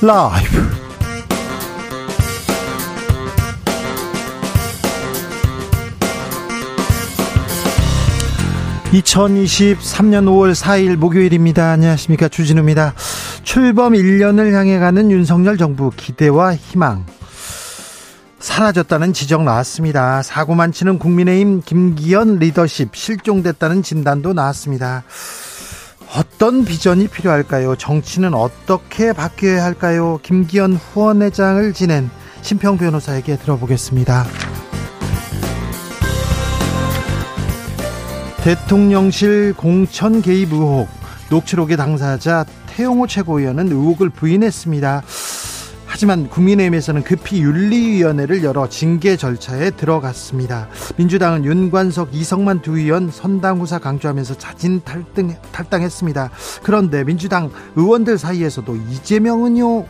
라이브. 2023년 5월 4일 목요일입니다. 안녕하십니까. 주진우입니다. 출범 1년을 향해 가는 윤석열 정부 기대와 희망. 사라졌다는 지적 나왔습니다. 사고만 치는 국민의힘 김기현 리더십 실종됐다는 진단도 나왔습니다. 어떤 비전이 필요할까요? 정치는 어떻게 바뀌어야 할까요? 김기현 후원회장을 지낸 심평 변호사에게 들어보겠습니다. 대통령실 공천 개입 의혹 녹취록의 당사자 태용호 최고위원은 의혹을 부인했습니다. 하지만 국민의힘에서는 급히 윤리위원회를 열어 징계 절차에 들어갔습니다. 민주당은 윤관석, 이성만 두 의원 선당 후사 강조하면서 자진 탈등, 탈당했습니다. 그런데 민주당 의원들 사이에서도 이재명은요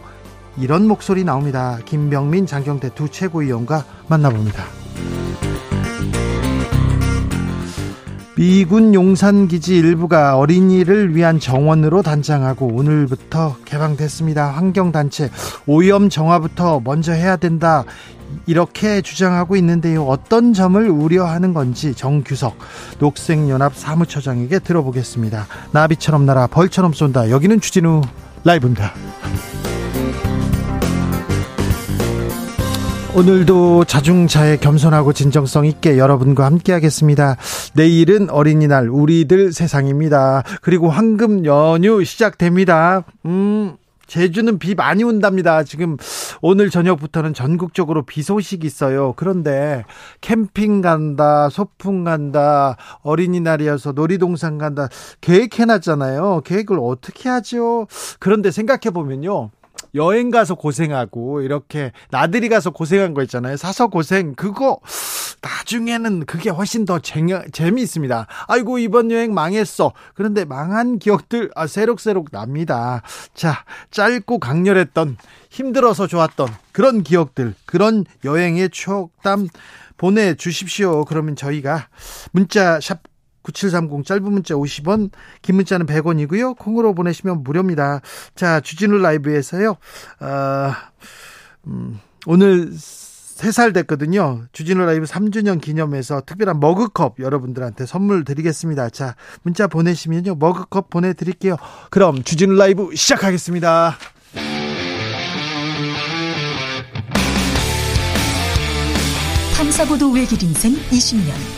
이런 목소리 나옵니다. 김병민, 장경태 두 최고위원과 만나봅니다. 미군 용산기지 일부가 어린이를 위한 정원으로 단장하고 오늘부터 개방됐습니다. 환경단체 오염 정화부터 먼저 해야 된다. 이렇게 주장하고 있는데요. 어떤 점을 우려하는 건지 정규석 녹색연합 사무처장에게 들어보겠습니다. 나비처럼 날아 벌처럼 쏜다. 여기는 주진우 라이브입니다. 오늘도 자중차에 겸손하고 진정성 있게 여러분과 함께 하겠습니다. 내일은 어린이날 우리들 세상입니다. 그리고 황금 연휴 시작됩니다. 음. 제주는 비 많이 온답니다. 지금 오늘 저녁부터는 전국적으로 비 소식이 있어요. 그런데 캠핑 간다, 소풍 간다, 어린이날이어서 놀이동산 간다 계획해 놨잖아요. 계획을 어떻게 하죠? 그런데 생각해 보면요. 여행 가서 고생하고 이렇게 나들이 가서 고생한 거 있잖아요. 사서 고생 그거 나중에는 그게 훨씬 더 재미, 재미있습니다. 아이고 이번 여행 망했어. 그런데 망한 기억들 아, 새록새록 납니다. 자 짧고 강렬했던 힘들어서 좋았던 그런 기억들 그런 여행의 추억담 보내주십시오. 그러면 저희가 문자 샵 9730 짧은 문자 50원, 긴 문자는 100원이고요. 콩으로 보내시면 무료입니다. 자, 주진우 라이브에서요. 어, 음, 오늘 3살 됐거든요. 주진우 라이브 3주년 기념해서 특별한 머그컵 여러분들한테 선물 드리겠습니다. 자, 문자 보내시면요. 머그컵 보내드릴게요. 그럼 주진우 라이브 시작하겠습니다. 탐사보도 외길 인생 20년.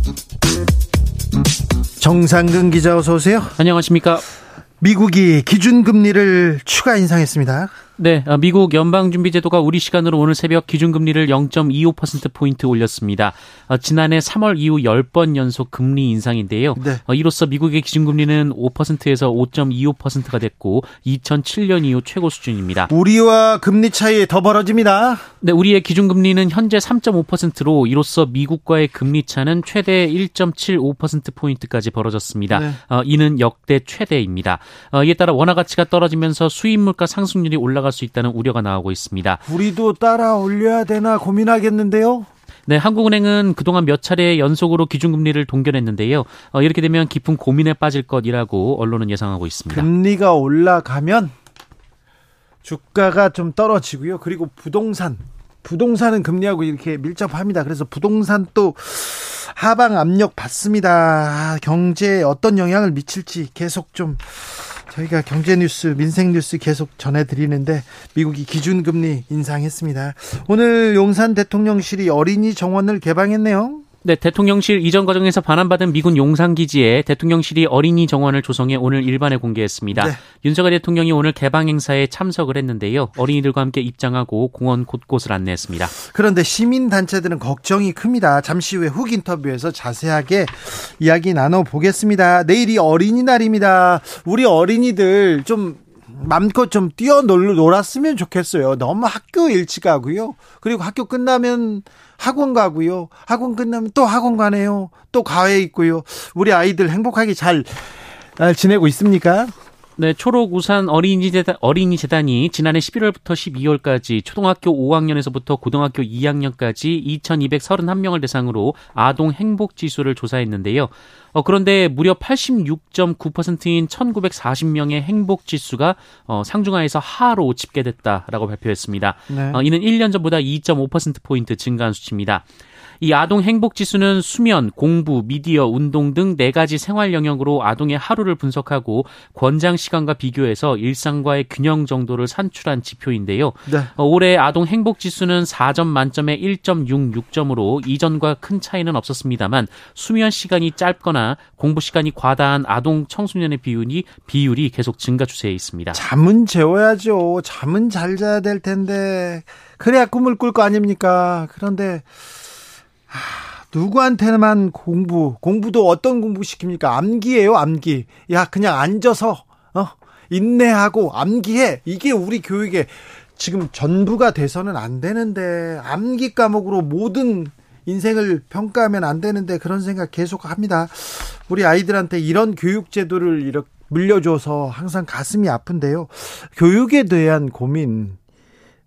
정상근 기자 어서 오세요. 안녕하십니까. 미국이 기준금리를 추가 인상했습니다. 네, 어, 미국 연방준비제도가 우리 시간으로 오늘 새벽 기준금리를 0.25%포인트 올렸습니다. 어, 지난해 3월 이후 10번 연속 금리 인상인데요. 네. 어, 이로써 미국의 기준금리는 5%에서 5.25%가 됐고 2007년 이후 최고 수준입니다. 우리와 금리 차이 더 벌어집니다. 네, 우리의 기준금리는 현재 3.5%로 이로써 미국과의 금리 차는 최대 1.75%포인트까지 벌어졌습니다. 네. 이는 역대 최대입니다. 이에 따라 원화 가치가 떨어지면서 수입 물가 상승률이 올라가 올라갈 수 있다는 우려가 나오고 있습니다. 우리도 따라 올려야 되나 고민하겠는데요. 네, 한국은행은 그동안 몇 차례 연속으로 기준금리를 동결했는데요. 어, 이렇게 되면 깊은 고민에 빠질 것이라고 언론은 예상하고 있습니다. 금리가 올라가면 주가가 좀 떨어지고요. 그리고 부동산, 부동산은 금리하고 이렇게 밀접합니다. 그래서 부동산 또 하방 압력 받습니다. 경제에 어떤 영향을 미칠지 계속 좀 저희가 경제 뉴스, 민생 뉴스 계속 전해드리는데 미국이 기준금리 인상했습니다. 오늘 용산 대통령실이 어린이 정원을 개방했네요. 네, 대통령실 이전 과정에서 반환받은 미군 용산기지에 대통령실이 어린이 정원을 조성해 오늘 일반에 공개했습니다. 네. 윤석열 대통령이 오늘 개방 행사에 참석을 했는데요. 어린이들과 함께 입장하고 공원 곳곳을 안내했습니다. 그런데 시민단체들은 걱정이 큽니다. 잠시 후에 훅 인터뷰에서 자세하게 이야기 나눠보겠습니다. 내일이 어린이날입니다. 우리 어린이들 좀 마음껏 좀 뛰어놀았으면 좋겠어요. 너무 학교 일찍 가고요. 그리고 학교 끝나면 학원 가고요. 학원 끝나면 또 학원 가네요. 또 과외 있고요. 우리 아이들 행복하게 잘 지내고 있습니까? 네, 초록 우산 어린이 재단, 어린이 재단이 지난해 11월부터 12월까지 초등학교 5학년에서부터 고등학교 2학년까지 2,231명을 대상으로 아동 행복 지수를 조사했는데요. 어, 그런데 무려 86.9%인 1,940명의 행복 지수가 어, 상중하에서 하로 집계됐다라고 발표했습니다. 네. 어, 이는 1년 전보다 2.5%포인트 증가한 수치입니다. 이 아동 행복 지수는 수면, 공부, 미디어, 운동 등 네 가지 생활 영역으로 아동의 하루를 분석하고 권장 시간과 비교해서 일상과의 균형 정도를 산출한 지표인데요. 네. 어, 올해 아동 행복 지수는 4점 만점에 1.66점으로 이전과 큰 차이는 없었습니다만 수면 시간이 짧거나 공부 시간이 과다한 아동 청소년의 비율이 비율이 계속 증가 추세에 있습니다. 잠은 재워야죠. 잠은 잘 자야 될 텐데 그래야 꿈을 꿀 거 아닙니까? 그런데 누구한테만 공부, 공부도 어떤 공부 시킵니까? 암기예요, 암기. 야, 그냥 앉아서, 어, 인내하고 암기해. 이게 우리 교육의 지금 전부가 돼서는 안 되는데, 암기 과목으로 모든 인생을 평가하면 안 되는데, 그런 생각 계속 합니다. 우리 아이들한테 이런 교육 제도를 이렇게 물려줘서 항상 가슴이 아픈데요. 교육에 대한 고민,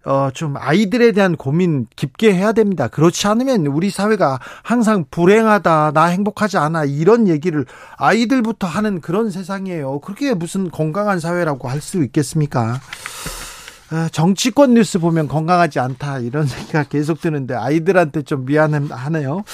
어, 좀 아이들에 대한 고민 깊게 해야 됩니다. 그렇지 않으면 우리 사회가 항상 불행하다, 나 행복하지 않아, 이런 얘기를 아이들부터 하는 그런 세상이에요. 그렇게 무슨 건강한 사회라고 할 수 있겠습니까? 아, 정치권 뉴스 보면 건강하지 않다, 이런 생각 계속 드는데 아이들한테 좀 미안하네요.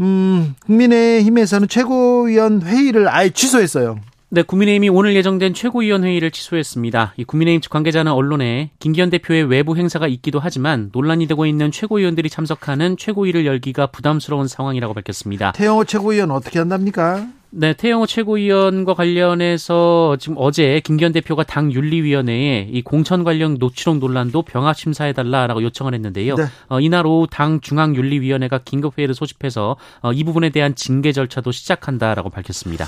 음, 국민의힘에서는 최고위원 회의를 아예 취소했어요. 네, 국민의힘이 오늘 예정된 최고위원회의를 취소했습니다. 이 국민의힘 측 관계자는 언론에 김기현 대표의 외부 행사가 있기도 하지만 논란이 되고 있는 최고위원들이 참석하는 최고위를 열기가 부담스러운 상황이라고 밝혔습니다. 태영호 최고위원 어떻게 한답니까? 네, 태영호 최고위원과 관련해서 지금 어제 김기현 대표가 당 윤리위원회에 이 공천 관련 노치록 논란도 병합 심사해달라라고 요청을 했는데요. 네. 어, 이날 오후 당 중앙윤리위원회가 긴급 회의를 소집해서 어, 이 부분에 대한 징계 절차도 시작한다라고 밝혔습니다.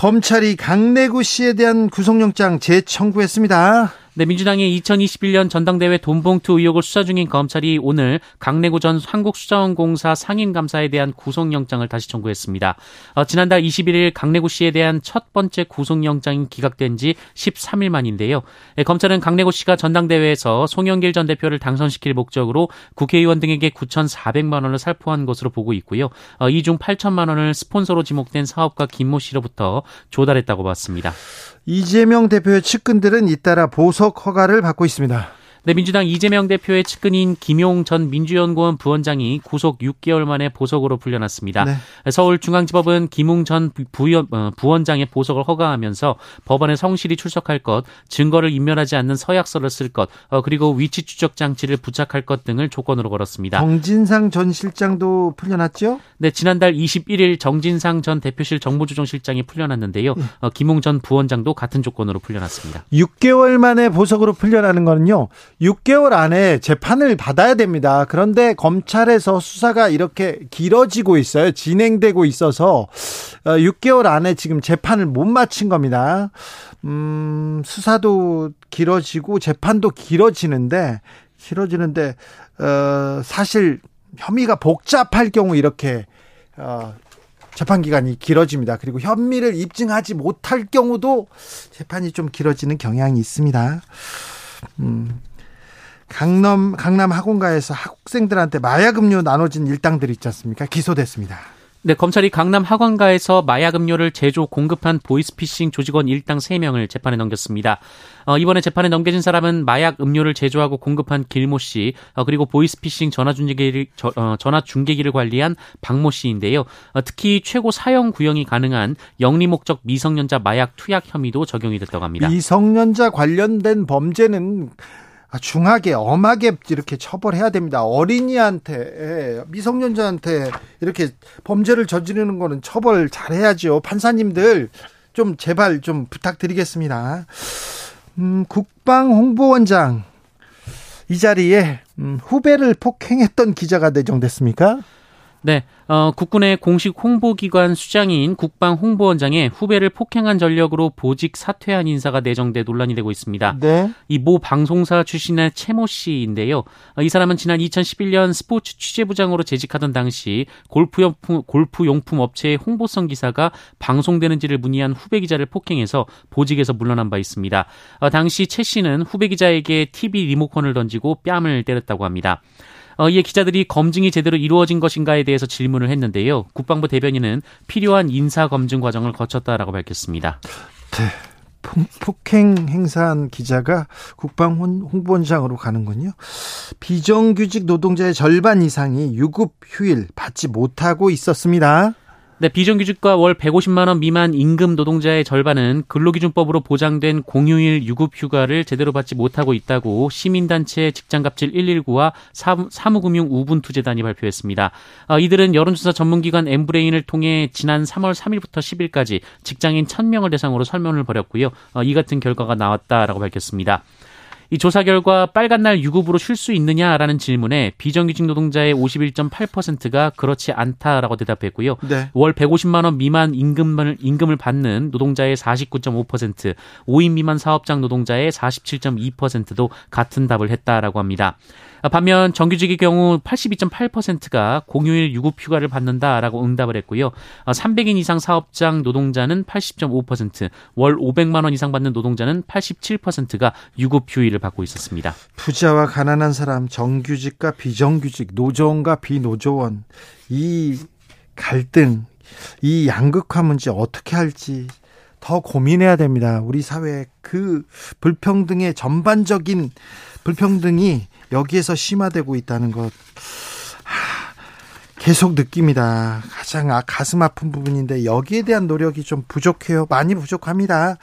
검찰이 강내구 씨에 대한 구속영장 재청구했습니다. 네, 민주당의 2021년 전당대회 돈봉투 의혹을 수사 중인 검찰이 오늘 강내구 전 한국수자원공사 상임감사에 대한 구속영장을 다시 청구했습니다. 어, 지난달 21일 강내구 씨에 대한 첫 번째 구속영장이 기각된 지 13일 만인데요. 네, 검찰은 강내구 씨가 전당대회에서 송영길 전 대표를 당선시킬 목적으로 국회의원 등에게 9,400만 원을 살포한 것으로 보고 있고요. 어, 이중 8천만 원을 스폰서로 지목된 사업가 김모 씨로부터 조달했다고 봤습니다. 이재명 대표의 측근들은 잇따라 보석 허가를 받고 있습니다. 네, 민주당 이재명 대표의 측근인 김용 전 민주연구원 부원장이 구속 6개월 만에 보석으로 풀려났습니다. 네. 서울중앙지법은 김웅 전 부연, 어, 부원장의 보석을 허가하면서 법원에 성실히 출석할 것, 증거를 인멸하지 않는 서약서를 쓸 것, 어, 그리고 위치 추적 장치를 부착할 것 등을 조건으로 걸었습니다. 정진상 전 실장도 풀려났죠? 네, 지난달 21일 정진상 전 대표실 정보조정실장이 풀려났는데요. 네. 어, 김웅 전 부원장도 같은 조건으로 풀려났습니다. 6개월 만에 보석으로 풀려나는 거는요. 6개월 안에 재판을 받아야 됩니다. 그런데 검찰에서 수사가 이렇게 길어지고 있어요. 진행되고 있어서 6개월 어, 안에 지금 재판을 못 마친 겁니다. 음, 수사도 길어지고 재판도 길어지는데 길어지는데 어, 사실 혐의가 복잡할 경우 이렇게 어, 재판 기간이 길어집니다. 그리고 혐의를 입증하지 못할 경우도 재판이 좀 길어지는 경향이 있습니다. 음, 강남 강남 학원가에서 학생들한테 마약 음료 나눠진 일당들 있지 않습니까? 기소됐습니다. 네, 검찰이 강남 학원가에서 마약 음료를 제조 공급한 보이스피싱 조직원 일당 3명을 재판에 넘겼습니다. 어, 이번에 재판에 넘겨진 사람은 마약 음료를 제조하고 공급한 길모 씨, 어, 그리고 보이스피싱 전화 중계기를 어, 전화 중계기를 관리한 박모 씨인데요. 어, 특히 최고 사형 구형이 가능한 영리 목적 미성년자 마약 투약 혐의도 적용이 됐다고 합니다. 미성년자 관련된 범죄는 아, 중하게 엄하게 이렇게 처벌해야 됩니다. 어린이한테 예, 미성년자한테 이렇게 범죄를 저지르는 거는 처벌 잘해야죠. 판사님들 좀 제발 좀 부탁드리겠습니다. 음, 국방 홍보원장 이 자리에 음, 후배를 폭행했던 기자가 내정됐습니까? 네, 어, 국군의 공식 홍보기관 수장인 국방홍보원장의 후배를 폭행한 전력으로 보직 사퇴한 인사가 내정돼 논란이 되고 있습니다. 네. 이 모 방송사 출신의 채모 씨인데요. 어, 이 사람은 지난 2011년 스포츠 취재부장으로 재직하던 당시 골프용품, 골프용품 업체의 홍보성 기사가 방송되는지를 문의한 후배 기자를 폭행해서 보직에서 물러난 바 있습니다. 어, 당시 채 씨는 후배 기자에게 TV 리모컨을 던지고 뺨을 때렸다고 합니다. 어, 이에 기자들이 검증이 제대로 이루어진 것인가에 대해서 질문을 했는데요. 국방부 대변인은 필요한 인사 검증 과정을 거쳤다라고 밝혔습니다. 네. 폭행 행사한 기자가 국방 홍보원장으로 가는군요. 비정규직 노동자의 절반 이상이 유급 휴일 받지 못하고 있었습니다. 네, 비정규직과 월 150만 원 미만 임금 노동자의 절반은 근로기준법으로 보장된 공휴일 유급 휴가를 제대로 받지 못하고 있다고 시민단체 직장갑질 119와 사무금융 우분투재단이 발표했습니다. 어, 이들은 여론조사 전문기관 엠브레인을 통해 지난 3월 3일부터 10일까지 직장인 1000명을 대상으로 설문을 벌였고요. 어, 이 같은 결과가 나왔다라고 밝혔습니다. 이 조사 결과 빨간 날 유급으로 쉴 수 있느냐라는 질문에 비정규직 노동자의 51.8%가 그렇지 않다라고 대답했고요. 네. 월 150만 원 미만 임금을 임금을 받는 노동자의 49.5%, 5인 미만 사업장 노동자의 47.2%도 같은 답을 했다라고 합니다. 반면 정규직의 경우 82.8%가 공휴일 유급 휴가를 받는다라고 응답을 했고요. 300인 이상 사업장 노동자는 80.5%, 월 500만 원 이상 받는 노동자는 87%가 유급 휴일을 받고 있었습니다. 부자와 가난한 사람, 정규직과 비정규직, 노조원과 비노조원 이 갈등, 이 양극화 문제 어떻게 할지 더 고민해야 됩니다. 우리 사회 그 불평등의 전반적인 불평등이 여기에서 심화되고 있다는 것 계속 느낍니다. 가장 아, 가슴 아픈 부분인데 여기에 대한 노력이 좀 부족해요. 많이 부족합니다.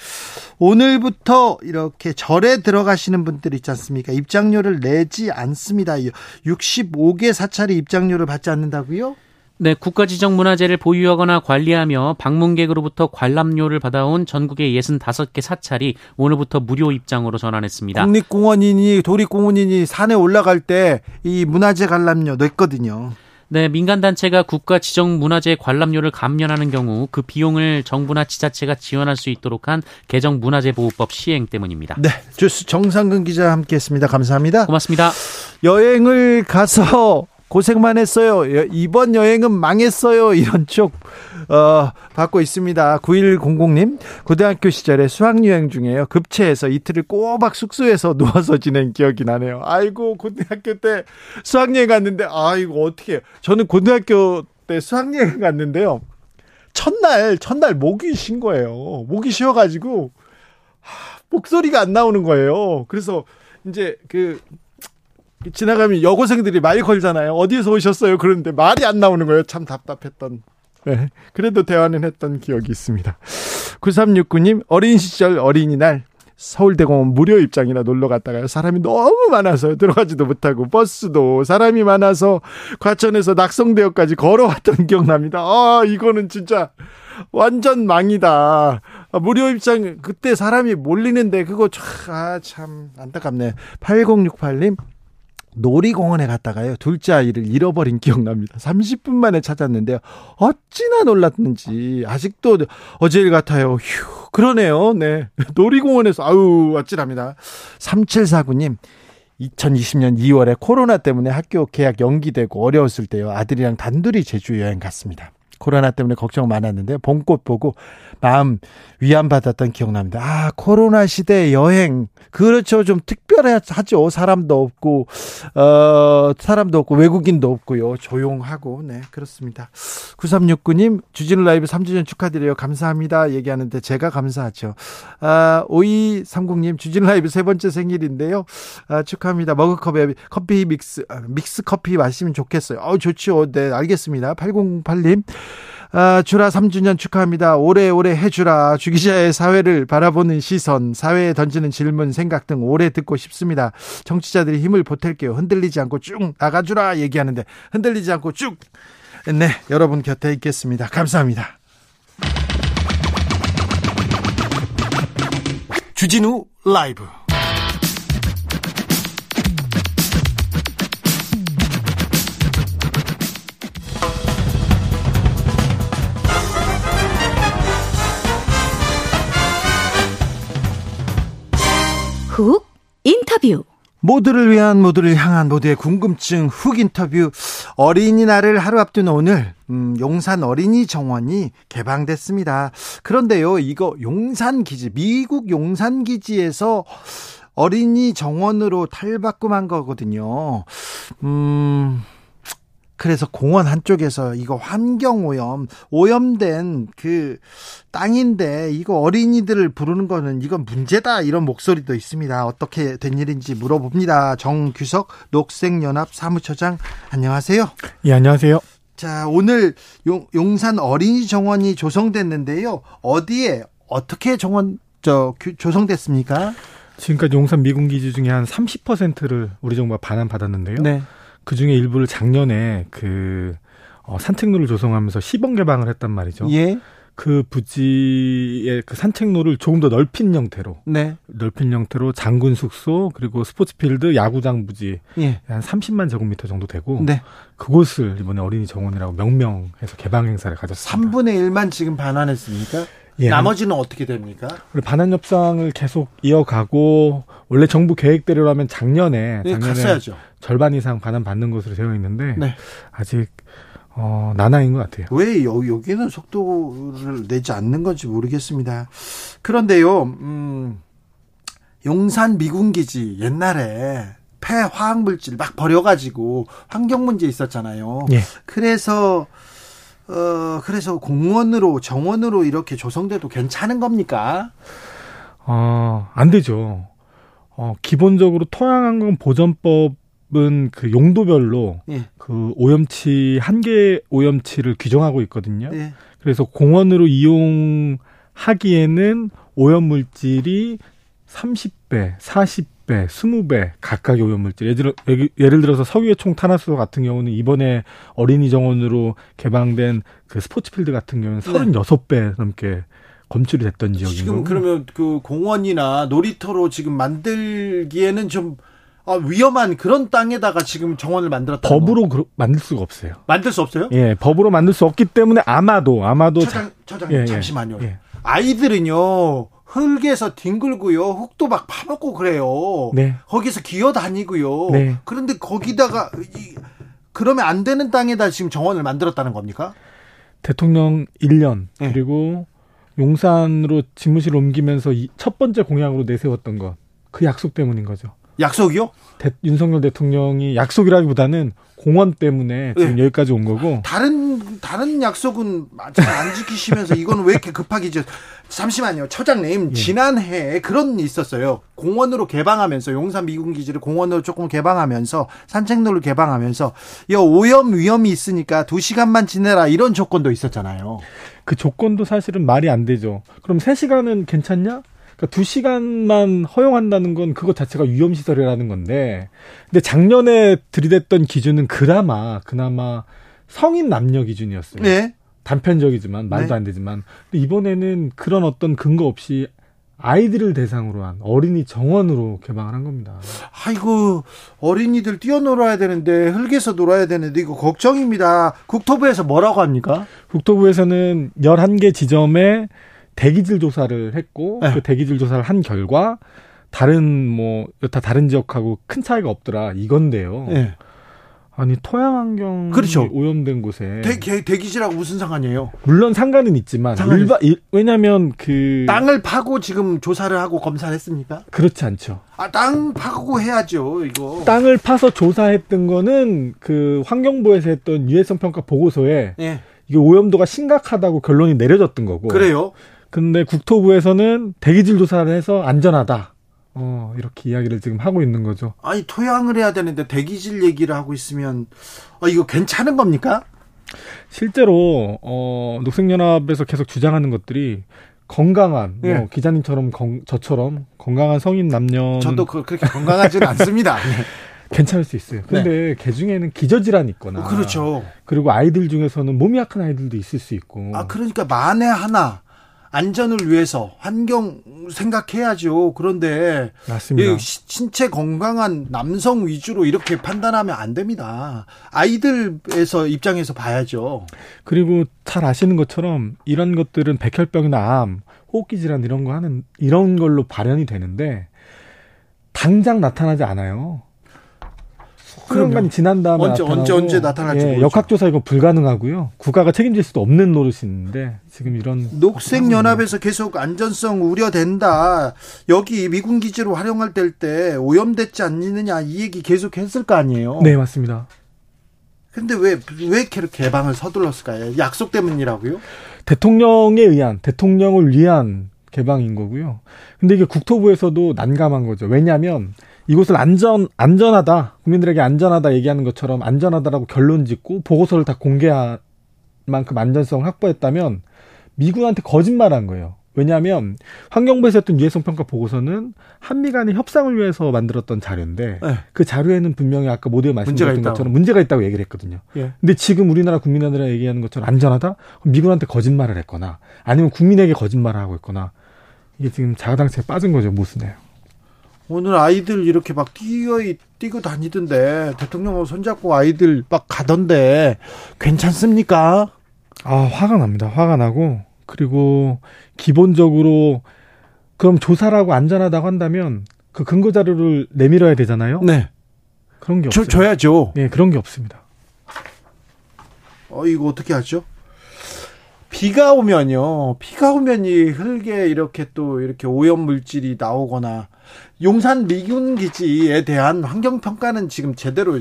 오늘부터 이렇게 절에 들어가시는 분들 있지 않습니까? 입장료를 내지 않습니다. 65개 사찰이 입장료를 받지 않는다고요? 네, 국가지정문화재를 보유하거나 관리하며 방문객으로부터 관람료를 받아온 전국의 65개 사찰이 오늘부터 무료 입장으로 전환했습니다. 국립공원이니 도립공원이니 산에 올라갈 때 이 문화재 관람료 냈거든요. 네, 민간단체가 국가 지정 문화재 관람료를 감면하는 경우 그 비용을 정부나 지자체가 지원할 수 있도록 한 개정 문화재보호법 시행 때문입니다. 네, 주스 정상근 기자 함께 했습니다. 감사합니다. 고맙습니다. 여행을 가서 고생만 했어요. 이번 여행은 망했어요. 이런 쪽 어, 받고 있습니다. 9100님, 고등학교 시절에 수학여행 중에요. 급체해서 이틀을 꼬박 숙소에서 누워서 지낸 기억이 나네요. 아이고, 고등학교 때 수학여행 갔는데, 아이고, 어떻게. 저는 고등학교 때 수학여행 갔는데요. 첫날, 첫날 목이 쉰 거예요. 목이 쉬어가지고, 하, 목소리가 안 나오는 거예요. 그래서 이제 그 지나가면 여고생들이 말 걸잖아요. 어디에서 오셨어요? 그런데 말이 안 나오는 거예요. 참 답답했던. 네. 그래도 대화는 했던 기억이 있습니다. 9369님, 어린 시절 어린이날 서울대공원 무료 입장이나 놀러 갔다가요. 사람이 너무 많아서 들어가지도 못하고 버스도 사람이 많아서 과천에서 낙성대역까지 걸어왔던 기억납니다. 아, 이거는 진짜 완전 망이다. 아, 무료 입장 그때 사람이 몰리는데 그거 아, 참 안타깝네. 8068님 놀이공원에 갔다가요. 둘째 아이를 잃어버린 기억납니다. 30분 만에 찾았는데요. 어찌나 놀랐는지 아직도 어제일 같아요. 휴, 그러네요. 네. 놀이공원에서 아우 어찌랍니다. 3749님 2020년 2월에 코로나 때문에 학교 개학 연기되고 어려웠을 때요. 아들이랑 단둘이 제주 여행 갔습니다. 코로나 때문에 걱정 많았는데 봄꽃 보고 마음 위안받았던 기억납니다. 아, 코로나 시대 여행. 그렇죠. 좀 특별하죠. 사람도 없고, 어, 사람도 없고, 외국인도 없고요. 조용하고, 네, 그렇습니다. 9369님, 주진우 라이브 3주년 축하드려요. 감사합니다. 얘기하는데 제가 감사하죠. 아, 5230님, 주진우 라이브 세 번째 생일인데요. 아, 축하합니다. 머그컵에 커피 믹스, 아, 믹스 커피 마시면 좋겠어요. 어, 좋죠. 네, 알겠습니다. 8008님, 아, 주라 3주년 축하합니다. 오래오래 해주라. 주기자의 사회를 바라보는 시선, 사회에 던지는 질문, 생각 등 오래 듣고 싶습니다. 정치자들이 힘을 보탤게요. 흔들리지 않고 쭉 나가주라 얘기하는데 흔들리지 않고 쭉. 네, 여러분 곁에 있겠습니다. 감사합니다. 주진우 라이브 훅 인터뷰. 모두를 위한 모두를 향한 모두의 궁금증 훅 인터뷰 어린이날을 하루 앞둔 오늘 음, 용산 어린이 정원이 개방됐습니다. 그런데요, 이거 용산 기지 미국 용산 기지에서 어린이 정원으로 탈바꿈한 거거든요. 음. 그래서 공원 한쪽에서 이거 환경 오염, 오염된 그 땅인데 이거 어린이들을 부르는 거는 이건 문제다 이런 목소리도 있습니다. 어떻게 된 일인지 물어봅니다. 정규석 녹색연합 사무처장 안녕하세요. 예, 안녕하세요. 자, 오늘 용, 용산 어린이 정원이 조성됐는데요. 어디에 어떻게 정원 저 조성됐습니까? 지금까지 용산 미군 기지 중에 한 30%를 우리 정부가 반환 받았는데요. 네. 그 중에 일부를 작년에 그 어, 산책로를 조성하면서 시범 개방을 했단 말이죠. 예. 그 부지의 그 산책로를 조금 더 넓힌 형태로, 네. 넓힌 형태로 장군 숙소 그리고 스포츠필드, 야구장 부지 예. 한 30만 제곱미터 정도 되고, 네. 그곳을 이번에 어린이 정원이라고 명명해서 개방 행사를 가졌습니다. 3분의 1만 지금 반환했습니까? 예. 나머지는 어떻게 됩니까? 우리 반환 협상을 계속 이어가고 원래 정부 계획대로라면 작년에 네, 작년에 갔어야죠. 절반 이상 반환 받는 것으로 되어 있는데 네. 아직 어, 나나인 것 같아요. 왜 여, 여기는 속도를 내지 않는 건지 모르겠습니다. 그런데요, 음, 용산 미군기지 옛날에 폐화학 물질 막 버려가지고 환경 문제 있었잖아요. 예. 그래서 어, 그래서 공원으로 정원으로 이렇게 조성돼도 괜찮은 겁니까? 어, 안 되죠. 어, 기본적으로 토양환경 보전법 은그 용도별로 예. 그 오염치 한계 오염치를 규정하고 있거든요. 예. 그래서 공원으로 이용하기에는 오염 물질이 30배, 40배 10배, 20배 각각의 오염 물질. 예를, 예를 들어서 석유의 총 탄화수 같은 경우는 이번에 어린이 정원으로 개방된 그 스포츠 필드 같은 경우는 36배 넘게 검출이 됐던 지역인 지금 거고. 그러면 그 공원이나 놀이터로 지금 만들기에는 좀 아, 위험한 그런 땅에다가 지금 정원을 만들었다. 법으로 그, 만들 수가 없어요. 만들 수 없어요? 예, 법으로 만들 수 없기 때문에 아마도 아마도 처장, 처장 예, 예, 잠시만요. 예. 아이들은요 흙에서 뒹굴고요. 흙도 막 파먹고 그래요. 네. 거기서 기어 다니고요. 네. 그런데 거기다가 이, 그러면 안 되는 땅에다 지금 정원을 만들었다는 겁니까? 대통령 1년 네. 그리고 용산으로 집무실 옮기면서 첫 번째 공약으로 내세웠던 것. 그 약속 때문인 거죠. 약속이요? 대, 윤석열 대통령이 약속이라기보다는 공원 때문에 지금 네. 여기까지 온 거고 다른 다른 약속은 안 지키시면서 이거는 왜 이렇게 급하게 지 잠시만요 처장님 예. 지난해에 그런 있었어요 공원으로 개방하면서 용산 미군 기지를 공원으로 조금 개방하면서 산책로를 개방하면서 이 오염 위험이 있으니까 두 시간만 지내라 이런 조건도 있었잖아요 그 조건도 사실은 말이 안 되죠 그럼 세 시간은 괜찮냐 그러니까 두 시간만 허용한다는 건 그것 자체가 위험 시설이라는 건데, 근데 작년에 들이댔던 기준은 그나마, 그나마 성인 남녀 기준이었어요. 네. 단편적이지만, 말도 네. 안 되지만. 근데 이번에는 그런 어떤 근거 없이 아이들을 대상으로 한 어린이 정원으로 개방을 한 겁니다. 아이고, 어린이들 뛰어놀아야 되는데, 흙에서 놀아야 되는데, 이거 걱정입니다. 국토부에서 뭐라고 합니까? 국토부에서는 11개 지점에 대기질 조사를 했고 네. 그 대기질 조사를 한 결과 다른 뭐 여타 다른 지역하고 큰 차이가 없더라 이건데요. 네. 아니 토양 환경 그렇죠. 오염된 곳에 대, 대 기질하고 무슨 상관이에요? 물론 상관은 있지만 일바, 일, 왜냐하면 그 땅을 파고 지금 조사를 하고 검사를 했습니까? 그렇지 않죠. 아땅 파고 해야죠 이거. 땅을 파서 조사했던 거는 그 환경부에서 했던 유해성 평가 보고서에 네. 이게 오염도가 심각하다고 결론이 내려졌던 거고. 그래요? 근데 국토부에서는 대기질 조사를 해서 안전하다. 어, 이렇게 이야기를 지금 하고 있는 거죠. 아니, 토양을 해야 되는데 대기질 얘기를 하고 있으면, 어, 이거 괜찮은 겁니까? 실제로, 어, 녹색연합에서 계속 주장하는 것들이 건강한, 네. 뭐, 예. 기자님처럼, 건, 저처럼 건강한 성인 남녀. 저도 그, 그렇게 건강하지는 않습니다. 네. 괜찮을 수 있어요. 근데 네. 개 중에는 기저질환이 있거나. 어, 그렇죠. 그리고 아이들 중에서는 몸이 약한 아이들도 있을 수 있고. 아, 그러니까 만에 하나 안전을 위해서 환경 생각해야죠. 그런데 맞습니다. 신체 건강한 남성 위주로 이렇게 판단하면 안 됩니다. 아이들에서 입장에서 봐야죠. 그리고 잘 아시는 것처럼 이런 것들은 백혈병이나 암, 호흡기 질환 이런 거 하는 이런 걸로 발현이 되는데 당장 나타나지 않아요. 수년간이 지난 다음에 언제 나타나고, 언제 언제 나타날지 예, 역학조사 이거 불가능하고요. 국가가 책임질 수도 없는 노릇인데 지금 이런 녹색 연합에서 계속 안전성 우려된다. 여기 미군 기지로 활용할 때 오염됐지 않느냐 이 얘기 계속 했을 거 아니에요. 네 맞습니다. 근데 왜, 왜 이렇게 개방을 서둘렀을까요? 약속 때문이라고요? 대통령에 의한, 대통령을 위한 개방인 거고요. 근데 이게 국토부에서도 난감한 거죠. 왜냐하면 이곳을 안전 안전하다 국민들에게 안전하다 얘기하는 것처럼 안전하다라고 결론 짓고 보고서를 다 공개할 만큼 안전성을 확보했다면 미군한테 거짓말한 거예요. 왜냐하면 환경부에서 했던 유해성 평가 보고서는 한미 간의 협상을 위해서 만들었던 자료인데 네. 그 자료에는 분명히 아까 모두에 말씀드렸던 것처럼 문제가 있다고 얘기를 했거든요. 예. 근데 지금 우리나라 국민들이 얘기하는 것처럼 안전하다? 미군한테 거짓말을 했거나 아니면 국민에게 거짓말을 하고 있거나 이게 지금 자가당착에 빠진 거죠 모순이에요. 오늘 아이들 이렇게 막 뛰어 뛰고 다니던데 대통령 손잡고 아이들 막 가던데 괜찮습니까? 아 화가 납니다. 화가 나고 그리고 기본적으로 그럼 조사라고 안전하다고 한다면 그 근거 자료를 내밀어야 되잖아요. 네. 그런 게 없어요. 줘, 줘야죠. 네, 그런 게 없습니다. 어 이거 어떻게 하죠? 비가 오면요. 비가 오면 이 흙에 이렇게 또 이렇게 오염 물질이 나오거나 용산 미군 기지에 대한 환경 평가는 지금 제대로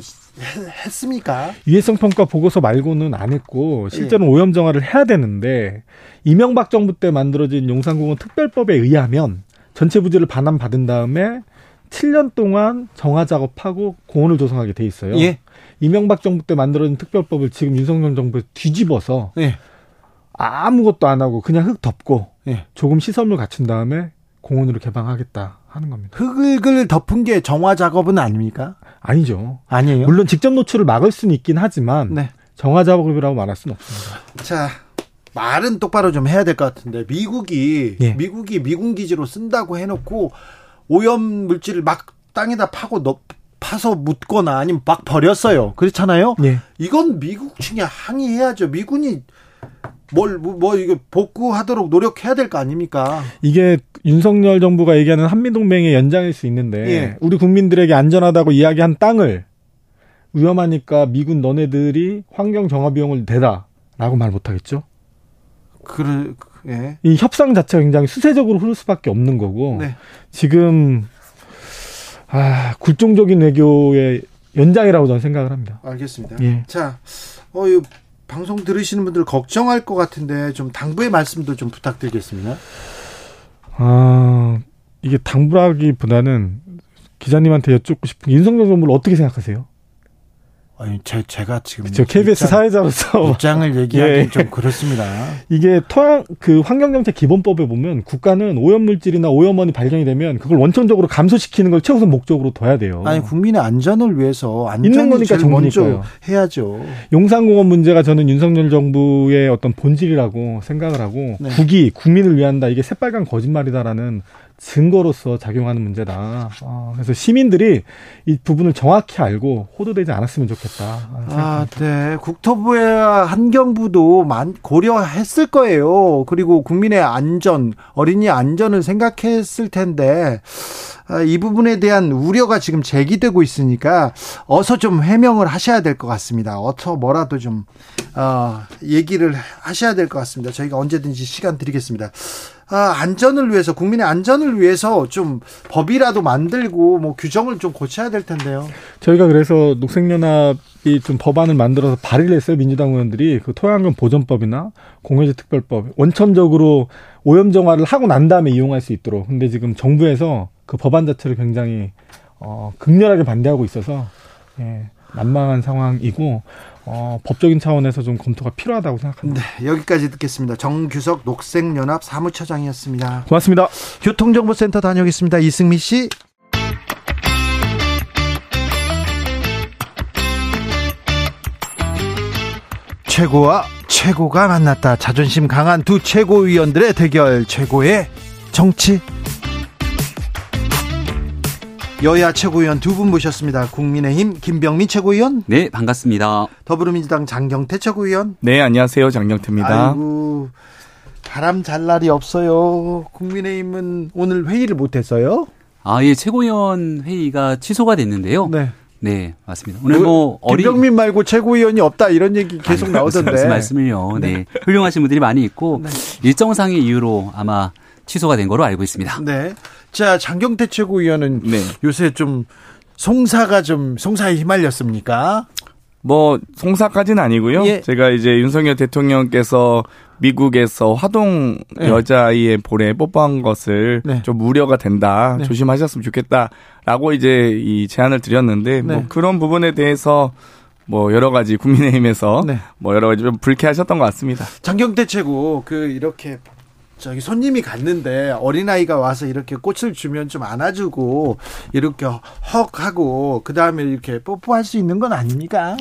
했습니까? 유해성 평가 보고서 말고는 안 했고 실제로 예. 오염 정화를 해야 되는데 이명박 정부 때 만들어진 용산공원 특별법에 의하면 전체 부지를 반환 받은 다음에 7년 동안 정화 작업하고 공원을 조성하게 돼 있어요. 예. 이명박 정부 때 만들어진 특별법을 지금 윤석열 정부에 뒤집어서 예. 아무것도 안 하고 그냥 흙 덮고 예. 조금 시설물 갖춘 다음에 공원으로 개방하겠다 하는 겁니다. 흙을 덮은 게 정화 작업은 아닙니까? 아니죠. 아니에요. 물론 직접 노출을 막을 수는 있긴 하지만 네. 정화 작업이라고 말할 수는 없습니다. 자, 말은 똑바로 좀 해야 될 것 같은데 미국이 예. 미국이 미군 기지로 쓴다고 해놓고 오염 물질을 막 땅에다 파고 넣, 파서 묻거나 아니면 막 버렸어요. 그렇잖아요. 예. 이건 미국 측에 항의해야죠. 미군이 뭘, 뭐, 뭐, 이거 복구하도록 노력해야 될 거 아닙니까? 이게 윤석열 정부가 얘기하는 한미동맹의 연장일 수 있는데, 예. 우리 국민들에게 안전하다고 이야기한 땅을 위험하니까 미군 너네들이 환경 정화 비용을 대다. 라고 말 못하겠죠? 그래, 예. 이 협상 자체가 굉장히 수세적으로 흐를 수밖에 없는 거고, 네. 지금, 아, 굴종적인 외교의 연장이라고 저는 생각을 합니다. 알겠습니다. 예. 자, 어, 이 방송 들으시는 분들 걱정할 것 같은데 좀 당부의 말씀도 좀 부탁드리겠습니다. 아 이게 당부라기보다는 기자님한테 여쭙고 싶은 윤석열 정부를 어떻게 생각하세요? 아니 제 제가 지금 저 KBS 입장, 사회자로서 입장을 얘기하기 예. 좀 그렇습니다. 이게 토양 그 환경정책 기본법에 보면 국가는 오염물질이나 오염원이 발견이 되면 그걸 원천적으로 감소시키는 걸 최우선 목적으로 둬야 돼요. 아니 국민의 안전을 위해서 안전이 거니까 먼저 해야죠. 용산공원 문제가 저는 윤석열 정부의 어떤 본질이라고 생각을 하고 네. 국이 국민을 위한다 이게 새빨간 거짓말이다라는 증거로서 작용하는 문제다. 어, 그래서 시민들이 이 부분을 정확히 알고 호도되지 않았으면 좋겠다. 아, 네. 국토부와 환경부도 만 고려했을 거예요. 그리고 국민의 안전, 어린이 안전을 생각했을 텐데 아, 이 부분에 대한 우려가 지금 제기되고 있으니까 어서 좀 해명을 하셔야 될 것 같습니다. 어서 뭐라도 좀 어, 얘기를 하셔야 될 것 같습니다. 저희가 언제든지 시간 드리겠습니다. 아, 안전을 위해서 국민의 안전을 위해서 좀 법이라도 만들고 뭐 규정을 좀 고쳐야 될 텐데요. 저희가 그래서 녹색연합이 좀 법안을 만들어서 발의를 했어요. 민주당 의원들이 그 토양권 보존법이나 공해제 특별법 원천적으로 오염 정화를 하고 난 다음에 이용할 수 있도록. 근데 지금 정부에서 그 법안 자체를 굉장히 어, 극렬하게 반대하고 있어서 예, 난망한 상황이고 어, 법적인 차원에서 좀 검토가 필요하다고 생각합니다. 네, 여기까지 듣겠습니다. 정규석 녹색연합 사무처장이었습니다. 고맙습니다. 교통정보센터 다녀오겠습니다. 이승미 씨. 최고와 최고가 만났다. 자존심 강한 두 최고위원들의 대결. 최고의 정치. 여야 최고위원 두 분 모셨습니다. 국민의힘 김병민 최고위원. 네, 반갑습니다. 더불어민주당 장경태 최고위원. 네, 안녕하세요. 장경태입니다. 아이고, 바람 잘 날이 없어요. 국민의힘은 오늘 회의를 못 했어요? 아, 예, 최고위원 회의가 취소가 됐는데요. 네. 네, 맞습니다. 오늘 뭐 어린 김병민 말고 최고위원이 없다 이런 얘기 계속 아니, 나오던데. 무슨 말씀을요. 네. 네. 훌륭하신 분들이 많이 있고 네. 일정상의 이유로 아마 취소가 된 거로 알고 있습니다. 네. 자, 장경태 최고위원은 네. 요새 좀 송사가 좀 송사에 휘말렸습니까? 뭐 송사까지는 아니고요. 예. 제가 이제 윤석열 대통령께서 미국에서 화동 네. 여자아이의 볼에 뽀뽀한 것을 네. 좀 우려가 된다. 네. 조심하셨으면 좋겠다라고 이제 이 제안을 드렸는데 뭐 네. 그런 부분에 대해서 뭐 여러 가지 국민의힘에서 네. 뭐 여러 가지 좀 불쾌하셨던 것 같습니다. 장경태 최고 그 이렇게 저기 손님이 갔는데 어린아이가 와서 이렇게 꽃을 주면 좀 안아주고 이렇게 헉 하고 그 다음에 이렇게 뽀뽀할 수 있는 건 아닙니까?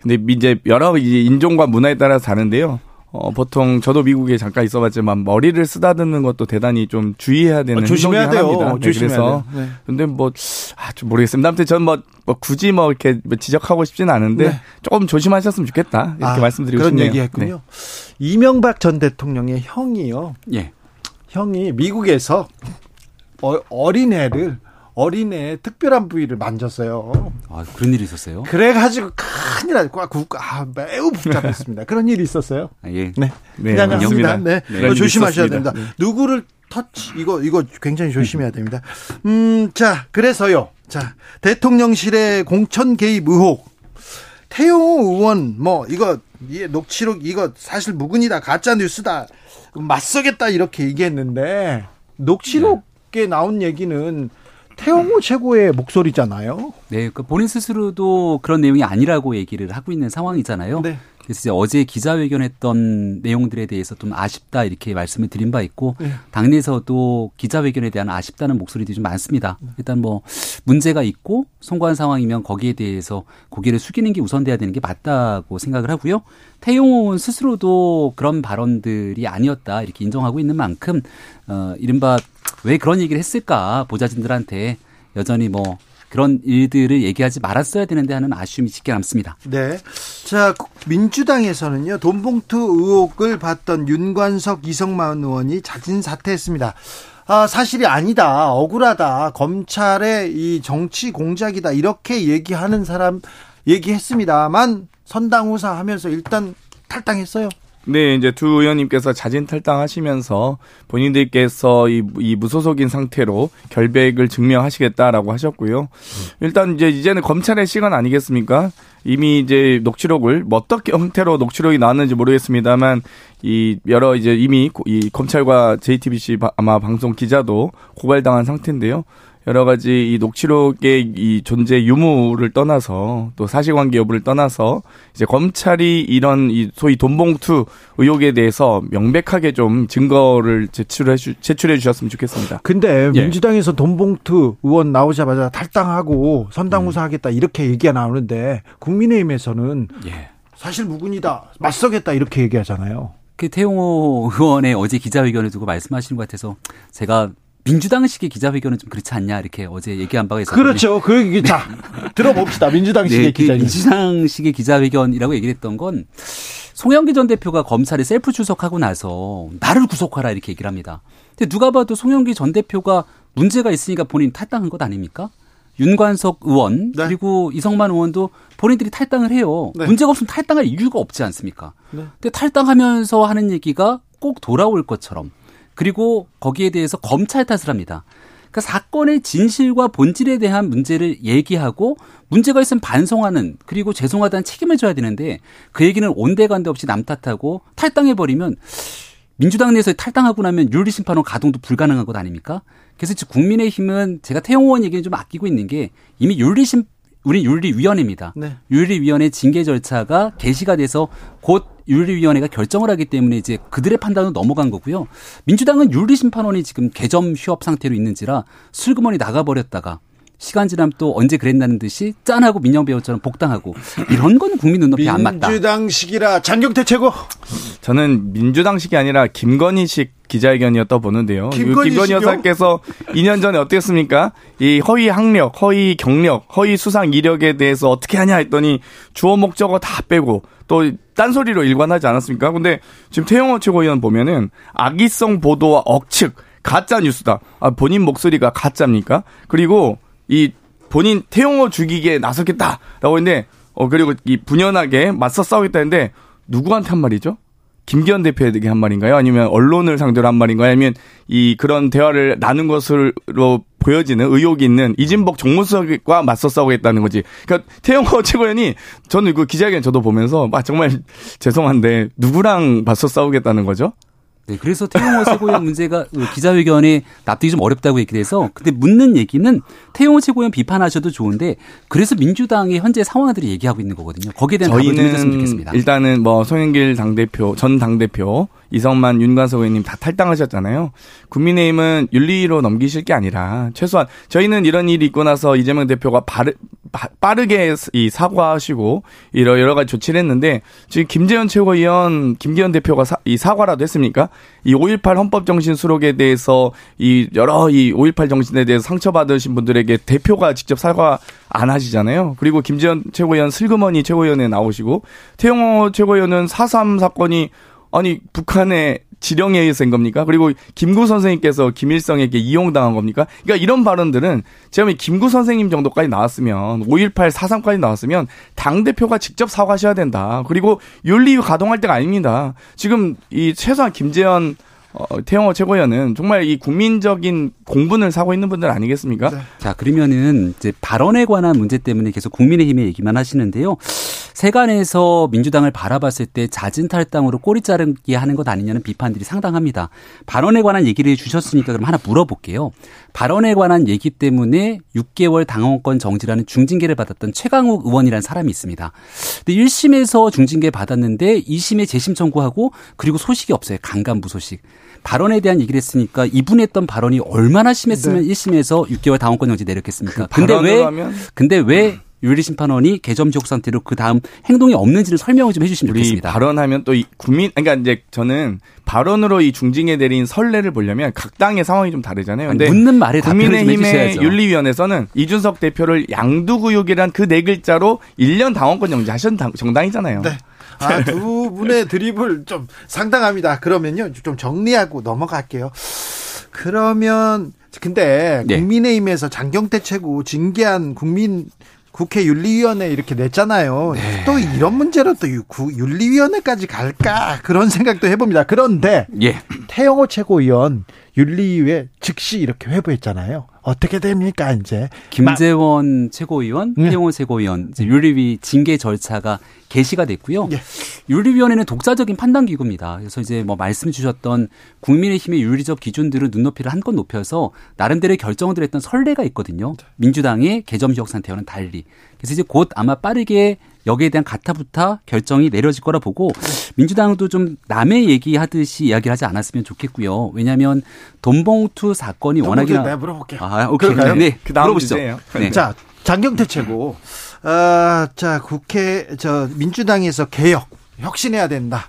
근데 이제 여러 인종과 문화에 따라서 다른데요. 어, 보통 저도 미국에 잠깐 있어봤지만 머리를 쓰다듬는 것도 대단히 좀 주의해야 되는 어, 조심해야 돼요. 네, 조심해야 그래서 돼요. 네. 근데 뭐 아, 좀 모르겠습니다. 아무튼 저는 뭐, 뭐 굳이 뭐 이렇게 뭐 지적하고 싶지는 않은데 네. 조금 조심하셨으면 좋겠다 이렇게 아, 말씀드리고 그런 싶네요. 얘기했군요. 네. 이명박 전 대통령의 형이요. 예. 형이 미국에서 어, 어린애를 어린애 특별한 부위를 만졌어요. 아, 그런 일이 있었어요? 그래가지고 큰일 날, 꽉, 아, 매우 복잡했습니다. 그런 일이 있었어요. 아, 예. 네. 네. 그냥 습니다 네. 네. 조심하셔야 됩니다. 네. 누구를 터치, 이거, 이거 굉장히 조심해야 됩니다. 음, 자, 그래서요. 자, 대통령실의 공천 개입 의혹. 태용호 의원, 뭐, 이거, 이 녹취록, 이거 사실 무근이다, 가짜 뉴스다, 맞서겠다, 이렇게 얘기했는데, 녹취록에 나온 얘기는 태영호 최고의 목소리잖아요. 네, 그 본인 스스로도 그런 내용이 아니라고 얘기를 하고 있는 상황이잖아요. 네. 그래서 이제 어제 기자회견했던 내용들에 대해서 좀 아쉽다 이렇게 말씀을 드린 바 있고 네. 당내에서도 기자회견에 대한 아쉽다는 목소리들이 좀 많습니다. 일단 뭐 문제가 있고 송구한 상황이면 거기에 대해서 고개를 숙이는 게 우선돼야 되는 게 맞다고 생각을 하고요. 태용호는 스스로도 그런 발언들이 아니었다 이렇게 인정하고 있는 만큼 어 이른바 왜 그런 얘기를 했을까 보좌진들한테 여전히 뭐 그런 일들을 얘기하지 말았어야 되는데 하는 아쉬움이 짙게 남습니다. 네. 자, 민주당에서는요, 돈봉투 의혹을 받던 윤관석, 이성만 의원이 자진 사퇴했습니다. 아, 사실이 아니다. 억울하다. 검찰의 이 정치 공작이다. 이렇게 얘기하는 사람 얘기했습니다만 선당 후사 하면서 일단 탈당했어요. 네, 이제 두 의원님께서 자진 탈당하시면서 본인들께서 이, 이 무소속인 상태로 결백을 증명하시겠다라고 하셨고요. 일단 이제 이제는 검찰의 시간 아니겠습니까? 이미 이제 녹취록을 뭐 어떻게 형태로 녹취록이 나왔는지 모르겠습니다만 이 여러 이제 이미 이 검찰과 JTBC 아마 방송 기자도 고발당한 상태인데요. 여러 가지 이 녹취록의 이 존재 유무를 떠나서 또 사실관계 여부를 떠나서 이제 검찰이 이런 이 소위 돈봉투 의혹에 대해서 명백하게 좀 증거를 제출해 주, 제출해 주셨으면 좋겠습니다. 근데 예. 민주당에서 돈봉투 의원 나오자마자 탈당하고 선당후사하겠다 이렇게 얘기가 나오는데 국민의힘에서는 예. 사실 무근이다 맞서겠다 이렇게 얘기하잖아요. 그 태용호 의원의 어제 기자회견을 두고 말씀하시는 것 같아서 제가 민주당식의 기자회견은 좀 그렇지 않냐 이렇게 어제 얘기한 바가 있어요. 그렇죠. 그 자, 들어봅시다. 민주당식의 네, 그 기자. 민주당식의 기자회견이라고 얘기를 했던 건 송영기 전 대표가 검찰에 셀프 출석하고 나서 나를 구속하라 이렇게 얘기를 합니다. 근데 누가 봐도 송영기 전 대표가 문제가 있으니까 본인 탈당한 것 아닙니까? 윤관석 의원 네. 그리고 이성만 의원도 본인들이 탈당을 해요. 네. 문제가 없으면 탈당할 이유가 없지 않습니까? 네. 근데 탈당하면서 하는 얘기가 꼭 돌아올 것처럼 그리고 거기에 대해서 검찰 탓을 합니다. 그러니까 사건의 진실과 본질에 대한 문제를 얘기하고 문제가 있으면 반성하는 그리고 죄송하다는 책임을 져야 되는데 그 얘기는 온데간데 없이 남 탓하고 탈당해 버리면 민주당 내에서 탈당하고 나면 윤리 심판원 가동도 불가능한 것 아닙니까? 그래서 국민의힘은 제가 태용 의원 얘기는 좀 아끼고 있는 게 이미 윤리 심 우리 윤리위원회입니다. 네. 윤리위원회 징계 절차가 개시가 돼서 곧 윤리위원회가 결정을 하기 때문에 이제 그들의 판단은 넘어간 거고요. 민주당은 윤리심판원이 지금 개점 휴업 상태로 있는지라 슬그머니 나가버렸다가 시간 지나면 또 언제 그랬다는 듯이 짠하고 민영 배우처럼 복당하고 이런 건 국민 눈높이 안 맞다. 민주당식이라 장경태 최고. 저는 민주당식이 아니라 김건희식 기자회견이었다 보는데요. 김건희, 김건희 여사께서 2년 전에 어땠습니까? 이 허위 학력, 허위 경력, 허위 수상 이력에 대해서 어떻게 하냐 했더니 주어 목적어 다 빼고 또 딴소리로 일관하지 않았습니까? 근데 지금 태영호 최고위원 보면은 악의성 보도와 억측 가짜 뉴스다. 아, 본인 목소리가 가짜입니까? 그리고 이 본인 태용호 죽이기에 나섰겠다라고 했는데 어 그리고 이 분연하게 맞서 싸우겠다 했는데 누구한테 한 말이죠? 김기현 대표에게 한 말인가요? 아니면 언론을 상대로 한 말인가요? 아니면 이 그런 대화를 나눈 것으로 보여지는 의혹이 있는 이진복 정무수석과 맞서 싸우겠다는 거지. 그러니까 태영호 최고위원이 저는 그 기자회견 저도 보면서 아 정말 죄송한데 누구랑 맞서 싸우겠다는 거죠? 네, 그래서 태용호 최고위원 문제가 그 기자회견에 납득이 좀 어렵다고 얘기 돼서 근데 묻는 얘기는 태용호 최고위원 비판하셔도 좋은데 그래서 민주당의 현재 상황들이 얘기하고 있는 거거든요. 거기에 대한 답을 좀 해줬으면 좋겠습니다. 일단은 뭐 송영길 당대표 전 당대표 이성만 윤관석 의원님 다 탈당하셨잖아요. 국민의힘은 윤리로 넘기실 게 아니라 최소한 저희는 이런 일이 있고 나서 이재명 대표가 바르, 빠르게 이 사과하시고 이런 여러 가지 조치를 했는데 지금 김재현 최고위원 김기현 대표가 사, 이 사과라도 했습니까? 이 5.18 헌법 정신 수록에 대해서 이 여러 이 5.18 정신에 대해서 상처받으신 분들에게 대표가 직접 사과 안 하시잖아요. 그리고 김재현 최고위원 슬그머니 최고위원에 나오시고 태영호 최고위원은 4.3 사건이 아니 북한의 지령에 의해서 인 겁니까? 그리고 김구 선생님께서 김일성에게 이용당한 겁니까? 그러니까 이런 발언들은 제가 김구 선생님 정도까지 나왔으면 5.18 4.3까지 나왔으면 당 대표가 직접 사과하셔야 된다. 그리고 윤리위 가동할 때가 아닙니다. 지금 이 최소한 김재현 어, 태영호 최고위원은 정말 이 국민적인 공분을 사고 있는 분들 아니겠습니까? 네. 자, 그러면은 이제 발언에 관한 문제 때문에 계속 국민의힘의 얘기만 하시는데요. 세간에서 민주당을 바라봤을 때 잦은 탈당으로 꼬리 자르기 하는 것 아니냐는 비판들이 상당합니다. 발언에 관한 얘기를 주셨으니까 그럼 하나 물어볼게요. 발언에 관한 얘기 때문에 6개월 당원권 정지라는 중징계를 받았던 최강욱 의원이라는 사람이 있습니다. 근데 1심에서 중징계 받았는데 2심에 재심 청구하고 그리고 소식이 없어요. 강간부 소식. 발언에 대한 얘기를 했으니까 이분이 했던 발언이 얼마나 심했으면 네. 1심에서 6개월 당원권 정지 내렸겠습니까? 그 근데 왜. 근데 왜 윤리 심판원이 개점 지옥 상태로 그 다음 행동이 없는지를 설명을 좀 해주시면 좋겠습니다. 발언하면 또 국민, 그러니까 이제 저는 발언으로 이 중징에 내린 선례를 보려면 각 당의 상황이 좀 다르잖아요. 근데 묻는 말에 국민의힘의 윤리위원회에서는 이준석 대표를 양두구육이란 그 네 글자로 1년 당원권 정지하신 정당이잖아요. 네. 아, 두 분의 드립을 좀 상당합니다. 그러면요, 좀 정리하고 넘어갈게요. 그러면 근데 네. 국민의힘에서 장경태 최고 징계한 국민 국회 윤리위원회 이렇게 냈잖아요. 네. 또 이런 문제로 또 윤리위원회까지 갈까 그런 생각도 해봅니다. 그런데 예. 태영호 최고위원 윤리위에 즉시 이렇게 회부했잖아요. 어떻게 됩니까 이제 김재원 마... 최고위원, 네. 태영호 최고위원 윤리위 징계 절차가 개시가 됐고요. 예. 윤리위원회는 독자적인 판단 기구입니다. 그래서 이제 뭐 말씀 주셨던 국민의힘의 윤리적 기준들을 눈높이를 한껏 높여서 나름대로 결정을 했던 선례가 있거든요. 민주당의 개점 지역 상태와는 달리. 그래서 이제 곧 아마 빠르게 여기에 대한 가타부타 결정이 내려질 거라 보고 민주당도 좀 남의 얘기하듯이 이야기를 하지 않았으면 좋겠고요. 왜냐하면 돈봉투 사건이 워낙이나 네, 물어볼게요. 아, 오케이. 그럴까요? 네, 그 다음 물어보시죠. 네. 자, 장경태 최고. 어, 자, 국회, 저, 민주당에서 개혁, 혁신해야 된다.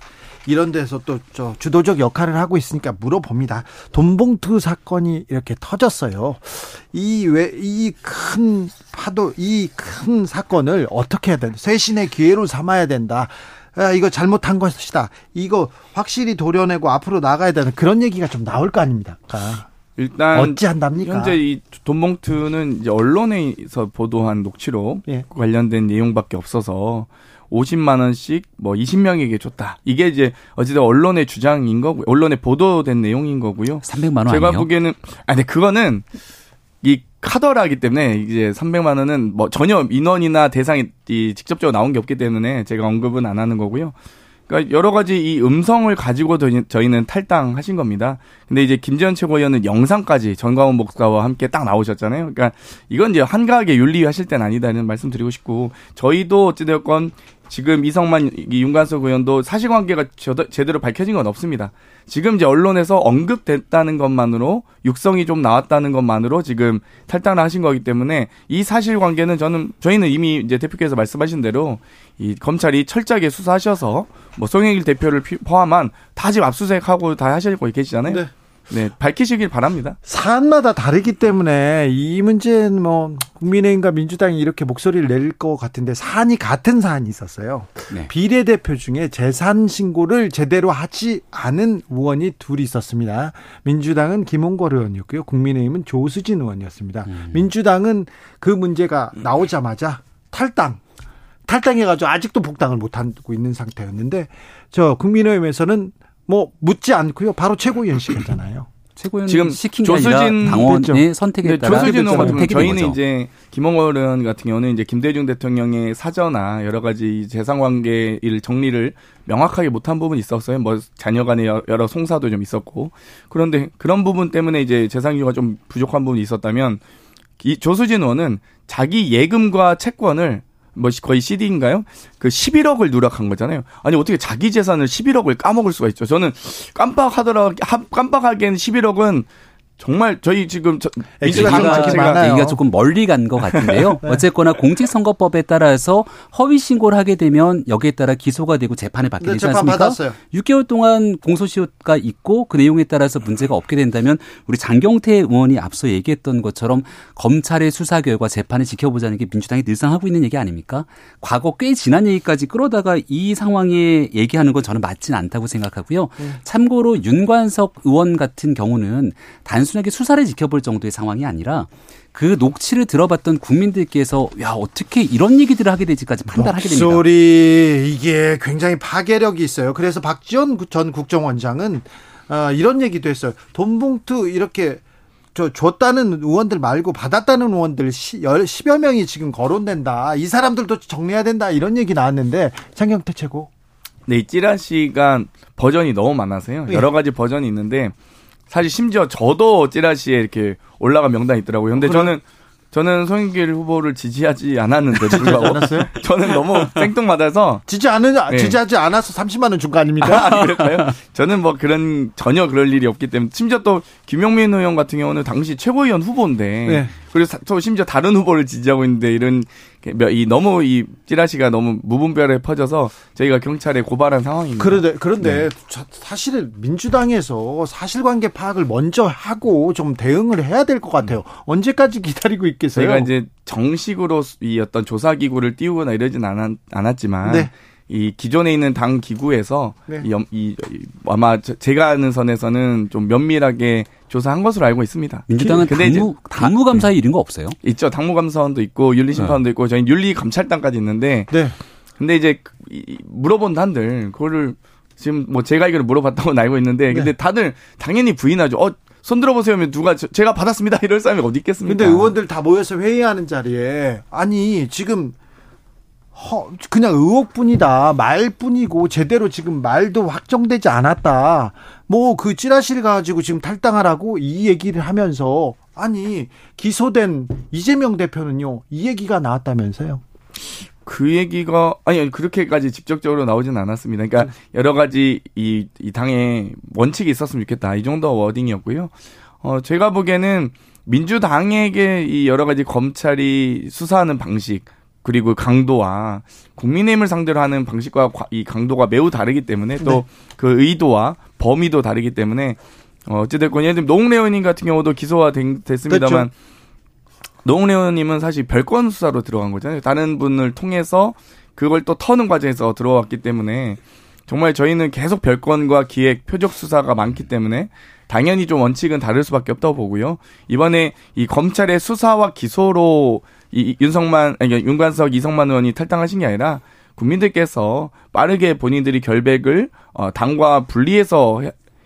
이런 데서 또 저 주도적 역할을 하고 있으니까 물어봅니다. 돈봉투 사건이 이렇게 터졌어요. 이 왜 이 큰 파도 이 큰 사건을 어떻게 해야 된다. 쇄신의 기회로 삼아야 된다. 아, 이거 잘못한 것이다. 이거 확실히 도려내고 앞으로 나가야 되는 그런 얘기가 좀 나올 거 아닙니까? 일단 어찌한답니까? 현재 이 돈봉투는 이제 언론에서 보도한 녹취록 예. 관련된 내용밖에 없어서 50만 원씩 뭐 20명에게 줬다. 이게 이제 어쨌든 언론의 주장인 거고 언론에 보도된 내용인 거고요. 300만 원 제가 아니에요? 보기에는 아니 그거는 이 카더라기 때문에 이제 300만 원은 뭐 전혀 인원이나 대상이 직접적으로 나온 게 없기 때문에 제가 언급은 안 하는 거고요. 그러니까 여러 가지 이 음성을 가지고 저희는 탈당하신 겁니다. 근데 이제 김재현 최고위원은 영상까지 전광훈 목사와 함께 딱 나오셨잖아요. 그러니까 이건 이제 한가하게 윤리하실 때는 아니다는 말씀드리고 싶고 저희도 어찌되었건 지금 이성만 윤관석 의원도 사실관계가 제대로 밝혀진 건 없습니다. 지금 이제 언론에서 언급됐다는 것만으로 육성이 좀 나왔다는 것만으로 지금 탈당을 하신 거기 때문에 이 사실관계는 저는 저희는 이미 이제 대표께서 말씀하신 대로 이 검찰이 철저하게 수사하셔서 뭐 송영길 대표를 포함한 다 지금 압수수색하고 다 하시고 계시잖아요. 네. 네, 밝히시길 바랍니다. 사안마다 다르기 때문에 이 문제는 뭐 국민의힘과 민주당이 이렇게 목소리를 낼 것 같은데 사안이 같은 사안이 있었어요. 네. 비례대표 중에 재산 신고를 제대로 하지 않은 의원이 둘이 있었습니다. 민주당은 김홍걸 의원이었고요. 국민의힘은 조수진 의원이었습니다. 음. 민주당은 그 문제가 나오자마자 탈당. 탈당해가지고 아직도 복당을 못하고 있는 상태였는데 저 국민의힘에서는 뭐 묻지 않고요. 바로 최고위원 시켰잖아요. 최고위원 지금 시킨 조수진 당원의 선택에 따라 조수진 의원 같은 저희는 거죠. 이제 의원 같은 경우는 이제 김대중 대통령의 사저나 여러 가지 재산 관계를 정리를 명확하게 못한 부분이 있었어요. 뭐 자녀 간의 여러 송사도 좀 있었고 그런데 그런 부분 때문에 이제 재산 기가 좀 부족한 부분이 있었다면 이 조수진 의원은 자기 예금과 채권을 뭐 거의 CD인가요? 그 11억을 누락한 거잖아요. 아니 어떻게 자기 재산을 11억을 까먹을 수가 있죠? 저는 깜빡하더라 깜빡하기에는 11억은 정말 저희 지금 얘기가, 얘기가 조금 멀리 간 것 같은데요. 네. 어쨌거나 공직선거법에 따라서 허위 신고를 하게 되면 여기에 따라 기소가 되고 재판에 받게 네, 되지 않습니까? 받았어요. 6개월 동안 공소시효가 있고 그 내용에 따라서 문제가 없게 된다면 우리 장경태 의원이 앞서 얘기했던 것처럼 검찰의 수사 결과 재판을 지켜보자는 게 민주당이 늘상 하고 있는 얘기 아닙니까? 과거 꽤 지난 얘기까지 끌어다가 이 상황에 얘기하는 건 저는 맞지는 않다고 생각하고요. 음. 참고로 윤관석 의원 같은 경우는 단순 단순하게 수사를 지켜볼 정도의 상황이 아니라 그 녹취를 들어봤던 국민들께서 야 어떻게 이런 얘기들을 하게 되지까지 판단하게 됩니다. 목소리 이게 굉장히 파괴력이 있어요. 그래서 박지원 전 국정원장은 어, 이런 얘기도 했어요. 돈봉투 이렇게 저 줬다는 의원들 말고 받았다는 의원들 10여 명이 지금 거론된다. 이 사람들도 정리해야 된다. 이런 얘기 나왔는데 장경태 최고. 네, 이 찌라시가 버전이 너무 많아서요. 네. 여러 가지 버전이 있는데 사실 심지어 저도 찌라시에 이렇게 올라간 명단이 있더라고요. 근데 어, 저는 저는 송영길 후보를 지지하지 않았는데 불구하고 저는 너무 생뚱맞아서 지지 않은 네. 지지하지 않아서 30만 원 준 거 아닙니까? 아, 그럴까요? 저는 뭐 그런 전혀 그럴 일이 없기 때문에 심지어 또 김용민 의원 같은 경우는 당시 최고위원 후보인데 네. 그리고 또 심지어 다른 후보를 지지하고 있는데 이런 이 너무 이 찌라시가 너무 무분별에 퍼져서 저희가 경찰에 고발한 상황입니다. 그런데 그런데 네. 사실은 민주당에서 사실관계 파악을 먼저 하고 좀 대응을 해야 될 것 같아요. 언제까지 기다리고 있겠어요? 저희가 이제 정식으로 이 어떤 조사 기구를 띄우거나 이러진 않았, 않았지만 네. 이 기존에 있는 당 기구에서 네. 이, 이, 아마 제가 아는 선에서는 좀 면밀하게 조사한 것으로 알고 있습니다. 민주당은 당무, 당무감사에 이런 거 없어요? 있죠. 당무감사원도 있고 윤리심판도 네. 있고 저희 윤리감찰단까지 있는데. 네. 근데 이제 물어본 단들 그거를 지금 뭐 제가 이걸 물어봤다고 알고 있는데 네. 근데 다들 당연히 부인하죠. 어, 손 들어보세요 하면 누가 저, 제가 받았습니다 이럴 사람이 어디 있겠습니까? 근데 의원들 다 모여서 회의하는 자리에 아니 지금 허, 그냥 의혹뿐이다. 말뿐이고 제대로 지금 말도 확정되지 않았다. 뭐 그 찌라시를 가지고 지금 탈당하라고 이 얘기를 하면서 아니 기소된 이재명 대표는요 이 얘기가 나왔다면서요. 그 얘기가 아니 그렇게까지 직접적으로 나오진 않았습니다. 그러니까 여러 가지 이, 이 당에 원칙이 있었으면 좋겠다 이 정도 워딩이었고요. 어 제가 보기에는 민주당에게 이 여러 가지 검찰이 수사하는 방식 그리고 강도와 국민의힘을 상대로 하는 방식과 이 강도가 매우 다르기 때문에 또그 네. 의도와 범위도 다르기 때문에 어, 어찌됐건 예를 들면 노웅래 의원님 같은 경우도 기소가 됐, 습니다만 노웅래 의원님은 사실 별건 수사로 들어간 거잖아요. 다른 분을 통해서 그걸 또 터는 과정에서 들어왔기 때문에 정말 저희는 계속 별건과 기획, 표적 수사가 많기 때문에 당연히 좀 원칙은 다를 수밖에 없다고 보고요. 이번에 이 검찰의 수사와 기소로 이 윤석만 아니 윤관석 이성만 의원이 탈당하신 게 아니라 국민들께서 빠르게 본인들이 결백을 어 당과 분리해서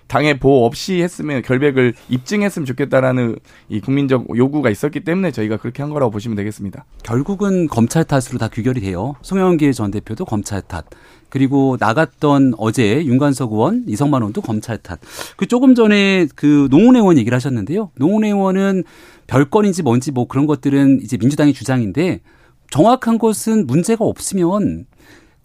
당의 보호 없이 했으면 결백을 입증했으면 좋겠다라는 이 국민적 요구가 있었기 때문에 저희가 그렇게 한 거라고 보시면 되겠습니다. 결국은 검찰 탓으로 다 귀결이 돼요. 송영길 전 대표도 검찰 탓. 그리고 나갔던 어제 윤관석 의원, 이성만 의원도 검찰 탓. 그 조금 전에 그 노웅래 의원 얘기를 하셨는데요. 노웅래 의원은 별건인지 뭔지 뭐 그런 것들은 이제 민주당의 주장인데 정확한 것은 문제가 없으면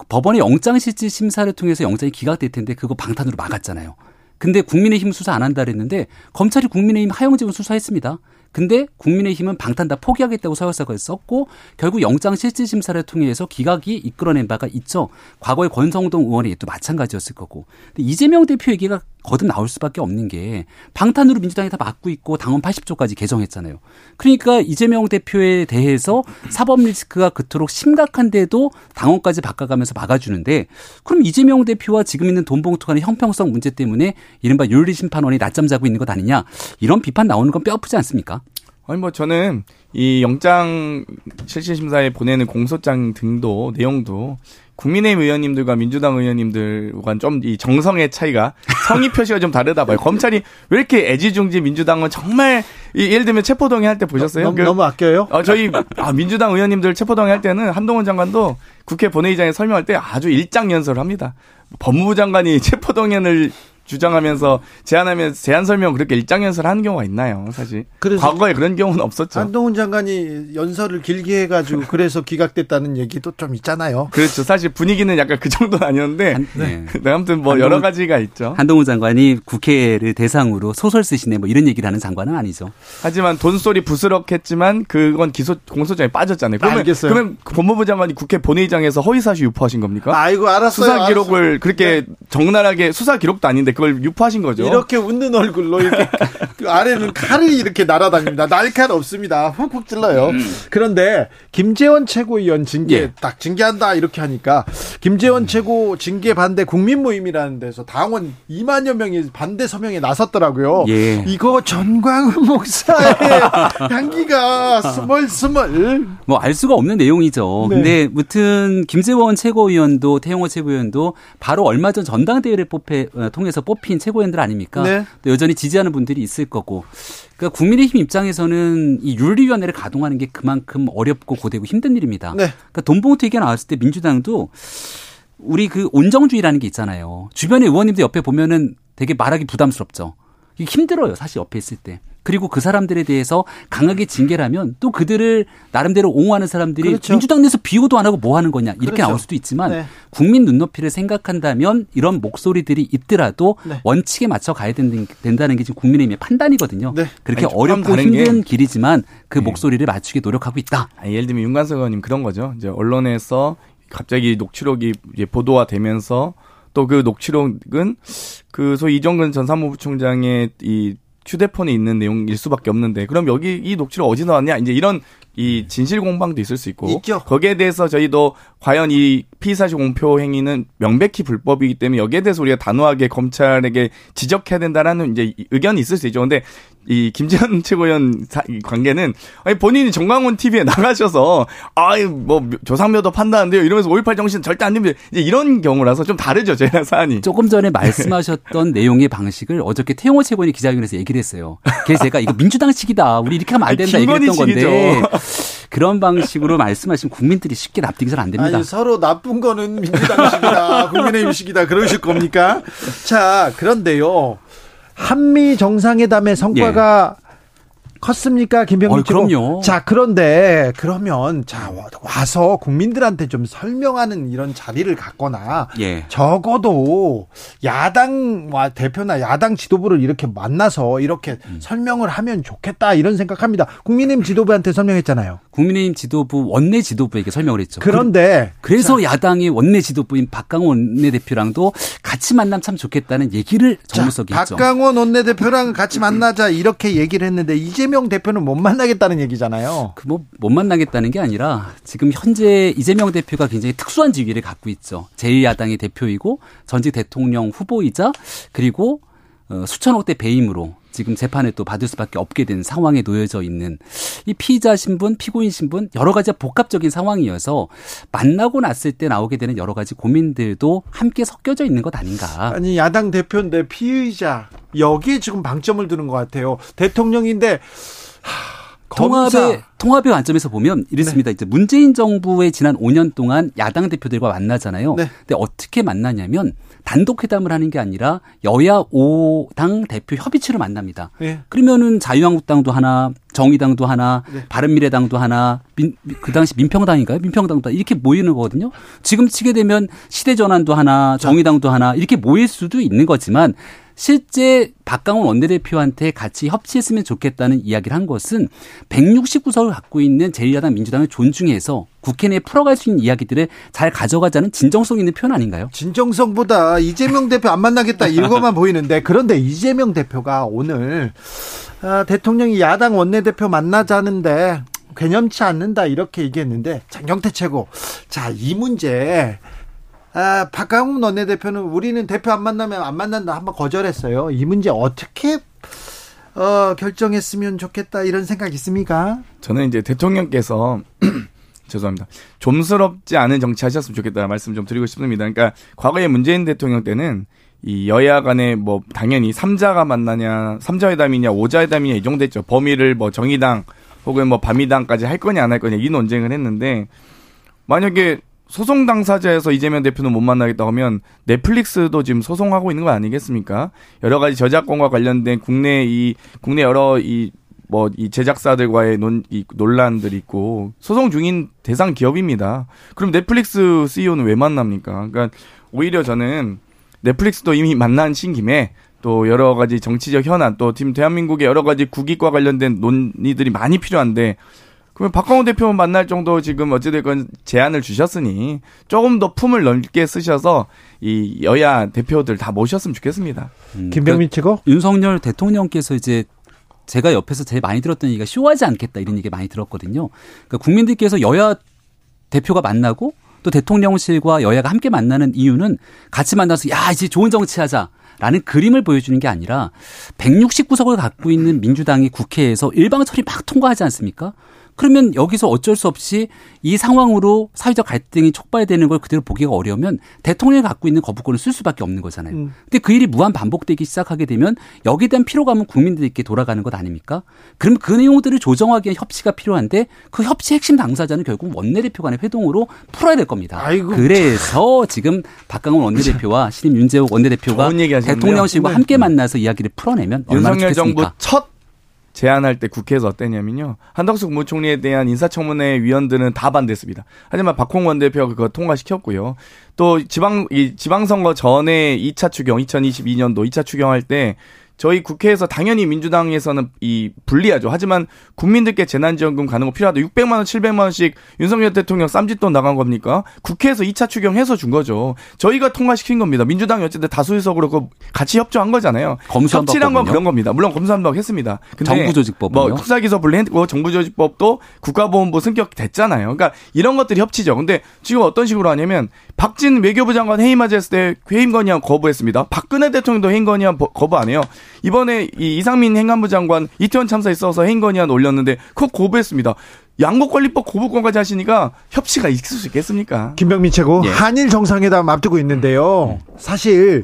법원의 영장실질 심사를 통해서 영장이 기각될 텐데 그거 방탄으로 막았잖아요. 근데 국민의힘 수사 안 한다 그랬는데 검찰이 국민의힘 하영재원 수사했습니다. 근데 국민의힘은 방탄 다 포기하겠다고 서열사를 썼고 결국 영장 실질 심사를 통해서 기각이 이끌어낸 바가 있죠. 과거에 권성동 의원이 또 마찬가지였을 거고. 근데 이재명 대표 얘기가 거듭 나올 수밖에 없는 게 방탄으로 민주당이 다 막고 있고 당원 80조까지 개정했잖아요. 그러니까 이재명 대표에 대해서 사법 리스크가 그토록 심각한데도 당원까지 바꿔가면서 막아주는데 그럼 이재명 대표와 지금 있는 돈봉투 간의 형평성 문제 때문에 이른바 윤리 심판원이 낮잠 자고 있는 것 아니냐 이런 비판 나오는 건 뼈아프지 않습니까? 아니 뭐 저는 이 영장 실질심사에 보내는 공소장 등도 내용도 국민의힘 의원님들과 민주당 의원님들과 좀 이 정성의 차이가 성의 표시가 좀 다르다 봐요. 검찰이 왜 이렇게 애지중지 민주당은 정말 이, 예를 들면 체포동의 할 때 보셨어요? 너무, 그, 너무 아껴요? 어, 저희 아, 민주당 의원님들 체포동의 할 때는 한동훈 장관도 국회 본회의장에 설명할 때 아주 일장연설을 합니다. 법무부 장관이 체포동의안을 주장하면서 제안하면 제안 설명 그렇게 일장 연설 하는 경우가 있나요, 사실? 그래서 과거에 그런 경우는 없었죠. 한동훈 장관이 연설을 길게 해가지고 그래서 기각됐다는 얘기도 좀 있잖아요. 그렇죠. 사실 분위기는 약간 그 정도는 아니었는데, 한, 네. 네. 아무튼 뭐 한동훈, 여러 가지가 있죠. 한동훈 장관이 국회를 대상으로 소설 쓰시네 뭐 이런 얘기를 하는 장관은 아니죠. 하지만 돈소리 부스럭했지만 그건 기소 공소장에 빠졌잖아요. 그러면 알겠어요. 그러면 법무부 장관이 국회 본회의장에서 허위사실 유포하신 겁니까? 아이고 알았어요. 수사 기록을 알았어요. 그렇게 네. 적나라하게 수사 기록도 아닌데 그걸 유포하신 거죠. 이렇게 웃는 얼굴로 이렇게 그 아래는 칼이 이렇게 날아다닙니다. 날칼 없습니다. 훅훅 찔러요. 음. 그런데 김재원 최고위원 징계 예. 딱 징계한다 이렇게 하니까 김재원 음. 최고 징계 반대 국민 모임이라는 데서 당원 2만여 명이 반대 서명에 나섰더라고요. 예. 이거 전광훈 목사의 향기가 스멀스멀. 뭐 알 수가 없는 내용이죠. 네. 근데 무튼 김재원 최고위원도 태영호 최고위원도 바로 얼마 전 전당대회를 뽑해, 어, 통해서 뽑힌 최고위원들 아닙니까? 네. 여전히 지지하는 분들이 있을 거고. 그러니까 국민의힘 입장에서는 이 윤리위원회를 가동하는 게 그만큼 어렵고 고되고 힘든 일입니다. 네. 그러니까 돈봉투 얘기가 나왔을 때 민주당도 우리 그 온정주의라는 게 있잖아요. 주변의 의원님들 옆에 보면은 되게 말하기 부담스럽죠. 힘들어요. 사실 옆에 있을 때. 그리고 그 사람들에 대해서 강하게 징계라면 또 그들을 나름대로 옹호하는 사람들이 그렇죠. 민주당 내에서 비호도 안 하고 뭐 하는 거냐 이렇게 그렇죠. 나올 수도 있지만 네. 국민 눈높이를 생각한다면 이런 목소리들이 있더라도 네. 원칙에 맞춰 가야 된다는 게 지금 국민의힘의 판단이거든요. 네. 그렇게 아니, 어렵고 힘든 길이지만 그 네. 목소리를 맞추기 노력하고 있다. 아니, 예를 들면 윤관석 의원님 그런 거죠. 이제 언론에서 갑자기 녹취록이 보도가 되면서 또 그 녹취록은 그 소위 이정근 전 사무부총장의 이 휴대폰에 있는 내용일 수밖에 없는데 그럼 여기 이 녹취록 어디서 나왔냐? 이제 이런 이 진실 공방도 있을 수 있고 있죠. 거기에 대해서 저희도 과연 이 피의사실 공표 행위는 명백히 불법이기 때문에 여기에 대해서 우리가 단호하게 검찰에게 지적해야 된다라는 이제 의견이 있을 수 있죠. 근데 이 김재현 최고위원 관계는 아니 본인이 정광훈 TV에 나가셔서 아이 뭐 조상묘도 판다는데요 이러면서 5.18 정신 절대 안 됩니다. 이제 이런 경우라서 좀 다르죠 제가 사안이. 조금 전에 말씀하셨던 내용의 방식을 어저께 태용호 최고위원이 기자회견에서 얘기를 했어요. 그래서 제가 이거 민주당식이다. 우리 이렇게 하면 안 된다 얘기했던 건데 그런 방식으로 말씀하시면 국민들이 쉽게 납득이 잘 안 됩니다. 아니, 서로 나쁜 거는 민주당식이다, 국민의힘식이다 그러실 겁니까? 자, 그런데요. 한미 정상회담의 성과가 예. 컸습니까, 김병민 어, 그럼요. 자, 그런데 그러면 자 와서 국민들한테 좀 설명하는 이런 자리를 갖거나 예. 적어도 야당 대표나 야당 지도부를 이렇게 만나서 이렇게 음. 설명을 하면 좋겠다 이런 생각합니다. 국민의힘 지도부한테 설명했잖아요. 국민의힘 지도부 원내 지도부에게 설명을 했죠. 그런데 그 래서 자, 야당의 원내 지도부인 박강원 원내대표랑도 같이 만나면 참 좋겠다는 얘기를 정무석이 했죠. 박강원 원내대표랑 같이 만나자 이렇게 얘기를 했는데 이제 이재명 대표는 못 만나겠다는 얘기잖아요. 그 뭐 못 만나겠다는 게 아니라 지금 현재 이재명 대표가 굉장히 특수한 지위를 갖고 있죠. 제1야당의 대표이고 전직 대통령 후보이자 그리고 어, 수천억 대 배임으로 지금 재판에 또 받을 수밖에 없게 된 상황에 놓여져 있는 이 피의자 신분, 피고인 신분 여러 가지 복합적인 상황이어서 만나고 났을 때 나오게 되는 여러 가지 고민들도 함께 섞여져 있는 것 아닌가. 아니 야당 대표인데 피의자 여기에 지금 방점을 두는 것 같아요. 대통령인데 하... 통합의 통합의 관점에서 보면 이렇습니다. 네. 이제 문재인 정부의 지난 5년 동안 야당 대표들과 만나잖아요. 네. 근데 어떻게 만나냐면 단독 회담을 하는 게 아니라 여야 5당 대표 협의체로 만납니다. 네. 그러면은 자유한국당도 하나, 정의당도 하나, 네. 바른미래당도 하나, 민, 그 당시 민평당인가요? 민평당도 이렇게 모이는 거거든요. 지금 치게 되면 시대전환도 하나, 정의당도 하나 이렇게 모일 수도 있는 거지만 실제 박강원 원내대표한테 같이 협치했으면 좋겠다는 이야기를 한 것은 169석을 갖고 있는 제1야당 민주당을 존중해서 국회 내에 풀어갈 수 있는 이야기들을 잘 가져가자는 진정성 있는 표현 아닌가요? 진정성보다 이재명 대표 안 만나겠다 이거만 보이는데 그런데 이재명 대표가 오늘 아, 대통령이 야당 원내대표 만나자는데 개념치 않는다 이렇게 얘기했는데 장경태 최고 자 이 문제 아, 박강훈 원내대표는 우리는 대표 안 만나면 안 만난다 한번 거절했어요. 이 문제 어떻게 어, 결정했으면 좋겠다 이런 생각 있습니까? 저는 이제 대통령께서 죄송합니다. 좀스럽지 않은 정치 하셨으면 좋겠다 말씀 좀 드리고 싶습니다. 그러니까 과거에 문재인 대통령 때는 이 여야 간에 뭐 당연히 삼자가 만나냐, 삼자회담이냐, 오자회담이냐 이 정도 했죠. 범위를 뭐 정의당 혹은 뭐 밤이당까지 할 거냐 안 할 거냐 이 논쟁을 했는데 만약에 소송 당사자에서 이재명 대표는 못 만나겠다 하면 넷플릭스도 지금 소송하고 있는 거 아니겠습니까? 여러 가지 저작권과 관련된 국내 이 국내 여러 이 뭐 이 제작사들과의 논, 이 논란들이 있고 소송 중인 대상 기업입니다. 그럼 넷플릭스 CEO는 왜 만납니까? 그러니까 오히려 저는 넷플릭스도 이미 만난 신 김에 또 여러 가지 정치적 현안 또 지금 대한민국의 여러 가지 국익과 관련된 논의들이 많이 필요한데 그러면 박광호 대표 만날 정도 지금 어찌됐건 제안을 주셨으니 조금 더 품을 넓게 쓰셔서 이 여야 대표들 다 모셨으면 좋겠습니다. 음, 김병민 측어 그러니까 윤석열 대통령께서 이제 제가 옆에서 제일 많이 들었던 얘기가 쇼하지 않겠다 이런 얘기 많이 들었거든요. 그러니까 국민들께서 여야 대표가 만나고 또 대통령실과 여야가 함께 만나는 이유는 같이 만나서 야 이제 좋은 정치하자. 라는 그림을 보여주는 게 아니라 169석을 갖고 있는 민주당이 국회에서 일방 처리 막 통과하지 않습니까? 그러면 여기서 어쩔 수 없이 이 상황으로 사회적 갈등이 촉발되는 걸 그대로 보기가 어려우면 대통령이 갖고 있는 거부권을 쓸 수밖에 없는 거잖아요. 음. 근데 그 일이 무한 반복되기 시작하게 되면 여기에 대한 피로감은 국민들에게 돌아가는 것 아닙니까? 그럼 그 내용들을 조정하기 위한 협치가 필요한데 그 협치 핵심 당사자는 결국 원내대표 간의 회동으로 풀어야 될 겁니다. 아이고. 그래서 지금 박강원 원내대표와 신임 윤재욱 원내대표가 대통령실과 네. 함께 만나서 이야기를 풀어내면 얼마나 윤석열 좋겠습니까? 정부 첫 제안할 때 국회에서 어땠냐면요. 한덕수 국무총리에 대한 인사청문회 위원들은 다 반대했습니다. 하지만 박홍원 대표가 그거 통과시켰고요. 또 지방 이 지방선거 전에 2차 추경 2022년도 2차 추경할 때 저희 국회에서 당연히 민주당에서는 이 불리하죠. 하지만 국민들께 재난지원금 가는 거 필요하다. 600만 원, 700만 원씩 윤석열 대통령 쌈짓돈 나간 겁니까? 국회에서 2차 추경해서 준 거죠. 저희가 통과시킨 겁니다. 민주당이 어쨌든 다수의석으로 그 같이 협조한 거잖아요. 협치란 건 그런 겁니다. 물론 검수한박 했습니다. 근데 정부조직법 뭐 수사기소 분리했고 정부조직법도 국가보훈부 승격 됐잖아요. 그러니까 이런 것들이 협치죠. 근데 지금 어떤 식으로 하냐면 박진 외교부 장관 해임 맞이했을 때 해임 건의안 거부했습니다. 박근혜 대통령도 해임 건의안 거부 안 해요. 이번에 이 이상민 행안부 장관 이태원 참사에 있어서 건의안 올렸는데 그거 거부했습니다. 양국관리법 고부권까지 하시니까 협치가 있을 수 있겠습니까? 김병민 최고 예. 한일 정상회담 앞두고 있는데요. 사실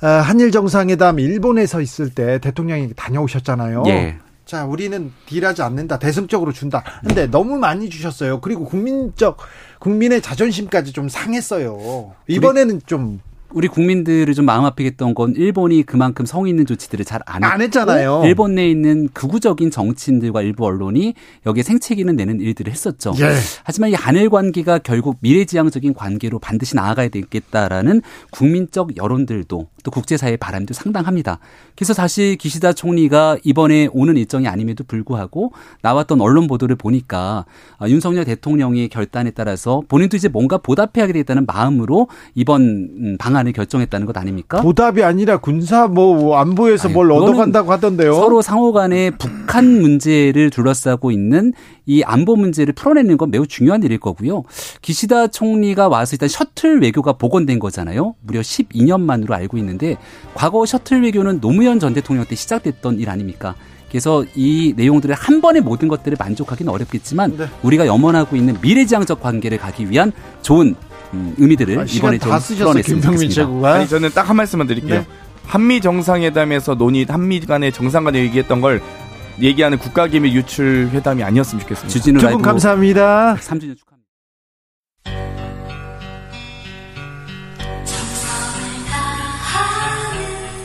어, 한일 정상회담 일본에서 있을 때 대통령이 다녀오셨잖아요. 예. 자, 우리는 딜하지 않는다. 대승적으로 준다. 근데 너무 많이 주셨어요. 그리고 국민적 국민의 자존심까지 좀 상했어요. 이번에는 좀 우리 국민들을 좀 마음 아프게 했던 건 일본이 그만큼 성의 있는 조치들을 잘 안 했잖아요. 일본 내에 있는 극우적인 정치인들과 일부 언론이 여기에 생채기는 내는 일들을 했었죠. 예. 하지만 이 한일 관계가 결국 미래지향적인 관계로 반드시 나아가야 되겠다라는 국민적 여론들도 또 국제사회의 바람도 상당합니다. 그래서 사실 기시다 총리가 이번에 오는 일정이 아님에도 불구하고 나왔던 언론 보도를 보니까 아, 윤석열 대통령의 결단에 따라서 본인도 이제 뭔가 보답해야 되겠다는 마음으로 이번 음, 방안을 결정했다는 것 아닙니까? 보답이 아니라 군사 뭐 안보에서 아니, 뭘 얻어간다고 하던데요. 서로 상호간에 북한 문제를 둘러싸고 있는 이 안보 문제를 풀어내는 건 매우 중요한 일일 거고요. 기시다 총리가 와서 일단 셔틀 외교가 복원된 거잖아요. 무려 12년 만으로 알고 있는 데 과거 셔틀 외교는 노무현 전 대통령 때 시작됐던 일 아닙니까? 그래서 이 내용들을 한 번에 모든 것들을 만족하기는 어렵겠지만 네. 우리가 염원하고 있는 미래지향적 관계를 가기 위한 좋은 음, 의미들을 아, 이번에 좀 풀어냈으면 좋겠습니다. 아니 저는 딱 한 말씀만 드릴게요. 네. 한미 정상회담에서 논의 한미 간의 정상 간에 얘기했던 걸 얘기하는 국가기밀 유출 회담이 아니었으면 좋겠습니다. 주진우 두분 감사합니다. 3주년 축하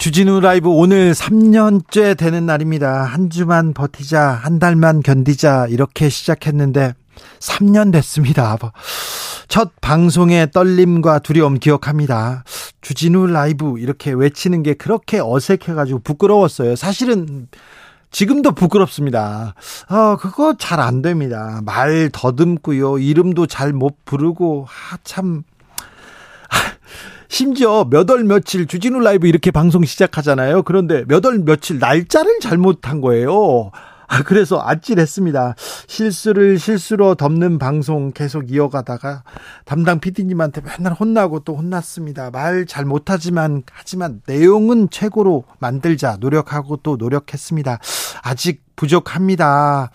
주진우 라이브 오늘 3년째 되는 날입니다. 한 주만 버티자, 한 달만 견디자, 이렇게 시작했는데 3년 됐습니다. 첫 방송의 떨림과 두려움 기억합니다. 주진우 라이브 이렇게 외치는 게 그렇게 어색해가지고 부끄러웠어요. 사실은 지금도 부끄럽습니다. 어, 그거 잘 안 됩니다. 말 더듬고요. 이름도 잘 못 부르고, 아, 참. 심지어 몇 월 며칠 주진우 라이브 이렇게 방송 시작하잖아요. 그런데 몇 월 며칠 날짜를 잘못한 거예요. 아, 그래서 아찔했습니다. 실수를 실수로 덮는 방송 계속 이어가다가 담당 PD님한테 맨날 혼나고 또 혼났습니다. 말 잘 못하지만 하지만 내용은 최고로 만들자 노력하고 또 노력했습니다. 아직 부족합니다.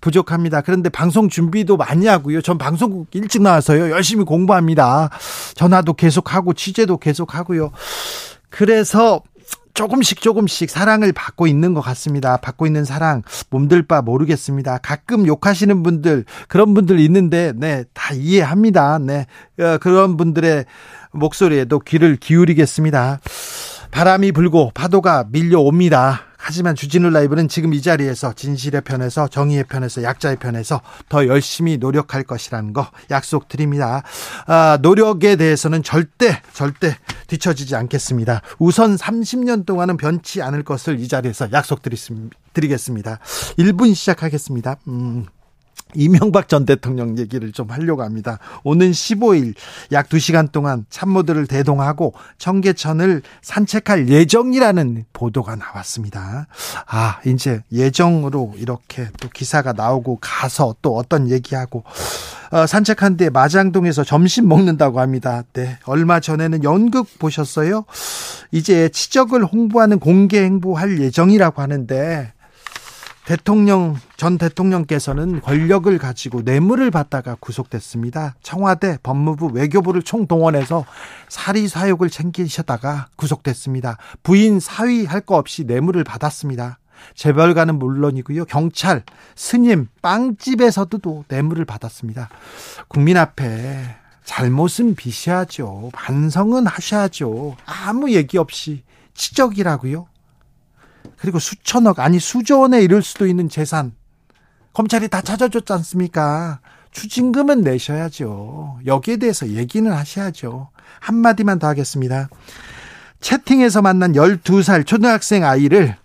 부족합니다. 그런데 방송 준비도 많이 하고요. 전 방송국 일찍 나와서요. 열심히 공부합니다. 전화도 계속하고 취재도 계속하고요. 그래서 조금씩 조금씩 사랑을 받고 있는 것 같습니다. 받고 있는 사랑 몸들 바 모르겠습니다. 가끔 욕하시는 분들 그런 분들 있는데 네 다 이해합니다. 네 어, 그런 분들의 목소리에도 귀를 기울이겠습니다. 바람이 불고 파도가 밀려옵니다. 하지만 주진우 라이브는 지금 이 자리에서 진실의 편에서 정의의 편에서 약자의 편에서 더 열심히 노력할 것이라는 거 약속드립니다. 아, 노력에 대해서는 절대 절대 뒤처지지 않겠습니다. 우선 30년 동안은 변치 않을 것을 이 자리에서 약속드리겠습니다. 1분 시작하겠습니다. 음. 이명박 전 대통령 얘기를 좀 하려고 합니다. 오는 15일 약 2시간 동안 참모들을 대동하고 청계천을 산책할 예정이라는 보도가 나왔습니다. 아, 이제 예정으로 이렇게 또 기사가 나오고 가서 또 어떤 얘기하고 어, 산책한 뒤에 마장동에서 점심 먹는다고 합니다. 네. 얼마 전에는 연극 보셨어요? 이제 치적을 홍보하는 공개 행보할 예정이라고 하는데 대통령 전 대통령께서는 권력을 가지고 뇌물을 받다가 구속됐습니다. 청와대, 법무부, 외교부를 총동원해서 사리 사욕을 챙기셨다가 구속됐습니다. 부인 사위 할 거 없이 뇌물을 받았습니다. 재벌가는 물론이고요. 경찰, 스님, 빵집에서도 뇌물을 받았습니다. 국민 앞에 잘못은 비시하죠. 반성은 하셔야죠. 아무 얘기 없이 치적이라고요. 그리고 수천억 아니 수조 원에 이를 수도 있는 재산 검찰이 다 찾아줬지 않습니까? 추징금은 내셔야죠. 여기에 대해서 얘기는 하셔야죠. 한마디만 더 하겠습니다. 채팅에서 만난 12살 초등학생 아이를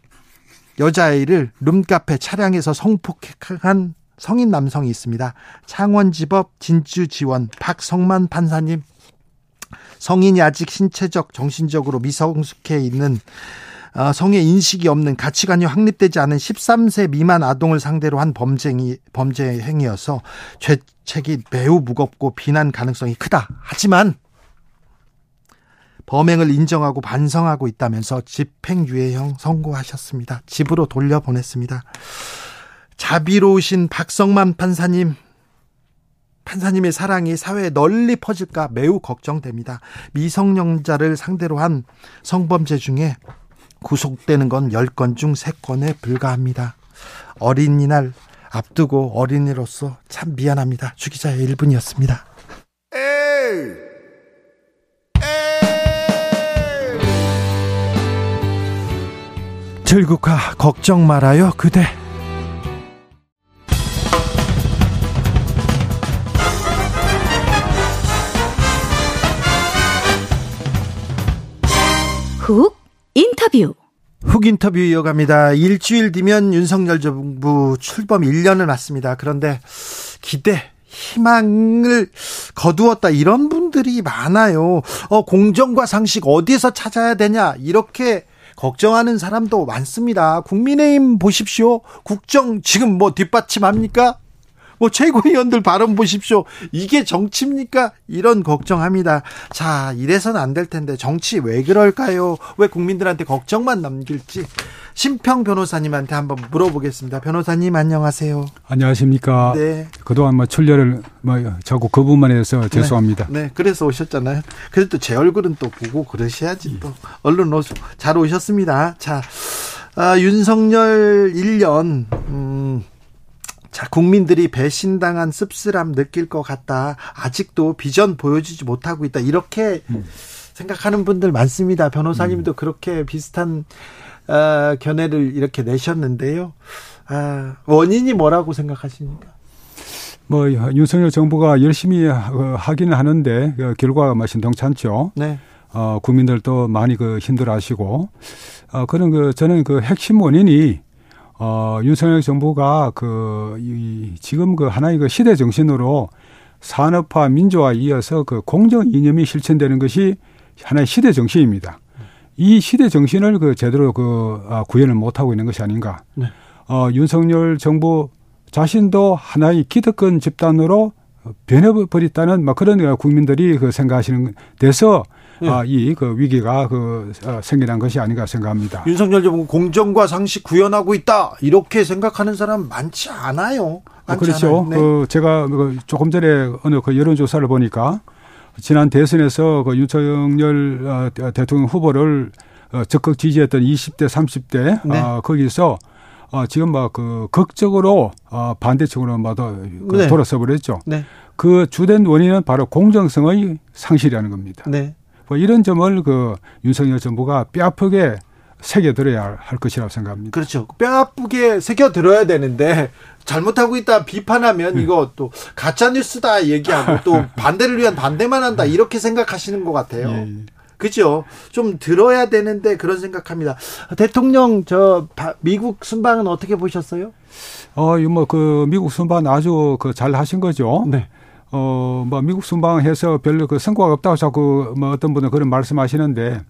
여자아이를 룸카페 차량에서 성폭행한 성인 남성이 있습니다. 창원지법 진주지원 박성만 판사님 성인이 아직 신체적 정신적으로 미성숙해 있는 어, 성의 인식이 없는 가치관이 확립되지 않은 13세 미만 아동을 상대로 한 범죄이 범죄 행위여서 죄책이 매우 무겁고 비난 가능성이 크다. 하지만 범행을 인정하고 반성하고 있다면서 집행유예형 선고하셨습니다. 집으로 돌려보냈습니다. 자비로우신 박성만 판사님, 판사님의 사랑이 사회에 널리 퍼질까 매우 걱정됩니다. 미성년자를 상대로 한 성범죄 중에 구속되는 건 10건 중 3건에 불과합니다. 어린이날 앞두고 어린이로서 참 미안합니다. 주기자의 1분이었습니다. 에이! 들국화 걱정 말아요 그대 훅 인터뷰. 훅 인터뷰 이어갑니다. 일주일 뒤면 윤석열 정부 출범 1년을 맞습니다. 그런데 기대, 희망을 거두었다 이런 분들이 많아요. 어, 공정과 상식 어디에서 찾아야 되냐 이렇게 걱정하는 사람도 많습니다. 국민의힘 보십시오. 국정 지금 뭐 뒷받침합니까? 뭐 최고위원들 발언 보십시오. 이게 정치입니까? 이런 걱정합니다. 자, 이래서는 안될 텐데 정치 왜 그럴까요? 왜 국민들한테 걱정만 남길지 심평 변호사님한테 한번 물어보겠습니다. 변호사님 안녕하세요. 안녕하십니까. 네. 그동안 뭐 출연을 뭐 자꾸 그 부분만 해서 네. 죄송합니다. 네, 네. 그래서 오셨잖아요. 그래도 제 얼굴은 또 보고 그러셔야지 또 얼른 오셔. 잘 오셨습니다. 자, 아, 윤석열 1년 음. 자, 국민들이 배신당한 씁쓸함 느낄 것 같다. 아직도 비전 보여주지 못하고 있다. 이렇게 음. 생각하는 분들 많습니다. 변호사님도 음. 그렇게 비슷한 어, 견해를 이렇게 내셨는데요. 아, 원인이 뭐라고 생각하십니까? 뭐 윤석열 정부가 열심히 어, 하기는 하는데 그 결과가 뭐 신동찮죠. 네. 어, 국민들도 많이 그 힘들어하시고 어, 그런 그 저는 그 핵심 원인이 어, 윤석열 정부가 그, 이, 지금 그 하나의 그 시대 정신으로 산업화 민주화 이어서 그 공정 이념이 실천되는 것이 하나의 시대 정신입니다. 이 시대 정신을 그 제대로 그 아, 구현을 못하고 있는 것이 아닌가. 네. 어, 윤석열 정부 자신도 하나의 기득권 집단으로 변해버렸다는 막 그런 국민들이 그 생각하시는 데서 네. 아, 이그 위기가 그 어, 생겨난 것이 아닌가 생각합니다. 윤석열 정부 공정과 상식 구현하고 있다 이렇게 생각하는 사람 많지 않아요. 많지 그렇죠. 네. 그 제가 그 조금 전에 어느 그 여론조사를 보니까 지난 대선에서 그 윤석열 어, 대통령 후보를 어, 적극 지지했던 20대, 30대 네. 어, 거기서 어, 지금 막 그 극적으로 어, 반대쪽으로 막그 네. 돌아서 버렸죠. 네. 그 주된 원인은 바로 공정성의 상실이라는 겁니다. 네. 뭐 이런 점을 그 윤석열 정부가 뼈아프게 새겨들어야 할 것이라고 생각합니다. 그렇죠. 뼈아프게 새겨들어야 되는데 잘못하고 있다 비판하면 네. 이거 또 가짜 뉴스다 얘기하고 또 반대를 위한 반대만 한다 이렇게 생각하시는 것 같아요. 예. 그죠? 좀 들어야 되는데 그런 생각합니다. 대통령 저 미국 순방은 어떻게 보셨어요? 어, 뭐그 미국 순방 아주 그 잘 하신 거죠. 네. 어, 뭐 미국 순방해서 별로 그 성과가 없다고 자꾸 뭐 어떤 분은 그런 말씀하시는데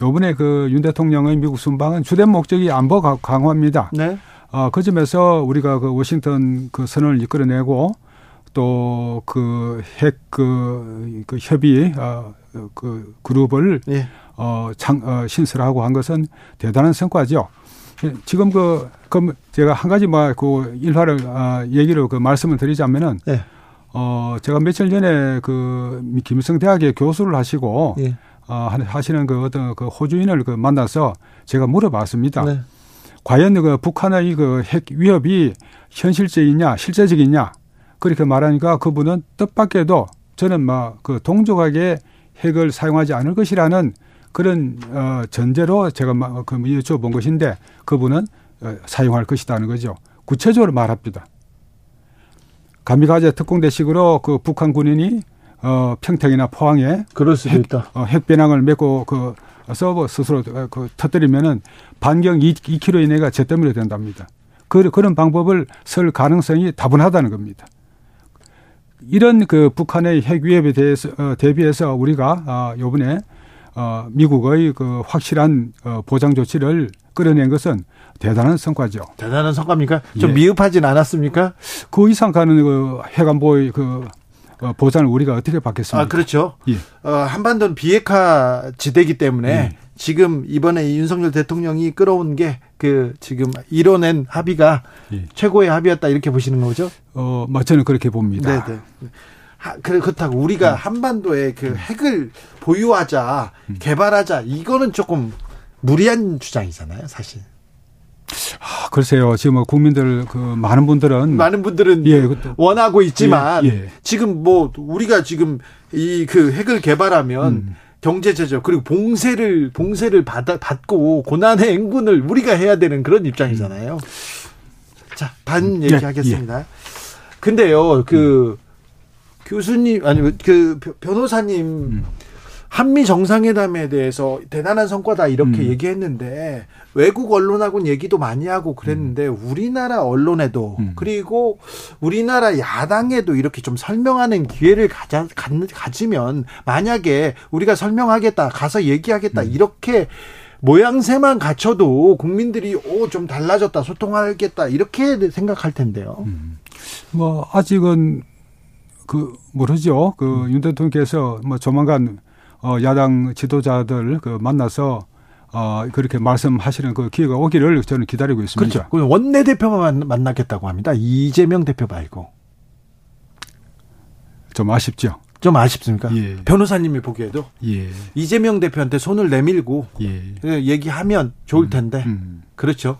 요번에 그 윤 대통령의 미국 순방은 주된 목적이 안보 강화입니다. 네. 어, 그 점에서 우리가 그 워싱턴 그 선언을 이끌어내고 또 그 핵그 그, 그 협의 어, 그 그룹을 예. 어, 장, 어, 신설하고 한 것은 대단한 성과죠. 지금 그, 그 제가 한 가지 뭐 그 일화를 아, 얘기를 그 말씀을 드리자면은 예. 어, 제가 며칠 전에 그 김일성 대학의 교수를 하시고 예. 어, 하시는 그 어떤 그 호주인을 그 만나서 제가 물어봤습니다. 네. 과연 그 북한의 그 핵 위협이 현실적이냐 실제적이냐 그렇게 말하니까 그분은 뜻밖에도 저는 막 그 동족하게 핵을 사용하지 않을 것이라는 그런 어 전제로 제가 그 여쭤본 것인데 그분은 어, 사용할 것이다는 거죠. 구체적으로 말합니다. 가미가제 특공대식으로 그 북한 군인이 어 평택이나 포항에 그럴 수도 핵, 있다. 어, 핵 배낭을 메고 그 서버 스스로 그 터뜨리면은 반경 2, 2km 이내가 잿더미로 된답니다. 그, 그런 방법을 쓸 가능성이 다분하다는 겁니다. 이런 그 북한의 핵 위협에 대해서 어, 대비해서 우리가 아, 요번에 어, 미국의 그 확실한 어, 보장 조치를 끌어낸 것은 대단한 성과죠. 대단한 성과입니까? 좀 예. 미흡하진 않았습니까? 그 이상 가는 그 해관보의 그 어, 보장을 우리가 어떻게 받겠습니까? 아, 그렇죠. 예. 어, 한반도는 비핵화 지대기 때문에 예. 지금 이번에 윤석열 대통령이 끌어온 게 그 지금 이뤄낸 합의가 예. 최고의 합의였다 이렇게 보시는 거죠? 어, 뭐 저는 그렇게 봅니다. 네, 네. 그렇다고 우리가 음. 한반도에 그 음. 핵을 보유하자, 음. 개발하자 이거는 조금 무리한 주장이잖아요, 사실. 아, 글쎄요. 지금 뭐 국민들 그 많은 분들은 많은 분들은 예, 원하고 있지만 예, 예. 지금 뭐 우리가 지금 이 그 핵을 개발하면 음. 경제 제조 그리고 봉쇄를 봉쇄를 받아 받고 고난의 행군을 우리가 해야 되는 그런 입장이잖아요. 음. 자, 반 음. 예, 얘기하겠습니다. 예. 근데요, 그 음. 교수님 아니 그 변호사님 음. 한미 정상회담에 대해서 대단한 성과다 이렇게 음. 얘기했는데 외국 언론하고는 얘기도 많이 하고 그랬는데 음. 우리나라 언론에도 음. 그리고 우리나라 야당에도 이렇게 좀 설명하는 기회를 가자, 가지면 만약에 우리가 설명하겠다 가서 얘기하겠다 음. 이렇게 모양새만 갖춰도 국민들이 오 좀 달라졌다 소통하겠다 이렇게 생각할 텐데요. 음. 뭐 아직은 그 모르죠. 그윤 음. 대통령께서 뭐 조만간 어, 야당 지도자들 그 만나서 어, 그렇게 말씀하시는 그 기회가 오기를 저는 기다리고 있습니다. 그렇죠. 원내대표만 만나겠다고 합니다. 이재명 대표 말고. 좀 아쉽죠. 좀 아쉽습니까? 예. 변호사님이 보기에도 예. 이재명 대표한테 손을 내밀고 예. 그 얘기하면 좋을 음, 텐데 음, 음. 그렇죠.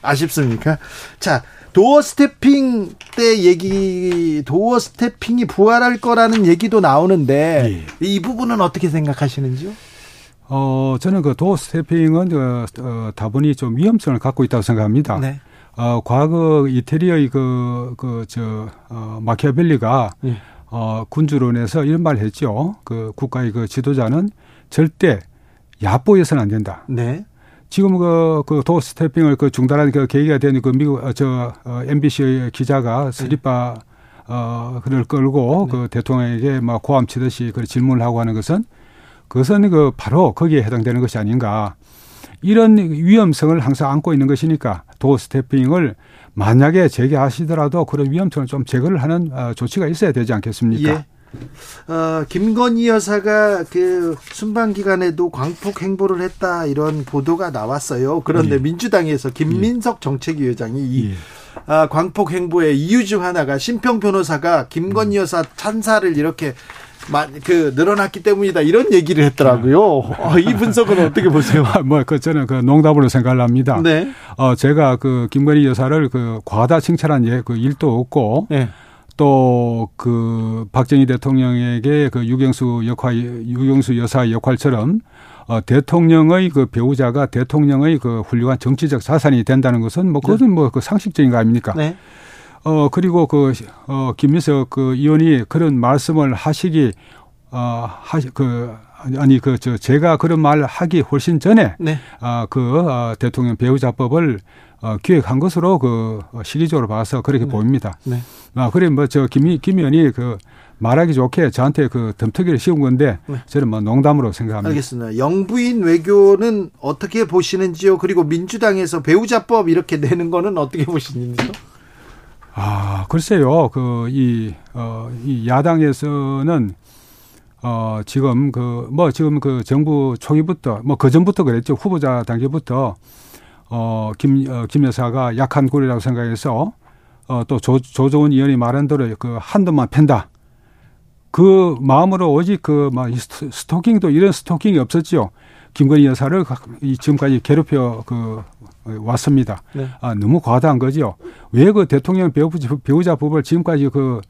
아쉽습니까? 자 도어 스태핑 때 얘기 도어 스태핑이 부활할 거라는 얘기도 나오는데 예. 이 부분은 어떻게 생각하시는지요? 어 저는 그 도어 스태핑은 그, 어, 다분히 좀 위험성을 갖고 있다고 생각합니다. 네. 어 과거 이태리의 그 그 저 어, 마키아벨리가 예. 어, 군주론에서 이런 말을 했죠. 그 국가의 그 지도자는 절대 야보해서는 안 된다. 네. 지금 그, 그 도어 스태핑을 그 중단하는 그 계기가 되는 그 미국, 어, 저, 어, MBC 기자가 스리파, 네. 어, 그를 끌고 네. 그 대통령에게 막 고함 치듯이 그 질문을 하고 하는 것은 그것은 그 바로 거기에 해당되는 것이 아닌가. 이런 위험성을 항상 안고 있는 것이니까 도어 스태핑을 만약에 재개하시더라도 그런 위험성을 좀 제거를 하는 어, 조치가 있어야 되지 않겠습니까? 예. 어, 김건희 여사가 그 순방 기간에도 광폭 행보를 했다 이런 보도가 나왔어요. 그런데 예. 민주당에서 김민석 예. 정책위원장이 이 예. 아, 광폭 행보의 이유 중 하나가 심평 변호사가 김건희 여사 찬사를 이렇게 그 늘어났기 때문이다 이런 얘기를 했더라고요. 어, 이 분석은 어떻게 보세요? 뭐그 저는 그 농담으로 생각을 합니다. 네. 어 제가 그 김건희 여사를 그 과다 칭찬한 예그 일도 없고 네. 또그 박정희 대통령에게 그 유경수 역할 유경수 여사 역할처럼 어, 대통령의 그 배우자가 대통령의 그 훌륭한 정치적 자산이 된다는 것은 뭐 그것은 네. 뭐그 상식적인 거 아닙니까? 네. 어, 그리고 그, 어, 김민석 그 의원이 그런 말씀을 하시기, 어, 하시, 그, 아니, 그, 저, 제가 그런 말 하기 훨씬 전에, 네. 아, 그, 어, 대통령 배우자법을 어, 기획한 것으로 그 시기적으로 봐서 그렇게 네. 보입니다. 네. 아, 그래, 뭐, 저, 김, 김 의원이 그, 말하기 좋게 저한테 그 덤터기를 씌운 건데 네. 저는 뭐 농담으로 생각합니다. 알겠습니다. 영부인 외교는 어떻게 보시는지요? 그리고 민주당에서 배우자법 이렇게 내는 거는 어떻게 보시는지요? 아, 글쎄요. 그, 이, 어, 이 야당에서는 어, 지금 그, 뭐 지금 그 정부 초기부터, 뭐 그 전부터 그랬죠. 후보자 단계부터 어, 김, 어, 김 여사가 약한 고리라고 생각해서 어, 또 조, 조정은 의원이 말한 대로 그 한도만 팬다. 그 마음으로 오직 그, 막, 스토킹도 이런 스토킹이 없었지요. 김건희 여사를 지금까지 괴롭혀 그 왔습니다. 네. 아, 너무 과다한 거죠. 왜그 대통령 배우자, 법을 지금까지 그,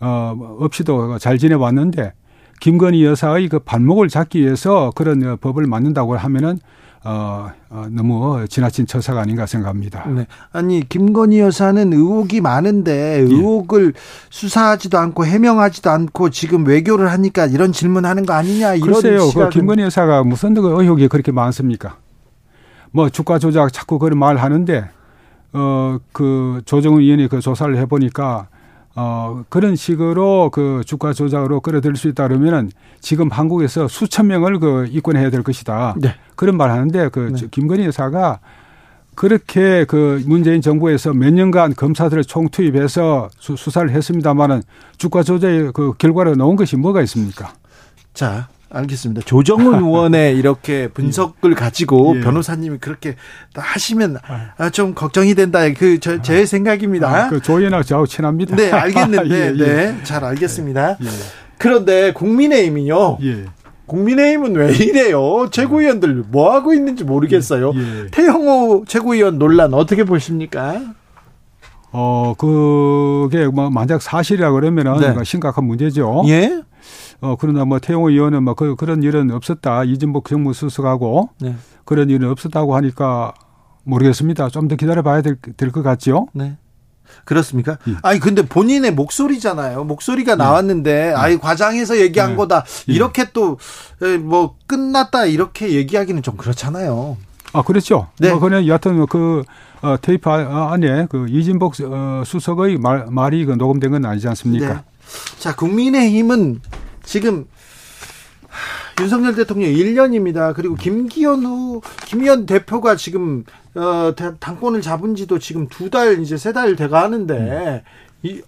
어, 없이도 잘 지내왔는데 김건희 여사의 그 발목을 잡기 위해서 그런 법을 만든다고 하면은 어, 어, 너무 지나친 처사가 아닌가 생각합니다. 네. 아니 김건희 여사는 의혹이 많은데 예. 의혹을 예. 수사하지도 않고 해명하지도 않고 지금 외교를 하니까 이런 질문하는 거 아니냐 이런 글쎄요. 그 김건희 여사가 무슨 그 의혹이 그렇게 많습니까? 뭐 주가 조작 자꾸 그런 말 하는데 어그 조정은 의원이 그 조사를 해보니까 어 그런 식으로 그 주가 조작으로 끌어들일 수 있다 그러면은 지금 한국에서 수천 명을 그 입건해야 될 것이다. 네. 그런 말 하는데 그 네. 김건희 여사가 그렇게 그 문재인 정부에서 몇 년간 검사들을 총투입해서 수, 사를 했습니다마는 주가 조작의 그 결과로 나온 것이 뭐가 있습니까? 자, 알겠습니다. 조정훈 의원의 이렇게 분석을 가지고 예. 변호사님이 그렇게 하시면 아, 좀 걱정이 된다. 그제 아. 생각입니다. 아, 그 조연하고 저하고 친합니다. 네, 알겠는데, 예, 예. 네, 잘 알겠습니다. 예. 그런데 국민의힘은요. 예. 국민의힘은 왜 이래요? 최고위원들 뭐 하고 있는지 모르겠어요. 예. 태영호 최고위원 논란 어떻게 보십니까? 어, 그게 뭐 만약 사실이라 그러면은 네. 심각한 문제죠. 예. 어, 그러나 뭐 태용호 의원은 뭐 그, 그런 일은 없었다. 이진복 정무수석하고 네. 그런 일은 없었다고 하니까 모르겠습니다. 좀 더 기다려 봐야 될, 될것 같죠. 네. 그렇습니까? 예. 아니 근데 본인의 목소리잖아요. 목소리가 예. 나왔는데 예. 아이 과장해서 얘기한 예. 거다. 예. 이렇게 또 뭐 끝났다 이렇게 얘기하기는 좀 그렇잖아요. 아 그렇죠. 네. 뭐 그냥 여하튼 그 어, 테이프 아, 안에 그 이진복 어, 수석의 말, 말이 그 녹음된 건 아니지 않습니까? 네. 자 국민의힘은 지금 윤석열 대통령 1년입니다. 그리고 김기현 후 김기현 대표가 지금 어 당권을 잡은 지도 지금 두 달 이제 세 달 돼가 하는데 이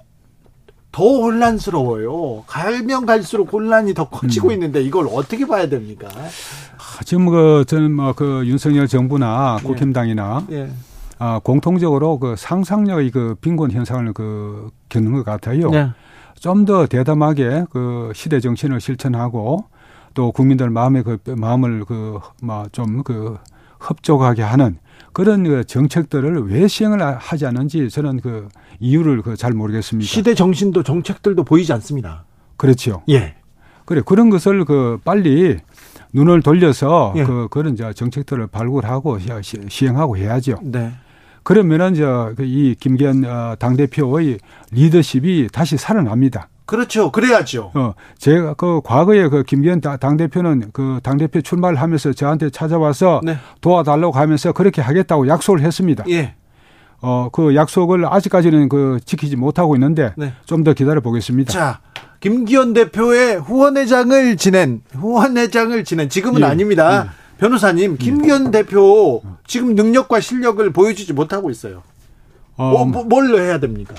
더 혼란스러워요. 갈면 갈수록 혼란이 더 커지고 음. 있는데 이걸 어떻게 봐야 됩니까? 아, 지금 그 저는 뭐그 윤석열 정부나 예. 국힘당이나 예. 아, 공통적으로 그 상상력의 그 빈곤 현상을 그 겪는 것 같아요. 예. 좀 더 대담하게 그 시대 정신을 실천하고 또 국민들 마음의 그 마음을 그막좀그 그 협조하게 하는 그런 그 정책들을 왜 시행을 하지 않는지 저는 그 이유를 그 잘 모르겠습니다. 시대 정신도 정책들도 보이지 않습니다. 그렇죠. 예. 그래 그런 것을 그 빨리 눈을 돌려서 예. 그 그런 저 정책들을 발굴하고 시행하고 해야죠. 네. 그러면은 저이 그 김기현 어, 당 대표의 리더십이 다시 살아납니다. 그렇죠. 그래야죠. 어, 제가 그 과거에 그 김기현 당 대표는 그 당 대표 출마를 하면서 저한테 찾아와서 네. 도와달라고 하면서 그렇게 하겠다고 약속을 했습니다. 예. 어, 그 약속을 아직까지는 그 지키지 못하고 있는데 네. 좀더 기다려 보겠습니다. 자, 김기현 대표의 후원회장을 지낸 후원회장을 지낸 지금은 예. 아닙니다. 예. 변호사님, 김기현 대표 지금 능력과 실력을 보여주지 못하고 있어요. 어, 뭐, 뭘로 해야 됩니까?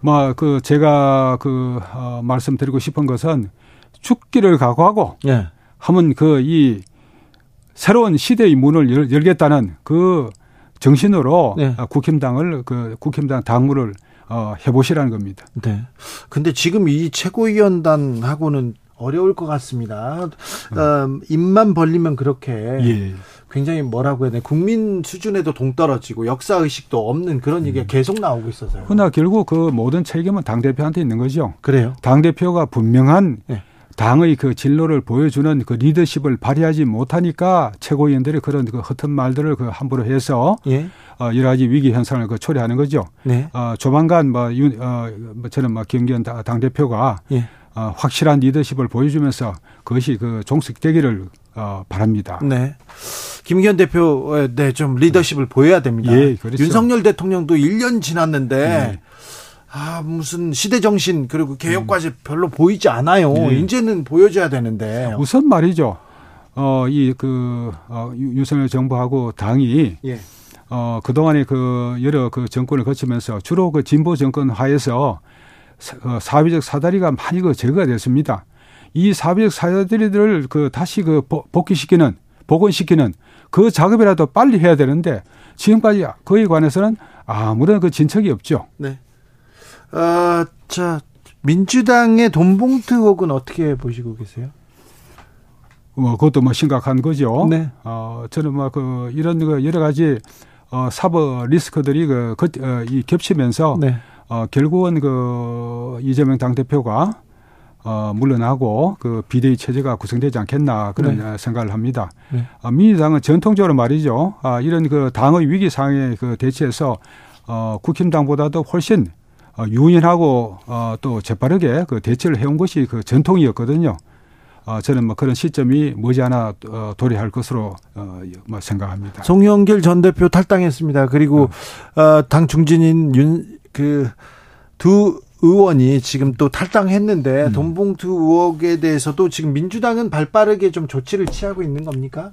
뭐, 그, 제가 그, 어, 말씀드리고 싶은 것은 죽기를 각오하고, 예. 하면 그, 이, 새로운 시대의 문을 열, 열겠다는 그 정신으로 네. 국힘당을, 그, 국힘당 당무를 어, 해보시라는 겁니다. 네. 근데 지금 이 최고위원단하고는 어려울 것 같습니다. 어, 입만 벌리면 그렇게 예. 굉장히 뭐라고 해야 되나 국민 수준에도 동떨어지고 역사 의식도 없는 그런 얘기가 음. 계속 나오고 있어서요. 그러나 결국 그 모든 책임은 당 대표한테 있는 거죠. 그래요? 당 대표가 분명한 네. 당의 그 진로를 보여주는 그 리더십을 발휘하지 못하니까 최고위원들이 그런 그 허튼 말들을 그 함부로 해서 예. 어, 여러 가지 위기 현상을 그 초래하는 거죠. 네. 어, 조만간 뭐, 윤, 어, 뭐 저는 뭐 김기현 당 대표가 예. 어, 확실한 리더십을 보여주면서 그것이 그 종식되기를 어, 바랍니다. 네. 김기현 대표, 네, 좀 리더십을 보여야 됩니다. 예, 그렇죠. 윤석열 대통령도 1년 지났는데, 네. 아, 무슨 시대 정신, 그리고 개혁까지 음. 별로 보이지 않아요. 네. 이제는 보여줘야 되는데. 우선 말이죠. 어, 이, 그, 어, 윤석열 정부하고 당이. 예. 어, 그동안에 그 여러 그 정권을 거치면서 주로 그 진보 정권 하에서 어, 사회적 사다리가 많이 그 제거가 됐습니다. 이 사회적 사다리들을 그 다시 그 복귀시키는 복원시키는 그 작업이라도 빨리 해야 되는데 지금까지 그에 관해서는 아무런 그 진척이 없죠. 네. 어, 자 민주당의 돈봉투 의혹은 어떻게 보시고 계세요? 뭐 그것도 뭐 심각한 거죠. 네. 어 저는 뭐그 이런 그 여러 가지 어 사법 리스크들이 그, 그 어, 이 겹치면서 네. 어, 결국은 그 이재명 당대표가 어, 물러나고 그 비대위 체제가 구성되지 않겠나 그런 네. 생각을 합니다. 네. 어, 민주당은 전통적으로 말이죠. 아, 이런 그 당의 위기 상황에 그 대처해서 어, 국힘당보다도 훨씬 어, 유연하고 어, 또 재빠르게 그 대처를 해온 것이 그 전통이었거든요. 어, 저는 뭐 그런 시점이 머지않아 어, 도래할 것으로 어, 뭐 생각합니다. 송영길 전 대표 탈당했습니다. 그리고 어. 어, 당 중진인 윤 그 두 의원이 지금 또 탈당했는데 음. 돈봉투 의혹에 대해서도 지금 민주당은 발빠르게 좀 조치를 취하고 있는 겁니까?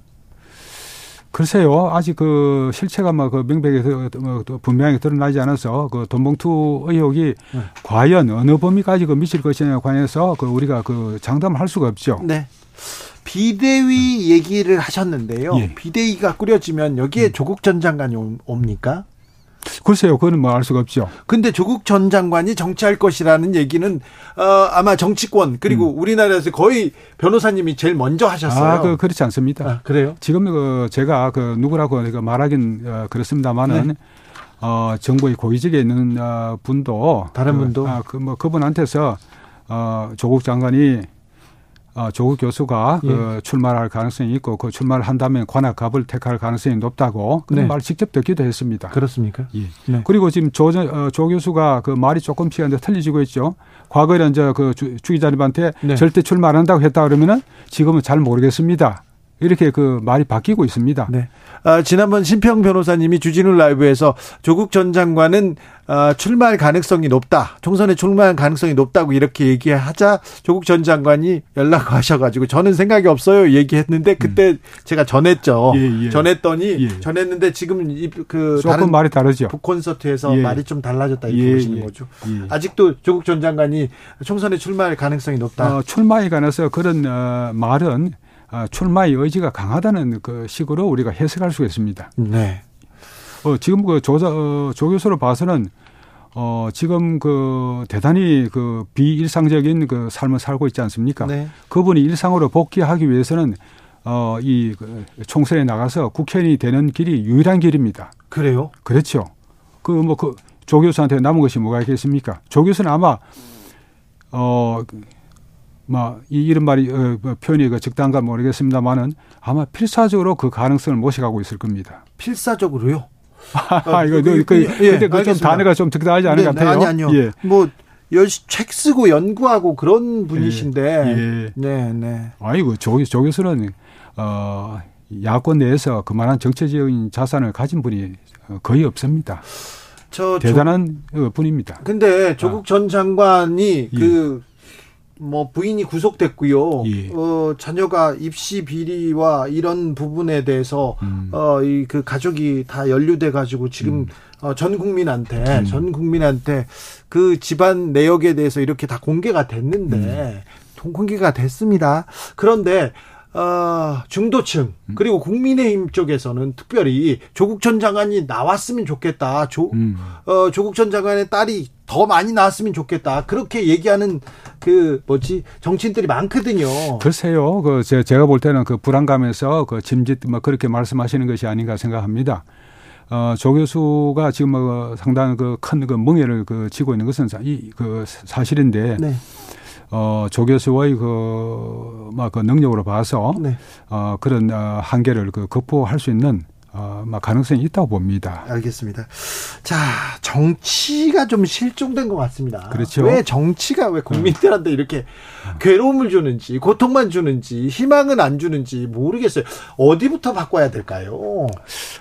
글쎄요, 아직 그 실체가 막그 뭐 명백히 뭐 분명히 드러나지 않아서 그 돈봉투 의혹이 네. 과연 어느 범위까지 그 미칠 것이냐에 관해서 그 우리가 그 장담을 할 수가 없죠. 네. 비대위 얘기를 하셨는데요. 예. 비대위가 꾸려지면 여기에 음. 조국 전 장관이 옵니까? 글쎄요, 그거는 뭐 알 수가 없죠. 근데 조국 전 장관이 정치할 것이라는 얘기는 어, 아마 정치권 그리고 음. 우리나라에서 거의 변호사님이 제일 먼저 하셨어요. 아, 그 그렇지 않습니다. 아, 그래요? 지금 그 제가 그 누구라고 말하긴 어, 그렇습니다만은 네. 어, 정부의 고위직에 있는 어, 분도 다른 그, 분도 아, 그 뭐 그분한테서 어, 조국 장관이 어, 조국 교수가 그 예. 그 출마할 가능성이 있고 그 출마를 한다면 관악갑을 택할 가능성이 높다고 그런 네. 말 직접 듣기도 했습니다. 그렇습니까? 예. 네. 그리고 지금 조, 어, 조 교수가 그 말이 조금씩 이제 틀리지고 있죠. 과거에는 이제 그 주, 주 기자님한테 네. 절대 출마 안 한다고 했다 그러면은 지금은 잘 모르겠습니다. 이렇게 그 말이 바뀌고 있습니다. 네. 아, 지난번 신평 변호사님이 주진우 라이브에서 조국 전 장관은 아, 출마할 가능성이 높다. 총선에 출마할 가능성이 높다고 이렇게 얘기하자 조국 전 장관이 연락하셔가지고 저는 생각이 없어요 얘기했는데 그때 음. 제가 전했죠. 예, 예. 전했더니 예. 전했는데 지금 그 다른 말이 다르죠. 북콘서트에서 예. 말이 좀 달라졌다 이렇게 예, 보시는 예. 거죠. 아직도 조국 전 장관이 총선에 출마할 가능성이 높다. 어, 출마에 관해서 그런 어, 말은 아, 출마의 의지가 강하다는 그 식으로 우리가 해석할 수 있습니다. 네. 어, 지금 그 조사, 어, 조 교수로 봐서는 어, 지금 그 대단히 그 비일상적인 그 삶을 살고 있지 않습니까? 네. 그분이 일상으로 복귀하기 위해서는 어, 이그 총선에 나가서 국회의원이 되는 길이 유일한 길입니다. 그래요? 그렇죠. 그 뭐그조 교수한테 남은 것이 뭐가 있겠습니까? 조 교수는 아마 어, 뭐이 이런 말이 어, 뭐 표현이 그 적당한가 모르겠습니다만은 아마 필사적으로 그 가능성을 모셔가고 있을 겁니다. 필사적으로요? 아, 이거 그, 그, 예, 근데 그좀 단어가 좀 적당하지 않은 네, 것 같아요. 아니 아니요. 예. 뭐 열심 책 쓰고 연구하고 그런 분이신데. 예. 예. 네, 네. 아이고 조, 조 교수는 어 야권 내에서 그만한 정치적인 자산을 가진 분이 거의 없습니다. 저 대단한 조, 분입니다. 근데 조국 아. 전 장관이 예. 그 뭐 부인이 구속됐고요. 예. 어 자녀가 입시 비리와 이런 부분에 대해서 음. 어이 그 가족이 다 연루돼 가지고 지금 음. 어, 전 국민한테 음. 전 국민한테 그 집안 내역에 대해서 이렇게 다 공개가 됐는데 음. 공개가 됐습니다. 그런데 어, 중도층 음. 그리고 국민의힘 쪽에서는 특별히 조국 전 장관이 나왔으면 좋겠다. 조, 음. 어, 조국 전 장관의 딸이 더 많이 나왔으면 좋겠다. 그렇게 얘기하는 그 뭐지 정치인들이 많거든요. 글쎄요. 그 제가 볼 때는 그 불안감에서 그 짐짓 뭐 그렇게 말씀하시는 것이 아닌가 생각합니다. 어, 조 교수가 지금 뭐 상당한 그큰그 그 멍해를 그 지고 있는 것은 이 그 사실인데 네. 어, 조 교수의 그, 막, 그 능력으로 봐서, 네. 어, 그런, 어, 한계를 그 극복할 수 있는, 어, 막 가능성이 있다고 봅니다. 알겠습니다. 자, 정치가 좀 실종된 것 같습니다. 그렇죠. 왜 정치가 왜 국민들한테 이렇게 괴로움을 주는지, 고통만 주는지, 희망은 안 주는지 모르겠어요. 어디부터 바꿔야 될까요?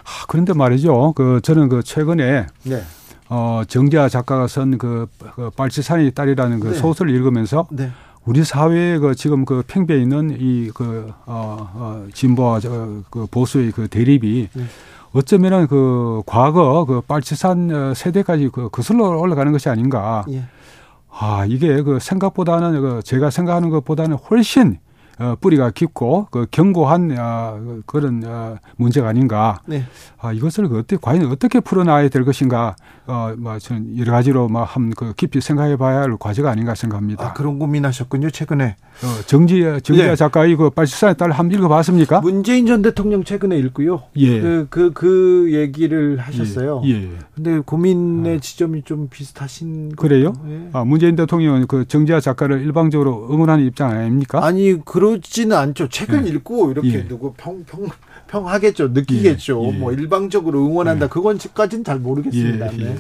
아, 그런데 말이죠. 그, 저는 그 최근에. 네. 어, 정자 작가가 쓴그 그 빨치산의 딸이라는 그 네. 소설을 읽으면서 네. 우리 사회에 그 지금 그 팽배해 있는 이 그 어, 어, 진보와 저, 그 보수의 그 대립이 네. 어쩌면은 그 과거 그 빨치산 어, 세대까지 그 거슬러 올라가는 것이 아닌가. 예. 아, 이게 그 생각보다는 그 제가 생각하는 것보다는 훨씬 어, 뿌리가 깊고 그 견고한 어, 그런 어, 문제가 아닌가. 네. 아, 이것을 어떻게 과연 어떻게 풀어나야 될 것인가. 어, 뭐 저는 여러 가지로 뭐한그 깊이 생각해봐야 할 과제가 아닌가 생각합니다. 아, 그런 고민하셨군요 최근에. 어, 정지 정지 예. 작가의 그 빨치산의 딸 한번 읽어봤습니까? 문재인 전 대통령 최근에 읽고요. 예. 그그 그, 그 얘기를 하셨어요. 예. 예. 근데 고민의 아. 지점이 좀 비슷하신. 그래요? 예. 아 문재인 대통령은 그 정지아 작가를 일방적으로 응원하는 입장 아닙니까? 아니 그 러지는 않죠. 책을 예. 읽고 이렇게 예. 누구 평 평 평하겠죠. 느끼겠죠. 예, 예. 뭐 일방적으로 응원한다. 예. 그건까지는 잘 모르겠습니다. 예, 예. 네.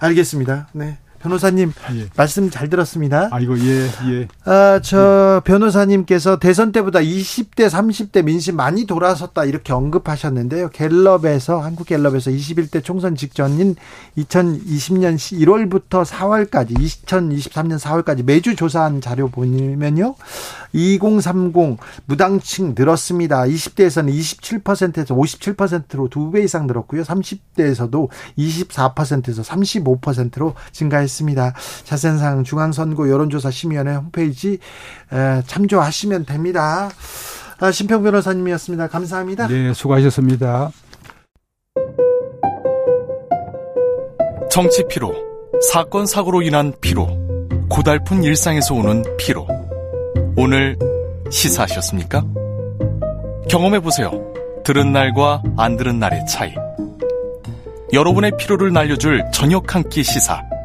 알겠습니다. 네. 변호사님 예. 말씀 잘 들었습니다. 아이고 예 예. 아저 예. 변호사님께서 대선 때보다 20대 30대 민심 많이 돌아섰다 이렇게 언급하셨는데요. 갤럽에서 한국 갤럽에서 21대 총선 직전인 2020년 1월부터 4월까지 2023년 4월까지 매주 조사한 자료 보면요. 2030 무당층 늘었습니다. 20대에서는 27%에서 57%로 두 배 이상 늘었고요. 30대에서도 24%에서 35%로 증가했습니다. 자세한 사항 중앙선거 여론조사 심의위원회 홈페이지 참조하시면 됩니다. 아, 심평 변호사님이었습니다. 감사합니다. 네, 수고하셨습니다. 정치 피로, 사건 사고로 인한 피로, 고달픈 일상에서 오는 피로. 오늘 시사하셨습니까? 경험해 보세요. 들은 날과 안 들은 날의 차이. 여러분의 피로를 날려줄 저녁 한 끼 시사.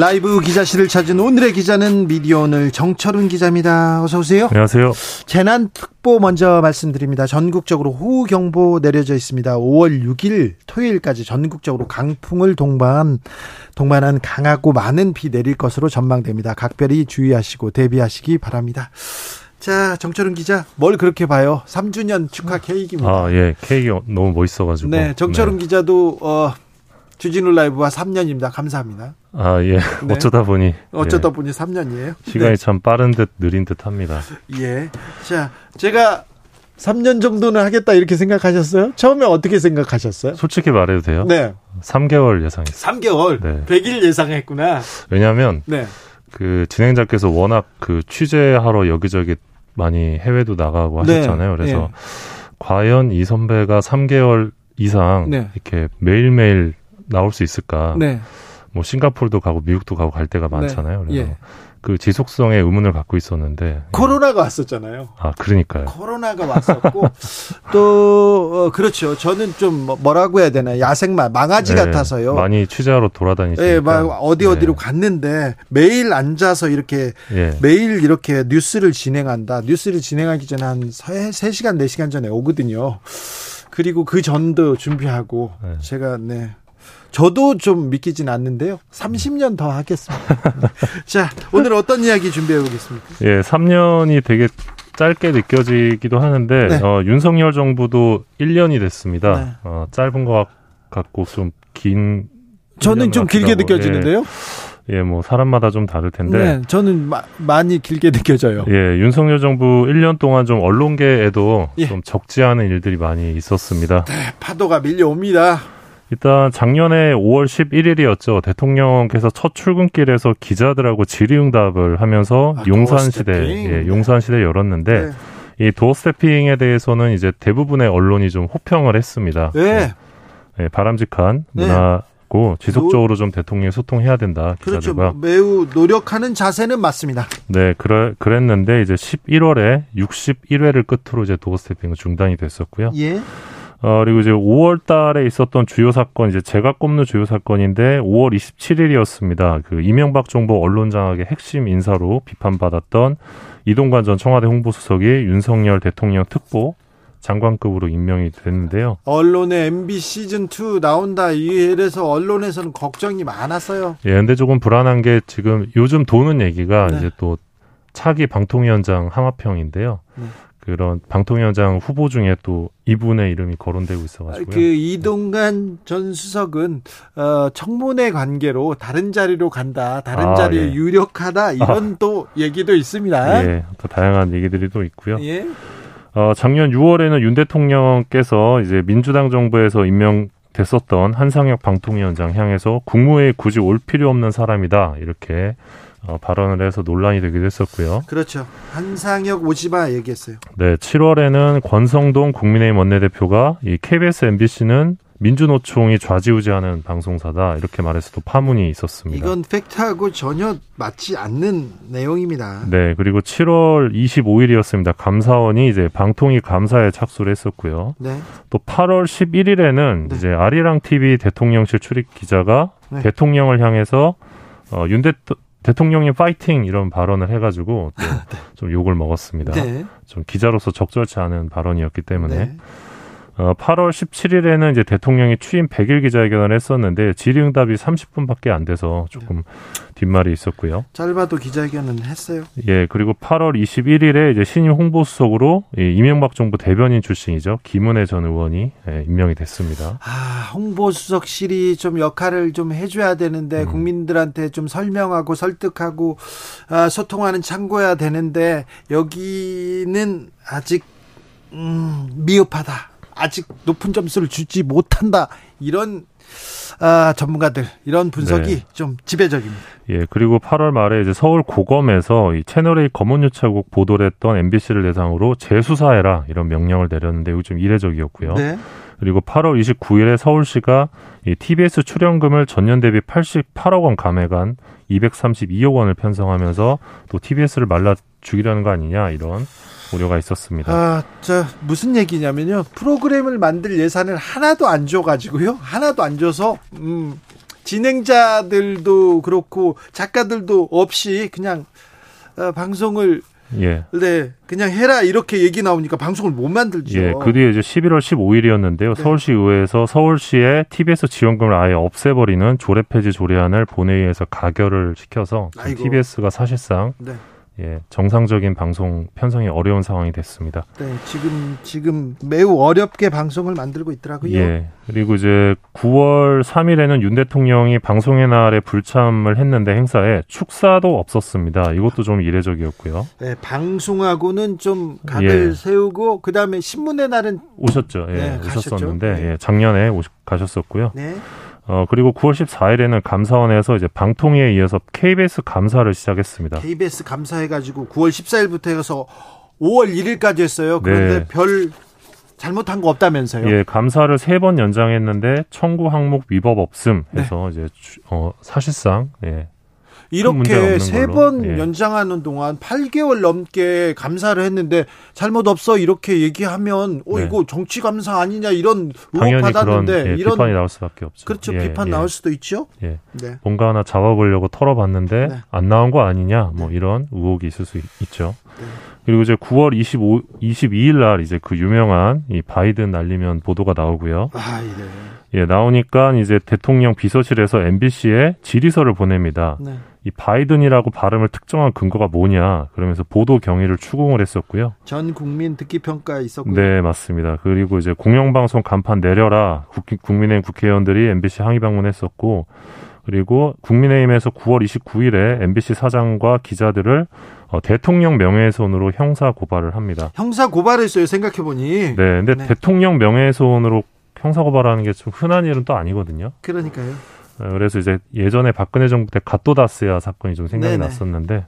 라이브 기자실을 찾은 오늘의 기자는 미디어 오늘 정철은 기자입니다. 어서 오세요. 안녕하세요. 재난특보 먼저 말씀드립니다. 전국적으로 호우경보 내려져 있습니다. 5월 6일 토요일까지 전국적으로 강풍을 동반 동반한 강하고 많은 비 내릴 것으로 전망됩니다. 각별히 주의하시고 대비하시기 바랍니다. 자, 정철은 기자, 뭘 그렇게 봐요? 3주년 축하 케이크입니다. 아, 예. 케이크 너무 멋있어가지고. 네, 정철은 네. 기자도, 어, 주진우 라이브와 3년입니다. 감사합니다. 아, 예. 네. 어쩌다 보니. 어쩌다 예. 보니 3년이에요. 시간이 네. 참 빠른 듯 느린 듯 합니다. 예. 자, 제가 3년 정도는 하겠다 이렇게 생각하셨어요? 처음에 어떻게 생각하셨어요? 솔직히 말해도 돼요? 네. 3개월 예상했어요. 3개월? 네. 100일 예상했구나. 왜냐하면 네. 그 진행자께서 워낙 그 취재하러 여기저기 많이 해외도 나가고 네. 하셨잖아요. 그래서 네. 과연 이 선배가 3개월 이상 네. 이렇게 매일매일 나올 수 있을까? 네. 뭐 싱가포르도 가고 미국도 가고 갈 때가 네. 많잖아요. 그래서 예. 그 지속성에 의문을 갖고 있었는데 코로나가 왔었잖아요. 아 그러니까요. 코로나가 왔었고 또 어, 그렇죠. 저는 좀 뭐, 뭐라고 해야 되나 야생마 망아지 네, 같아서요. 많이 취재하러 돌아다니시니까. 네, 막 어디 어디로 네. 갔는데 매일 앉아서 이렇게 예. 매일 이렇게 뉴스를 진행한다. 뉴스를 진행하기 전에 한 3시간 4시간 전에 오거든요. 그리고 그 전도 준비하고 네. 제가 네 저도 좀 믿기진 않는데요. 30년 더 하겠습니다. 자, 오늘 어떤 이야기 준비해 보겠습니다. 예, 3년이 되게 짧게 느껴지기도 하는데 네. 어, 윤석열 정부도 1년이 됐습니다. 네. 어, 짧은 것 같고 좀 긴. 저는 좀 길게 느껴지는데요. 예. 예, 뭐 사람마다 좀 다를 텐데. 네, 저는 마, 많이 길게 느껴져요. 예, 윤석열 정부 1년 동안 좀 언론계에도 예. 좀 적지 않은 일들이 많이 있었습니다. 네, 파도가 밀려옵니다. 일단 작년에 5월 11일이었죠. 대통령께서 첫 출근길에서 기자들하고 질의응답을 하면서 아, 용산시대, 예, 용산시대 열었는데 네. 이 도어 스태핑에 대해서는 이제 대부분의 언론이 좀 호평을 했습니다. 네. 네 바람직한 네. 문화고 지속적으로 좀 대통령이 소통해야 된다. 기자들과. 그렇죠. 매우 노력하는 자세는 맞습니다. 네, 그래, 그랬는데 이제 11월에 61회를 끝으로 이제 도어 스태핑은 중단이 됐었고요. 예. 어, 그리고 이제 5월 달에 있었던 주요 사건, 이제 제가 꼽는 주요 사건인데 5월 27일이었습니다. 그 이명박 정부 언론장악의 핵심 인사로 비판받았던 이동관 전 청와대 홍보수석이 윤석열 대통령 특보 장관급으로 임명이 됐는데요. 언론에 MB 시즌 2 나온다 이래서 언론에서는 걱정이 많았어요. 예, 근데 조금 불안한 게 지금 요즘 도는 얘기가 네. 이제 또 차기 방통위원장 하마평인데요. 네. 그런 방통위원장 후보 중에 또 이분의 이름이 거론되고 있어가지고요. 그 이동관 전 수석은 어, 청문회 관계로 다른 자리로 간다, 다른 아, 자리에 예. 유력하다 이런 아. 또 얘기도 있습니다. 예, 또 다양한 얘기들이 또 있고요. 예. 어, 작년 6월에는 윤 대통령께서 이제 민주당 정부에서 임명 됐었던 한상혁 방통위원장 향해서 국무회에 굳이 올 필요 없는 사람이다 이렇게 어, 발언을 해서 논란이 되기도 했었고요. 그렇죠. 한상혁 오지마 얘기했어요. 네, 7월에는 권성동 국민의힘 원내대표가 이 KBS, MBC는 민주노총이 좌지우지하는 방송사다 이렇게 말해서 도 파문이 있었습니다. 이건 팩트하고 전혀 맞지 않는 내용입니다. 네, 그리고 7월 25일이었습니다. 감사원이 이제 방통위 감사에 착수를 했었고요. 네. 또 8월 11일에는 네. 이제 아리랑 TV 대통령실 출입 기자가 네. 대통령을 향해서 어, 윤 대, 대통령님 파이팅 이런 발언을 해가지고 또좀 네. 욕을 먹었습니다. 네. 좀 기자로서 적절치 않은 발언이었기 때문에 네. 어, 8월 17일에는 이제 대통령이 취임 100일 기자회견을 했었는데 질의응답이 30분밖에 안 돼서 조금 뒷말이 있었고요. 짧아도 기자회견은 했어요. 예, 그리고 8월 21일에 이제 신임 홍보수석으로 이 이명박 정부 대변인 출신이죠 김은혜 전 의원이 예, 임명이 됐습니다. 아, 홍보수석실이 좀 역할을 좀 해줘야 되는데 음. 국민들한테 좀 설명하고 설득하고 아, 소통하는 창고야 되는데 여기는 아직 음, 미흡하다. 아직 높은 점수를 주지 못한다. 이런 아, 전문가들 이런 분석이 네. 좀 지배적입니다. 예, 그리고 8월 말에 이제 서울 고검에서 이 채널A 검은유착국 보도를 했던 MBC를 대상으로 재수사해라 이런 명령을 내렸는데 이거 좀 이례적이었고요. 네. 그리고 8월 29일에 서울시가 이 TBS 출연금을 전년 대비 88억 원 감액한 232억 원을 편성하면서 또 TBS를 말라 죽이려는 거 아니냐 이런 우려가 있었습니다. 아, 저 무슨 얘기냐면요. 프로그램을 만들 예산을 하나도 안 줘가지고요. 하나도 안 줘서 음, 진행자들도 그렇고 작가들도 없이 그냥 어, 방송을 예. 네, 그냥 해라 이렇게 얘기 나오니까 방송을 못 만들죠. 예, 그 뒤에 이제 11월 15일이었는데요. 네. 서울시 의회에서 서울시의 TBS 지원금을 아예 없애버리는 조례 폐지 조례안을 본회의에서 가결을 시켜서 TBS가 사실상 네. 예, 정상적인 방송 편성이 어려운 상황이 됐습니다. 네, 지금 지금 매우 어렵게 방송을 만들고 있더라고요. 예. 그리고 이제 9월 3일에는 윤 대통령이 방송의 날에 불참을 했는데 행사에 축사도 없었습니다. 이것도 좀 이례적이었고요. 네, 방송하고는 좀 각을 예. 세우고 그다음에 신문의 날은 오셨죠. 예, 네, 오셨었는데 네. 예, 작년에 오시, 가셨었고요. 네. 어, 그리고 9월 14일에는 감사원에서 이제 방통위에 이어서 KBS 감사를 시작했습니다. KBS 감사해가지고 9월 14일부터 해서 5월 1일까지 했어요. 그런데 네. 별 잘못한 거 없다면서요? 예, 감사를 세 번 연장했는데 청구 항목 위법 없음 해서 네. 이제 어, 사실상 예, 이렇게 세번 예. 연장하는 동안 8개월 넘게 감사를 했는데 잘못 없어 이렇게 얘기하면 어 네. 이거 정치 감사 아니냐 이런 의혹 받았는데 그런, 예, 이런 비판이 나올 수밖에 없죠. 그렇죠. 예, 비판 예. 나올 수도 있죠. 예. 네. 뭔가 하나 잡아보려고 털어봤는데 네. 안 나온 거 아니냐 뭐 네. 이런 의혹이 있을 수 있, 죠 네. 그리고 이제 9월 25, 22일 날 이제 그 유명한 이 바이든 날리면 보도가 나오고요. 아, 예. 예, 나오니까 이제 대통령 비서실에서 MBC에 질의서를 보냅니다. 네. 이 바이든이라고 발음을 특정한 근거가 뭐냐 그러면서 보도 경위를 추궁을 했었고요. 전 국민 듣기 평가 있었고요. 네 맞습니다. 그리고 이제 공영방송 간판 내려라 국민의힘 국회의원들이 MBC 항의 방문했었고 그리고 국민의힘에서 9월 29일에 MBC 사장과 기자들을 어, 대통령 명예훼손으로 형사 고발을 합니다. 형사 고발했어요 생각해 보니. 네, 근데 네. 대통령 명예훼손으로 형사 고발하는 게 좀 흔한 일은 또 아니거든요. 그러니까요. 어, 그래서 이제 예전에 박근혜 정부 때 갓도다스야 사건이 좀 생각이 네네. 났었는데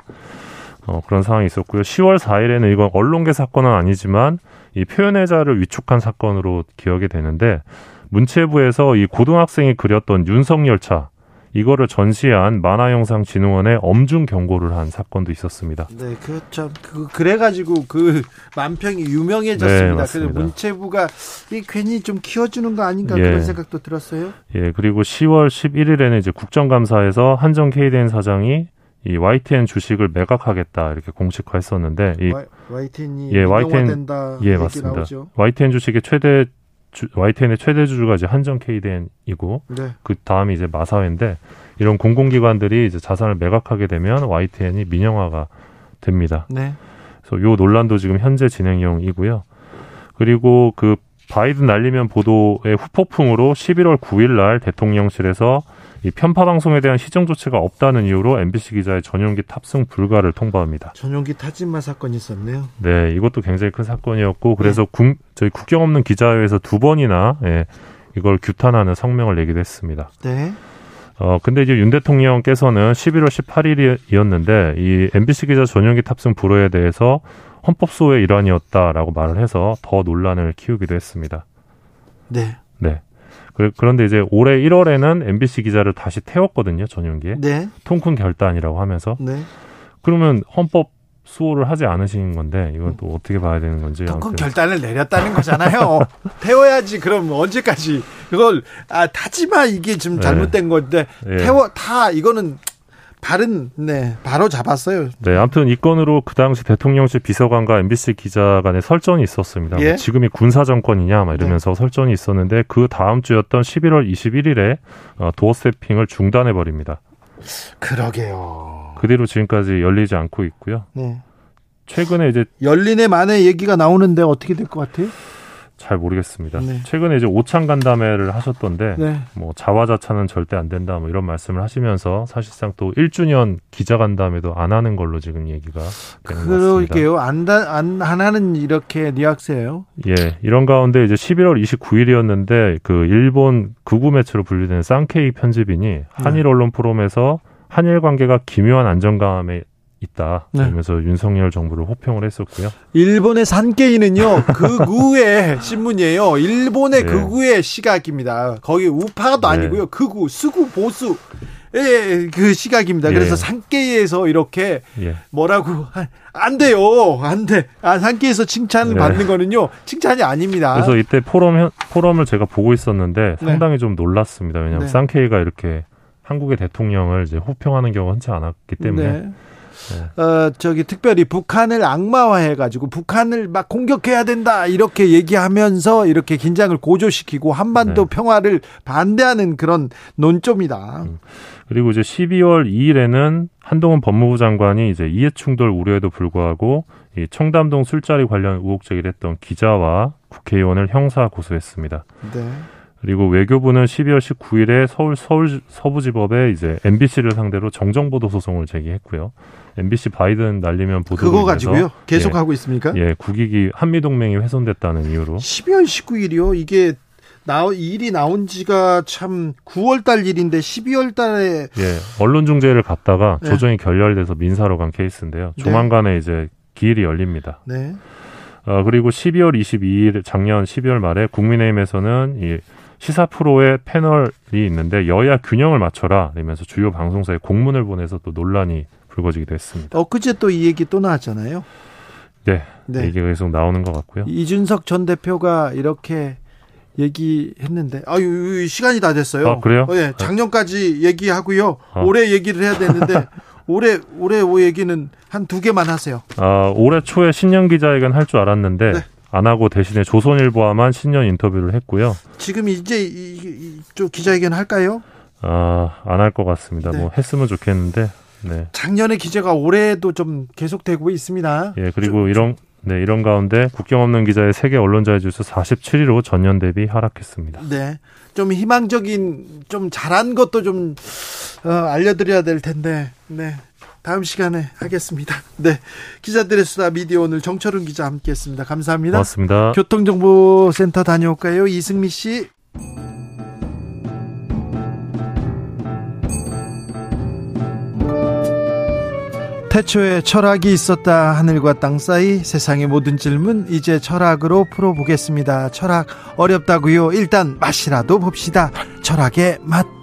어, 그런 상황이 있었고요. 10월 4일에는 이건 언론계 사건은 아니지만 이 표현의 자를 위축한 사건으로 기억이 되는데 문체부에서 이 고등학생이 그렸던 윤석열차 이거를 전시한 만화영상진흥원에 엄중 경고를 한 사건도 있었습니다. 네, 그렇죠. 그 그래가지고 그 만평이 유명해졌습니다. 네, 그래서 문체부가 이 괜히 좀 키워주는 거 아닌가 예. 그런 생각도 들었어요. 예, 그리고 10월 11일에는 이제 국정감사에서 한정 KDN 사장이 이 YTN 주식을 매각하겠다 이렇게 공식화했었는데 이 YTN이 예, YTN 된다 예 맞습니다. 나오죠. YTN 주식의 최대 주, YTN의 최대 주주가 이제 한정 KDN이고 네. 그 다음이 이제 마사회인데 이런 공공기관들이 이제 자산을 매각하게 되면 YTN이 민영화가 됩니다. 네. 그래서 요 논란도 지금 현재 진행형이고요. 그리고 그 바이든 날리면 보도의 후폭풍으로 11월 9일 날 대통령실에서 이 편파 방송에 대한 시정 조치가 없다는 이유로 MBC 기자의 전용기 탑승 불가를 통보합니다. 전용기 타진마 사건이 있었네요. 네, 이것도 굉장히 큰 사건이었고 그래서 네. 국, 저희 국경 없는 기자회에서 두 번이나 예, 이걸 규탄하는 성명을 내기도 했습니다. 네. 어, 근데 이제 윤 대통령께서는 11월 18일이었는데 이 MBC 기자 전용기 탑승 불허에 대해서 헌법 소의 일환이었다라고 말을 해서 더 논란을 키우기도 했습니다. 네. 네. 그, 그런데 이제 올해 1월에는 MBC 기자를 다시 태웠거든요, 전용기에. 네. 통큰 결단이라고 하면서. 네. 그러면 헌법 수호를 하지 않으신 건데 이건 또 어떻게 봐야 되는 건지 통큰 결단을 내렸다는 거잖아요. 태워야지 그럼 언제까지 그걸 아 타지마 이게 좀 네. 잘못된 네. 건데 태워 타 이거는 바른 네 바로 잡았어요. 네, 아무튼 이 건으로 그 당시 대통령실 비서관과 MBC 기자 간의 설전이 있었습니다. 뭐 예? 뭐 지금이 군사 정권이냐 막 이러면서 네. 설전이 있었는데 그 다음 주였던 11월 21일에 어, 도어 세핑을 중단해 버립니다. 그러게요. 그 뒤로 지금까지 열리지 않고 있고요. 네. 최근에 이제 열린의 만에 얘기가 나오는데 어떻게 될 것 같아요? 잘 모르겠습니다. 네. 최근에 이제 오찬 간담회를 하셨던데 네. 뭐 자화자찬은 절대 안 된다 뭐 이런 말씀을 하시면서 사실상 또 1주년 기자 간담회도 안 하는 걸로 지금 얘기가 되는 그러게요. 안, 안, 안 하는 이렇게 뉘앙스예요. 예. 이런 가운데 이제 11월 29일이었는데 그 일본 극우 매체로 분류되는 쌍케이 편집인이 한일 언론 포럼에서 한일 관계가 기묘한 안정감에 있다. 네. 그러면서 윤석열 정부를 호평을 했었고요. 일본의 산케이는요 극우의 신문이에요. 일본의 네. 극우의 시각입니다. 거기 우파도 네. 아니고요. 극우, 수구, 보수. 예, 그 시각입니다. 예. 그래서 산케이에서 이렇게 예. 뭐라고 안 돼요, 안 돼. 아 산케이에서 칭찬을 네. 받는 거는요 칭찬이 아닙니다. 그래서 이때 포럼 포럼을 제가 보고 있었는데 네. 상당히 좀 놀랐습니다. 왜냐하면 네. 산케이가 이렇게 한국의 대통령을 이제 호평하는 경우가 흔치 않았기 때문에 네. 네. 어, 저기 특별히 북한을 악마화해가지고 북한을 막 공격해야 된다 이렇게 얘기하면서 이렇게 긴장을 고조시키고 한반도 네. 평화를 반대하는 그런 논조입니다. 음. 그리고 이제 12월 2일에는 한동훈 법무부 장관이 이제 이해 충돌 우려에도 불구하고 이 청담동 술자리 관련 의혹 제기를 했던 기자와 국회의원을 형사 고소했습니다. 네. 그리고 외교부는 12월 19일에 서울 서울 서부지법에 이제 MBC를 상대로 정정보도 소송을 제기했고요. MBC 바이든 날리면 보도 그거 가지고요. 계속 예, 하고 있습니까? 예, 국익이 한미 동맹이 훼손됐다는 이유로 12월 19일이요. 이게 나 일이 나온 지가 참 9월 달 일인데 12월 달에 예, 언론 중재를 갔다가 네. 조정이 결렬돼서 민사로 간 케이스인데요. 네. 조만간에 네. 이제 기일이 열립니다. 네. 어, 그리고 12월 22일 작년 12월 말에 국민의힘에서는 이 시사 프로의 패널이 있는데 여야 균형을 맞춰라 이러면서 주요 방송사에 공문을 보내서 또 논란이 불거지기도 했습니다. 엊그제 또 이 얘기 또 나왔잖아요. 네, 네. 얘기가 계속 나오는 것 같고요. 이준석 전 대표가 이렇게 얘기했는데 아유 시간이 다 됐어요. 아, 그래요? 어, 예, 작년까지 얘기하고요. 아. 올해 얘기를 해야 되는데 올해 올해 오 얘기는 한 두 개만 하세요. 아 올해 초에 신년 기자회견 할 줄 알았는데 네. 안 하고 대신에 조선일보와만 신년 인터뷰를 했고요. 지금 이제 이쪽 기자회견 할까요? 아 안 할 것 같습니다. 네. 뭐 했으면 좋겠는데. 네. 작년에 기자가 올해도 좀 계속되고 있습니다. 예 그리고 좀, 이런 네, 이런 가운데 국경 없는 기자의 세계 언론자의 지수 47위로 전년 대비 하락했습니다. 네. 좀 희망적인 좀 잘한 것도 좀 어, 알려 드려야 될 텐데. 네. 다음 시간에 하겠습니다. 네. 기자들의 수다 미디어 오늘 정철은 기자 함께 했습니다. 감사합니다. 고맙습니다. 교통정보센터 다녀올까요? 이승미 씨. 태초에 철학이 있었다 하늘과 땅 사이 세상의 모든 질문 이제 철학으로 풀어보겠습니다. 철학 어렵다고요. 일단 맛이라도 봅시다. 철학의 맛.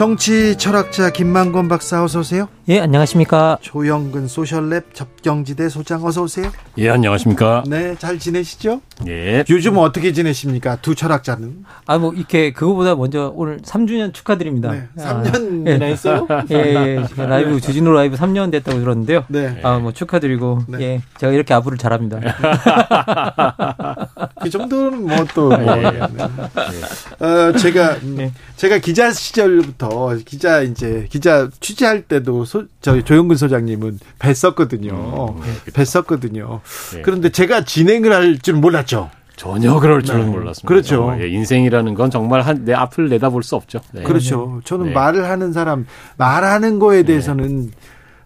정치 철학자 김만권 박사 어서 오세요. 예, 안녕하십니까. 조영근 소셜랩 접경지대 소장 어서 오세요. 예, 안녕하십니까. 네, 잘 지내시죠? 예. 요즘 어떻게 지내십니까? 두 철학자는? 아, 뭐 이렇게 그거보다 먼저 오늘 3주년 축하드립니다. 네, 3년 아, 지났어요? 예, 예, 예. 라이브 주진우 라이브 3년 됐다고 들었는데요. 네. 아, 뭐 축하드리고 네. 예. 제가 이렇게 아부를 잘합니다. 그 정도는 뭐 또. 뭐, 예. 네. 어, 제가 네. 제가 기자 시절부터 기자 이제 기자 취재할 때도 소, 저 조영근 소장님은 뵀었거든요. 음, 네. 뵀었거든요. 네. 그런데 제가 진행을 할 줄은 몰랐죠. 전혀 그럴 줄은 네. 몰랐습니다. 그렇죠. 예, 인생이라는 건 정말 한 내 앞을 내다볼 수 없죠. 네. 그렇죠. 저는 네. 말을 하는 사람 말하는 거에 대해서는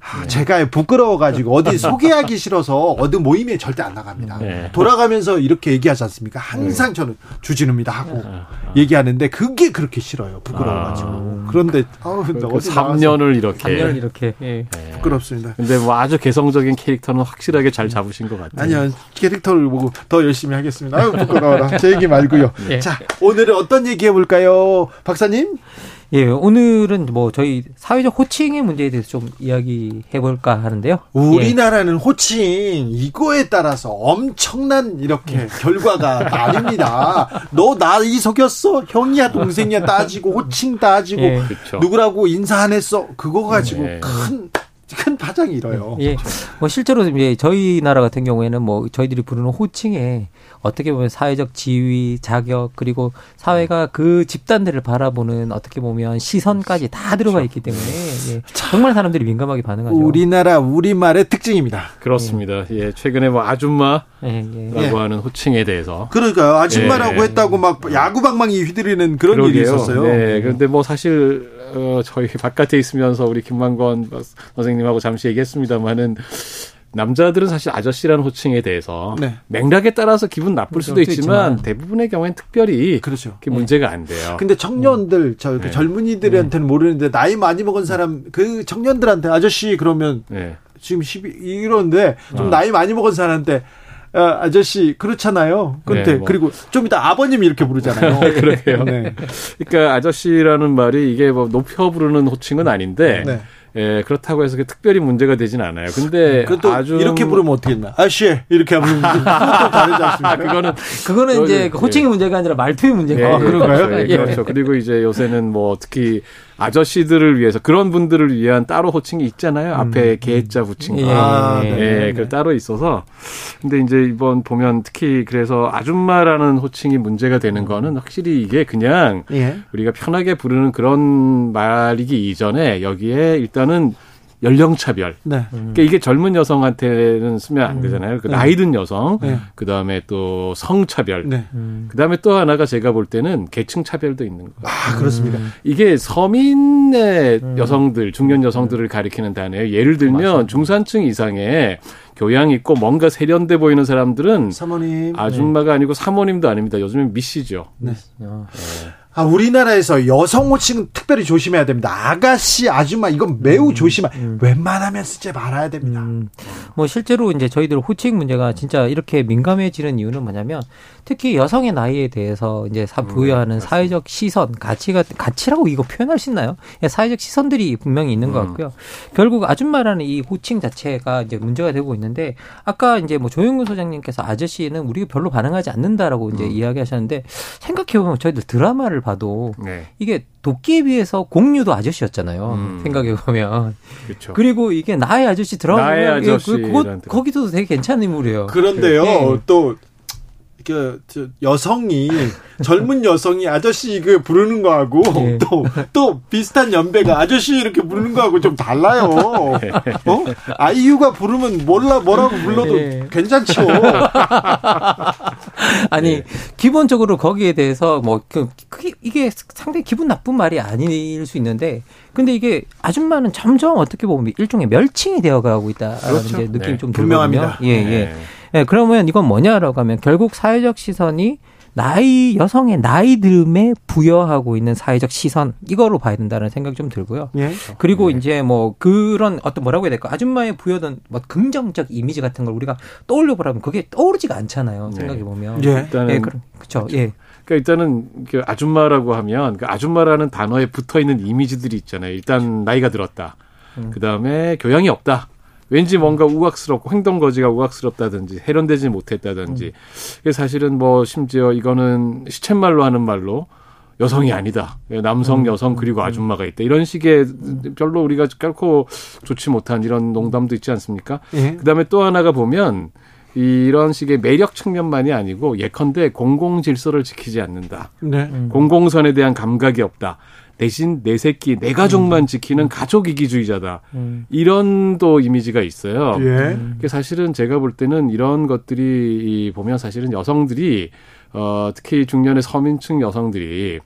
아, 제가 부끄러워가지고 어디 소개하기 싫어서 어디 모임에 절대 안 나갑니다. 네. 돌아가면서 이렇게 얘기하지 않습니까? 항상 네. 저는 주진우입니다 하고 아, 아. 얘기하는데 그게 그렇게 싫어요. 부끄러워가지고. 아. 그런데 아우, 그 3년을 이렇게. 3년을 이렇게. 예. 네. 부끄럽습니다. 근데 뭐 아주 개성적인 캐릭터는 확실하게 잘 잡으신 것 같아요. 아니요. 캐릭터를 보고 더 열심히 하겠습니다. 아유, 부끄러워라. 제 얘기 말고요. 네. 자, 오늘은 어떤 얘기 해볼까요? 박사님? 예, 오늘은 뭐 저희 사회적 호칭의 문제에 대해서 좀 이야기해 볼까 하는데요. 우리나라는 예. 호칭 이거에 따라서 엄청난 이렇게 예. 결과가 나뉩니다. 너 나 이 속였어? 형이야 동생이야 따지고 호칭 따지고 예. 누구라고 인사 안 했어? 그거 가지고 네. 큰 큰 파장이 일어요. 예. 뭐 실제로 이제 저희 나라 같은 경우에는 뭐 저희들이 부르는 호칭에 어떻게 보면 사회적 지위, 자격 그리고 사회가 그 집단들을 바라보는 어떻게 보면 시선까지 다 들어가 있기 때문에 예. 정말 사람들이 민감하게 반응하죠. 우리나라 우리말의 특징입니다. 그렇습니다. 예. 최근에 뭐 아줌마라고 예, 예. 하는 호칭에 대해서 그러니까 아줌마라고 예. 했다고 막 야구방망이 휘두르는 그런 그러게요. 일이 있었어요. 네. 그런데 뭐 사실 어, 저희 바깥에 있으면서 우리 김만권 선생님하고 잠시 얘기했습니다만은 남자들은 사실 아저씨라는 호칭에 대해서 네. 맥락에 따라서 기분 나쁠 수도 있지만, 있지만, 대부분의 경우엔 특별히 그렇죠. 그 문제가 안 돼요. 근데 청년들, 음. 저 네. 젊은이들한테는 네. 모르는데 나이 많이 먹은 사람 그 청년들한테 아저씨 그러면 네. 지금 12 이러는데 좀 어. 나이 많이 먹은 사람한테 아, 아저씨 그렇잖아요. 그런데 네, 뭐. 그리고 좀 이따 아버님 이렇게 부르잖아요. 그러게요. 네. 그러니까 아저씨라는 말이 이게 뭐 높여 부르는 호칭은 아닌데 네. 예, 그렇다고 해서 특별히 문제가 되진 않아요. 근데 아주 이렇게 부르면 어떻게 했나? 아씨 이렇게 하면 또 다르지 않습니까? 그거는 그거는 이제 그 호칭의 예. 문제가 아니라 말투의 문제가 예, 아, 그런가요? 그렇죠. 예. 그렇죠. 그리고 이제 요새는 뭐 특히 아저씨들을 위해서 그런 분들을 위한 따로 호칭이 있잖아요. 음. 앞에 개자 붙인 거. 예, 아, 네, 네, 그 따로 있어서. 근데 이제 이번 보면 특히 그래서 아줌마라는 호칭이 문제가 되는 거는 확실히 이게 그냥 예. 우리가 편하게 부르는 그런 말이기 이전에 여기에 일단은 연령 차별. 네. 그러니까 이게 젊은 여성한테는 쓰면 안 음. 되잖아요. 그 네. 나이 든 여성, 네. 그 다음에 또 성 차별, 네. 음. 그 다음에 또 하나가 제가 볼 때는 계층 차별도 있는 거예요. 아, 그렇습니까? 음. 이게 서민의 음. 여성들, 중년 여성들을 가리키는 단어예요. 예를 들면 맞습니다. 중산층 이상의 교양 있고 뭔가 세련돼 보이는 사람들은 사모님, 아줌마가 네. 아니고 사모님도 아닙니다. 요즘엔 미씨죠. 네. 어. 아, 우리나라에서 여성 호칭은 특별히 조심해야 됩니다. 아가씨, 아줌마 이건 매우 음, 조심하. 음. 웬만하면 쓰지 말아야 됩니다. 음. 뭐 실제로 이제 저희들 호칭 문제가 진짜 이렇게 민감해지는 이유는 뭐냐면 특히 여성의 나이에 대해서 이제 사 부여하는 음, 사회적 시선, 가치가 가치라고 이거 표현할 수 있나요? 예, 사회적 시선들이 분명히 있는 것 음. 같고요. 결국 아줌마라는 이 호칭 자체가 이제 문제가 되고 있는데 아까 이제 뭐 조영근 소장님께서 아저씨는 우리가 별로 반응하지 않는다라고 이제 음. 이야기하셨는데 생각해 보면 저희들 드라마를 봐도 네. 이게 도끼에 비해서 공유도 아저씨였잖아요. 음. 생각해 보면. 그렇죠. 그리고 이게 나의 아저씨 드라마 예, 그, 그거 거기도 되게 괜찮은 인물이에요. 그런데요, 네. 또 그, 저, 여성이, 젊은 여성이 아저씨 그 부르는 거하고, 네. 또, 또 비슷한 연배가 아저씨 이렇게 부르는 거하고 좀 달라요. 어? 아이유가 부르면 몰라, 뭐라고 불러도 네. 괜찮죠. 아니, 네. 기본적으로 거기에 대해서 뭐, 그, 이게 상당히 기분 나쁜 말이 아닐 수 있는데, 근데 이게 아줌마는 점점 어떻게 보면 일종의 멸칭이 되어 가고 있다라는 그렇죠. 느낌이 네. 좀 분명합니다. 예, 예. 네. 네, 그러면 이건 뭐냐라고 하면 결국 사회적 시선이 나이 여성의 나이 들음에 부여하고 있는 사회적 시선 이거로 봐야 된다는 생각이 좀 들고요. 예. 그리고 예. 이제 뭐 그런 어떤 뭐라고 해야 될까 아줌마의 부여던 뭐 긍정적 이미지 같은 걸 우리가 떠올려 보라면 그게 떠오르지가 않잖아요. 네. 생각해 보면. 예. 일단은 예, 그렇죠. 예. 그러니까 일단은 그 아줌마라고 하면 그 아줌마라는 단어에 붙어 있는 이미지들이 있잖아요. 일단 나이가 들었다. 음. 그 다음에 교양이 없다. 왠지 뭔가 우악스럽고 행동 거지가 우악스럽다든지 해련되지 못했다든지. 음. 사실은 뭐 심지어 이거는 시쳇말로 하는 말로 여성이 아니다. 남성, 음. 여성 그리고 음. 아줌마가 있다. 이런 식의 별로 우리가 결코 좋지 못한 이런 농담도 있지 않습니까? 예. 그다음에 또 하나가 보면 이런 식의 매력 측면만이 아니고 예컨대 공공 질서를 지키지 않는다. 네. 공공선에 대한 감각이 없다. 대신 내 새끼, 내 가족만 음. 지키는 가족 이기주의자다. 음. 이런 또 이미지가 있어요. 예. 사실은 제가 볼 때는 이런 것들이 보면 사실은 여성들이 어 특히 중년의 서민층 여성들이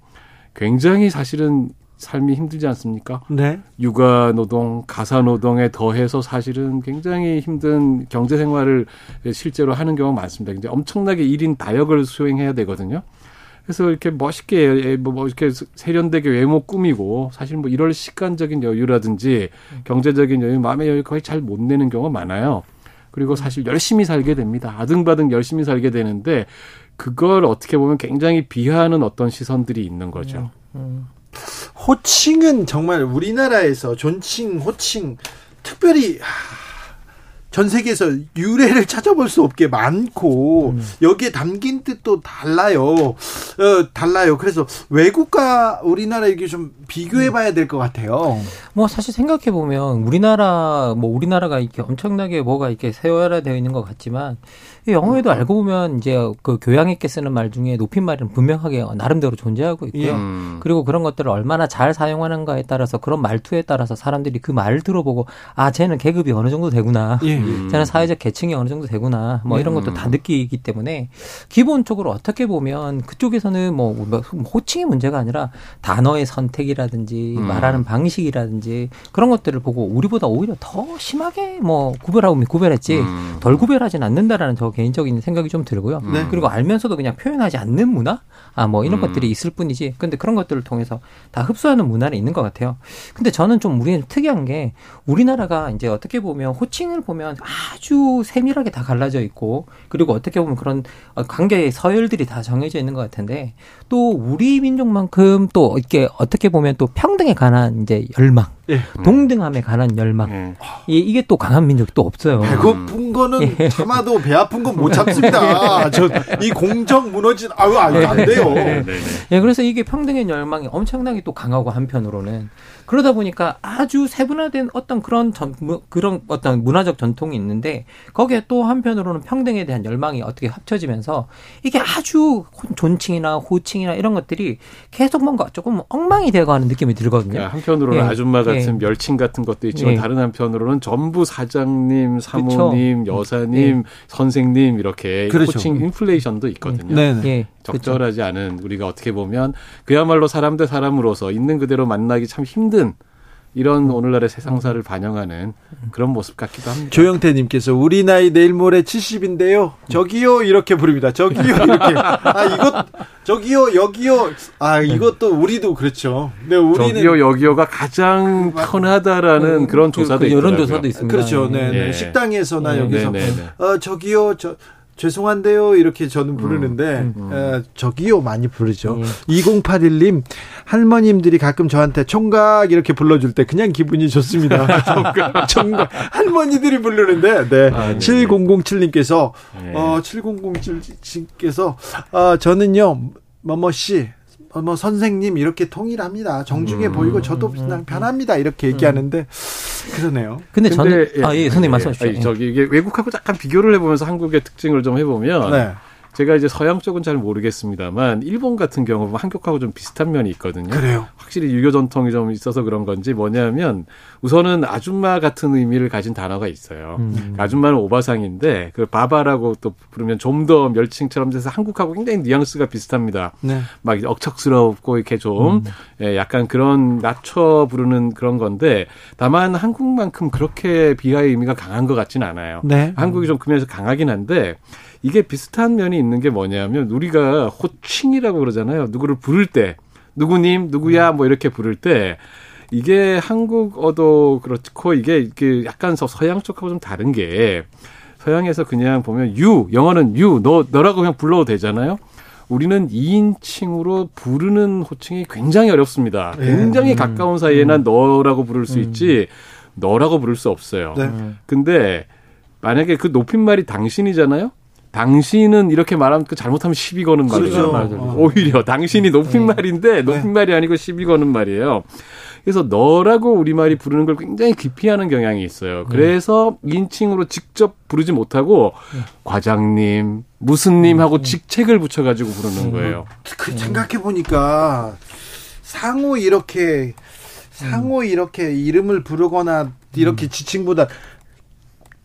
굉장히 사실은 삶이 힘들지 않습니까? 네. 육아 노동, 가사 노동에 더해서 사실은 굉장히 힘든 경제 생활을 실제로 하는 경우가 많습니다. 이제 엄청나게 일인 다역을 수행해야 되거든요. 그래서 이렇게 멋있게 뭐, 뭐 이렇게 세련되게 외모 꾸미고 사실 뭐 이럴 시간적인 여유라든지 경제적인 여유, 마음의 여유 거의 잘 못 내는 경우가 많아요. 그리고 사실 열심히 살게 됩니다. 아등바등 열심히 살게 되는데 그걸 어떻게 보면 굉장히 비하하는 어떤 시선들이 있는 거죠. 음, 음. 호칭은 정말 우리나라에서 존칭, 호칭 특별히 전 세계에서 유래를 찾아볼 수 없게 많고 음. 여기에 담긴 뜻도 달라요. 어, 달라요. 그래서 외국과 우리나라 이게 좀 비교해 봐야 될 것 같아요. 뭐 사실 생각해 보면 우리나라 뭐 우리나라가 이렇게 엄청나게 뭐가 이렇게 세워야 되어 있는 것 같지만 영어에도 알고 보면 이제 그 교양 있게 쓰는 말 중에 높임말은 분명하게 나름대로 존재하고 있고요. 음. 그리고 그런 것들을 얼마나 잘 사용하는가에 따라서 그런 말투에 따라서 사람들이 그 말을 들어보고 아 쟤는 계급이 어느 정도 되구나. 예. 쟤는 사회적 계층이 어느 정도 되구나. 뭐 이런 것도 다 음. 느끼기 때문에 기본적으로 어떻게 보면 그쪽에서는 뭐, 뭐 호칭의 문제가 아니라 단어의 선택이라든지 음. 말하는 방식이라든지 그런 것들을 보고 우리보다 오히려 더 심하게 뭐 구별하고 구별했지 음. 덜 구별하진 않는다라는 저 개인적인 생각이 좀 들고요. 네. 그리고 알면서도 그냥 표현하지 않는 문화, 아 뭐 이런 음. 것들이 있을 뿐이지. 근데 그런 것들을 통해서 다 흡수하는 문화는 있는 것 같아요. 근데 저는 좀 우리는 특이한 게 우리나라가 이제 어떻게 보면 호칭을 보면 아주 세밀하게 다 갈라져 있고 그리고 어떻게 보면 그런 관계의 서열들이 다 정해져 있는 것 같은데 또 우리 민족만큼 또 이렇게 어떻게 보면 또 평등에 관한 이제 열망 예. 동등함에 관한 열망. 예. 이게 또 강한 민족이 또 없어요. 배고픈 거는 예. 참아도 배 아픈 건 못 참습니다. 저 이 공정 무너진 아유 안 돼요. 네, 네, 네. 예, 그래서 이게 평등의 열망이 엄청나게 또 강하고 한편으로는 그러다 보니까 아주 세분화된 어떤 그런 전, 그런 어떤 문화적 전통이 있는데 거기에 또 한편으로는 평등에 대한 열망이 어떻게 합쳐지면서 이게 아주 존칭이나 호칭이나 이런 것들이 계속 뭔가 조금 엉망이 되어가는 느낌이 들거든요. 그러니까 한편으로는 예. 아줌마 같은 예. 멸칭 같은 것도 있지만 예. 다른 한편으로는 전부 사장님, 사모님, 그렇죠. 여사님, 예. 선생님 이렇게 그렇죠. 호칭 인플레이션도 있거든요. 네. 예. 적절하지. 않은 우리가 어떻게 보면 그야말로 사람 대 사람으로서 있는 그대로 만나기 참 힘든 이런 음. 오늘날의 세상사를 반영하는 그런 모습 같기도 합니다. 조영태 님께서 우리 나이 내일 모레 70인데요. 저기요 이렇게 부릅니다. 저기요 이렇게. 아 이것 저기요 여기요. 아 이것도 우리도 그렇죠. 네 우리는 저기요 여기요가 가장 편하다라는 음, 그런 그, 조사도 그, 여론 조사도 있습니다. 그렇죠. 네, 네. 네. 식당에서나 네, 여기서 네, 네, 네. 어 저기요 저 죄송한데요 이렇게 저는 음, 부르는데 음, 음. 에, 저기요 많이 부르죠. 음. 2081님 할머님들이 가끔 저한테 총각 이렇게 불러줄 때 그냥 기분이 좋습니다. 총각, 총각 할머니들이 부르는데 네, 아, 7007님께서 네. 어 7007님께서 어, 저는요 뭐뭐 씨 어, 뭐 선생님 이렇게 통일합니다. 정중해 음. 보이고 저도 그냥 편합니다. 이렇게 얘기하는데 그러네요. 근데, 근데 저는 예, 아, 예, 선생님 예, 말씀하십시오. 아니, 저기 이게 외국하고 약간 비교를 해보면서 한국의 특징을 좀 해보면 네. 제가 이제 서양 쪽은 잘 모르겠습니다만 일본 같은 경우 한국하고 좀 비슷한 면이 있거든요. 그래요. 확실히 유교 전통이 좀 있어서 그런 건지 뭐냐면 우선은 아줌마 같은 의미를 가진 단어가 있어요. 음. 아줌마는 오바상인데 그 바바라고 또 부르면 좀 더 멸칭처럼 돼서 한국하고 굉장히 뉘앙스가 비슷합니다. 네. 막 억척스럽고 이렇게 좀 음. 예, 약간 그런 낮춰 부르는 그런 건데 다만 한국만큼 그렇게 비하의 의미가 강한 것 같지는 않아요. 네. 한국이 좀 그면서 강하긴 한데 이게 비슷한 면이 있는 게 뭐냐면 우리가 호칭이라고 그러잖아요. 누구를 부를 때 누구님, 누구야 뭐 이렇게 부를 때 이게 한국어도 그렇고 이게 이게 약간 서양 쪽하고 좀 다른 게 서양에서 그냥 보면 유 영어는 유너 너라고 그냥 불러도 되잖아요. 우리는 2인칭으로 부르는 호칭이 굉장히 어렵습니다. 네. 굉장히 음. 가까운 사이에 난 음. 너라고 부를 수 음. 있지 너라고 부를 수 없어요. 네. 근데 만약에 그 높임말이 당신이잖아요. 당신은 이렇게 말하면 그 잘못하면 시비 거는 말이에요. 그렇죠. 어. 오히려 당신이 높임말인데 네. 높임말이 아니고 시비 거는 말이에요. 그래서 너라고 우리말이 부르는 걸 굉장히 기피하는 경향이 있어요. 그래서 인칭으로 직접 부르지 못하고 네. 과장님, 무슨님 하고 음. 직책을 붙여가지고 부르는 음. 거예요. 그 생각해 보니까 상호 이렇게 상호 이렇게 이름을 부르거나 이렇게 음. 지칭보다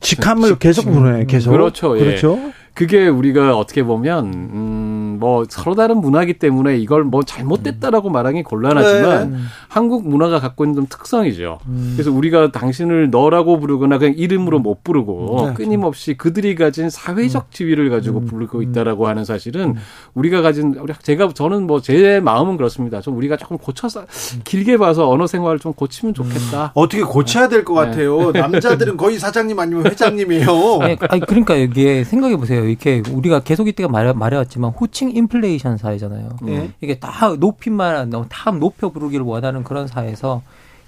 직함을 계속 부르네, 계속. 그렇죠. 예. 그렇죠. 그게 우리가 어떻게 보면 음, 뭐 서로 다른 문화기 때문에 이걸 뭐 잘못됐다라고 말하기 곤란하지만 네. 한국 문화가 갖고 있는 좀 특성이죠. 음. 그래서 우리가 당신을 너라고 부르거나 그냥 이름으로 못 부르고 네. 끊임없이 그들이 가진 사회적 음. 지위를 가지고 음. 부르고 음. 있다라고 하는 사실은 음. 우리가 가진 우리 제가 저는 뭐 제 마음은 그렇습니다. 좀 우리가 조금 고쳐서 길게 봐서 언어 생활을 좀 고치면 좋겠다. 어떻게 고쳐야 될 것 같아요. 네. 남자들은 거의 사장님 아니면 회장님이에요. 네, 아니, 그러니까 이게 생각해 보세요. 거예요. 이렇게 우리가 계속 이때가 말해, 말해왔지만 호칭 인플레이션 사회잖아요. 네. 이게 다 높임만 다 높여 부르기를 원하는 그런 사회에서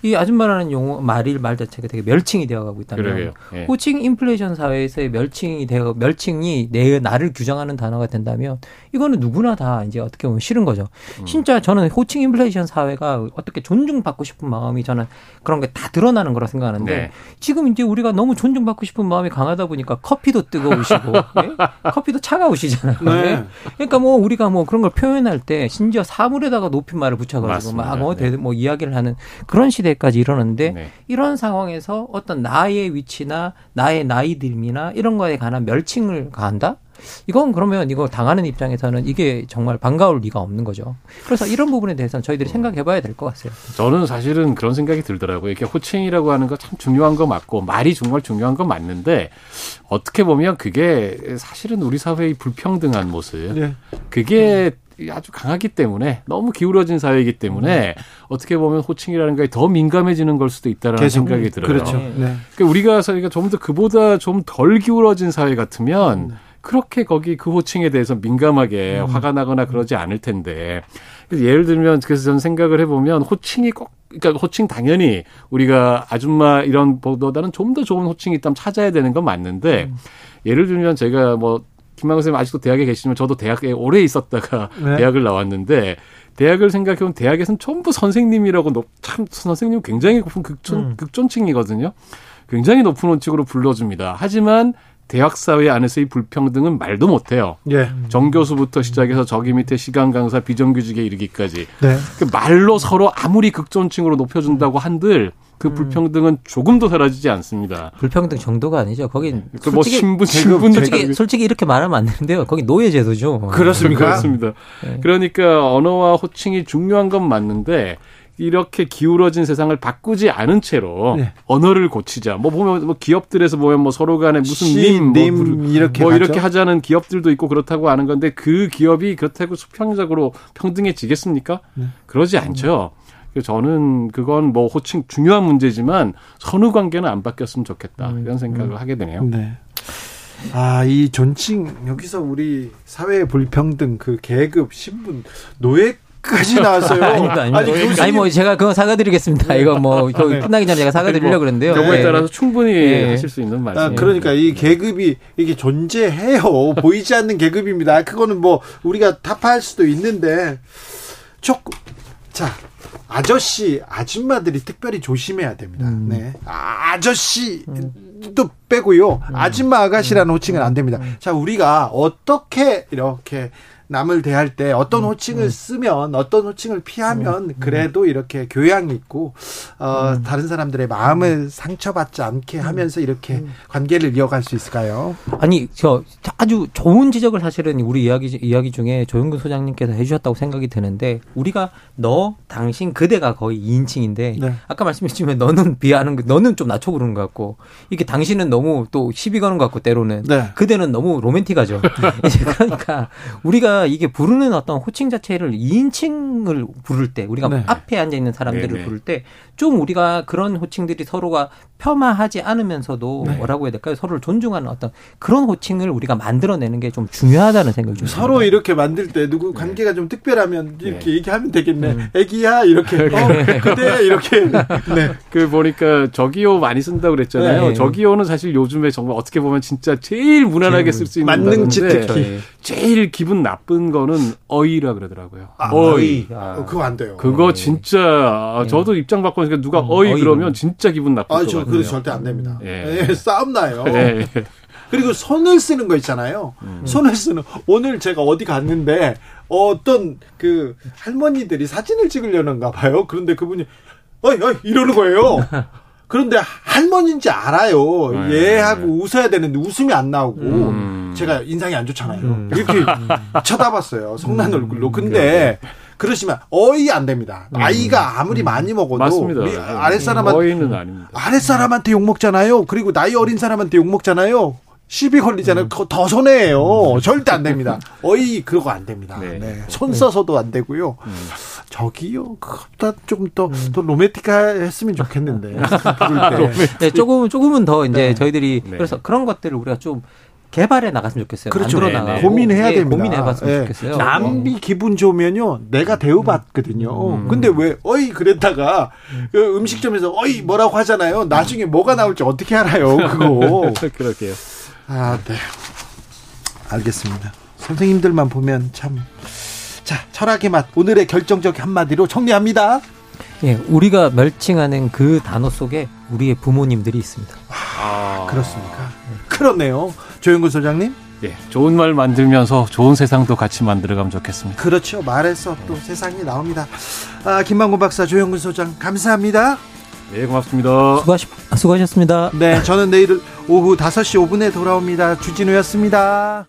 이 아줌마라는 용어 말일 말 자체가 되게 멸칭이 되어가고 있다면 예. 호칭 인플레이션 사회에서의 멸칭이 되어 멸칭이 내 나를 규정하는 단어가 된다면 이거는 누구나 다 이제 어떻게 보면 싫은 거죠. 음. 진짜 저는 호칭 인플레이션 사회가 어떻게 존중받고 싶은 마음이 저는 그런 게 다 드러나는 거라 생각하는데 네. 지금 이제 우리가 너무 존중받고 싶은 마음이 강하다 보니까 커피도 뜨거우시고 네? 커피도 차가우시잖아요. 네. 그러니까 뭐 우리가 뭐 그런 걸 표현할 때 심지어 사물에다가 높임말을 붙여가지고 막뭐 네. 뭐 이야기를 하는 그런 시대 때까지 이러는데 네. 이런 상황에서 어떤 나의 위치나 나의 나이 들미나 이런 거에 관한 멸칭을 가한다? 이건 그러면 이거 당하는 입장에서는 이게 정말 반가울 리가 없는 거죠. 그래서 이런 부분에 대해서는 저희들이 생각해 봐야 될 것 같아요. 저는 사실은 그런 생각이 들더라고요. 이렇게 호칭이라고 하는 거 참 중요한 거 맞고 말이 정말 중요한 건 맞는데 어떻게 보면 그게 사실은 우리 사회의 불평등한 모습. 네. 그게 아주 강하기 때문에 너무 기울어진 사회이기 때문에 음. 어떻게 보면 호칭이라는 게 더 민감해지는 걸 수도 있다라는 생각이 들어요. 그렇죠. 네. 그러니까 우리가 저희가 좀 더 그보다 좀 덜 기울어진 사회 같으면 음. 그렇게 거기 그 호칭에 대해서 민감하게 음. 화가 나거나 그러지 않을 텐데 예를 들면 그래서 저는 생각을 해보면 호칭이 꼭 그러니까 호칭 당연히 우리가 아줌마 이런 보다는 좀 더 좋은 호칭이 있다면 찾아야 되는 건 맞는데 음. 예를 들면 제가 뭐 김만근 선생님 아직도 대학에 계시면 저도 대학에 오래 있었다가 네. 대학을 나왔는데 대학을 생각해보면 대학에서는 전부 선생님이라고 참 선생님 굉장히 높은 극존, 음. 극존칭이거든요. 굉장히 높은 호칭으로 불러줍니다. 하지만 대학 사회 안에서의 불평등은 말도 못해요. 예. 정 교수부터 시작해서 저기 밑에 시간 강사 비정규직에 이르기까지 네. 그 말로 서로 아무리 극존칭으로 높여준다고 한들 그 음. 불평등은 조금도 사라지지 않습니다. 불평등 정도가 아니죠. 거긴 그 뭐 신분 신분 솔직히 솔직히 이렇게 말하면 안 되는데요. 거기 노예 제도죠. 그렇습니까? 그렇습니다. 네. 그러니까 언어와 호칭이 중요한 건 맞는데 이렇게 기울어진 세상을 바꾸지 않은 채로 네. 언어를 고치자. 뭐 보면 뭐 기업들에서 보면 뭐 서로 간에 무슨 시, 님, 뭐, 님 이렇게 뭐 이렇게 하자는 기업들도 있고 그렇다고 하는 건데 그 기업이 그렇다고 수평적으로 평등해지겠습니까? 네. 그러지 않죠. 저는 그건 뭐 호칭 중요한 문제지만 선후 관계는 안 바뀌었으면 좋겠다 음, 이런 생각을 음. 하게 되네요. 네. 아, 이 존칭 여기서 우리 사회 불평등 그 계급 신분 노예 까지 나왔어요. 아닙니다, 아닙니다. 아니, 교수님. 아니, 뭐, 제가 그거 사과드리겠습니다. 이거 뭐, 아, 네. 끝나기 전에 제가 사과드리려고 그랬는데요. 경우에 네. 따라서 충분히 네. 하실 수 있는 말씀. 아, 그러니까 이 계급이 이게 존재해요. 보이지 않는 계급입니다. 그거는 뭐, 우리가 타파할 수도 있는데, 조금, 자, 아저씨, 아줌마들이 특별히 조심해야 됩니다. 음. 네. 아저씨도 빼고요. 음. 아줌마 아가씨라는 호칭은 안 됩니다. 음. 자, 우리가 어떻게 이렇게 남을 대할 때 어떤 음, 호칭을 음. 쓰면 어떤 호칭을 피하면 음, 그래도 이렇게 교양 있고 어 다른 사람들의 마음을 상처받지 않게 하면서 이렇게 관계를 이어갈 수 있을까요? 아니 저 아주 좋은 지적을 사실은 우리 이야기 이야기 중에 조영근 소장님께서 해주셨다고 생각이 드는데 우리가 너 당신 그대가 거의 2인칭인데 네. 아까 말씀해주시면 너는 비하는 너는 좀 낮춰 부르는 것 같고 이게 당신은 너무 또 시비 거는 것 같고 때로는 네. 그대는 너무 로맨틱하죠. 그러니까 우리가 이게 부르는 어떤 호칭 자체를 2인칭을 부를 때 우리가 네. 앞에 앉아 있는 사람들을 네네. 부를 때 좀 우리가 그런 호칭들이 서로가 폄하하지 않으면서도 네. 뭐라고 해야 될까요? 서로를 존중하는 어떤 그런 호칭을 우리가 만들어내는 게 좀 중요하다는 생각이 좀 서로 듭니다. 이렇게 만들 때 누구 네. 관계가 네. 좀 특별하면 이렇게 네. 얘기하면 되겠네. 음. 애기야 이렇게 어, 그대 이렇게 네. 그 보니까 저기요 많이 쓴다고 그랬잖아요. 네. 저기요는 사실 요즘에 정말 어떻게 보면 진짜 제일 무난하게 쓸 수 있는 만능치 특히 제일 기분 나쁜 거는 어이라 그러더라고요. 아, 어이. 아. 그거 안 돼요. 그거 진짜 네. 저도 입장 바꾸니까 누가 음, 어이, 어이 그러면 진짜 기분 나쁠 아, 저 그래 절대 안 됩니다. 예. 예, 싸움 나요. 예. 그리고 손을 쓰는 거 있잖아요. 음. 손을 쓰는 오늘 제가 어디 갔는데 어떤 그 할머니들이 사진을 찍으려는가 봐요. 그런데 그분이 어이 어이 이러는 거예요. 그런데 할머니인지 알아요. 네. 얘하고 웃어야 되는데 웃음이 안 나오고 음. 제가 인상이 안 좋잖아요. 음. 이렇게 쳐다봤어요. 성난 음. 얼굴로. 근데 그러시면 어이 안 됩니다. 음. 아이가 아무리 음. 많이 먹어도 맞습니다. 아랫사람한테 어이는 아닙니다. 아랫사람한테 욕 먹잖아요. 그리고 나이 어린 사람한테 욕 먹잖아요. 시비 걸리잖아요. 음. 더 손해예요. 음. 절대 안 됩니다. 어이 그거 안 됩니다. 네. 네. 손 써서도 안 되고요. 음. 저기요, 그보다 조금 더, 음. 더 로맨틱했으면 좋겠는데. 네, 조금 조금은 더 이제 네. 저희들이 네. 그래서 그런 것들을 우리가 좀 개발해 나갔으면 좋겠어요. 그렇죠. 만들어 고민해야 네, 됩니다. 고민해봤으면 네. 좋겠어요. 남이 기분 좋으면요, 내가 대우받거든요. 음. 근데 왜 어이 그랬다가 그 음식점에서 어이 뭐라고 하잖아요. 나중에 뭐가 나올지 어떻게 알아요, 그거. 그럴게요. 아, 네. 알겠습니다. 선생님들만 보면 참. 자, 철학의 맛. 오늘의 결정적 한마디로 정리합니다. 예, 우리가 멸칭하는 그 단어 속에 우리의 부모님들이 있습니다. 아, 그렇습니까? 네. 그렇네요. 조영근 소장님. 예, 좋은 말 만들면서 좋은 세상도 같이 만들어가면 좋겠습니다. 그렇죠. 말에서 또 세상이 나옵니다. 아, 김만곤 박사, 조영근 소장, 감사합니다. 네, 고맙습니다. 수고하시, 수고하셨습니다. 네, 저는 내일 오후 5시 5분에 돌아옵니다. 주진우였습니다.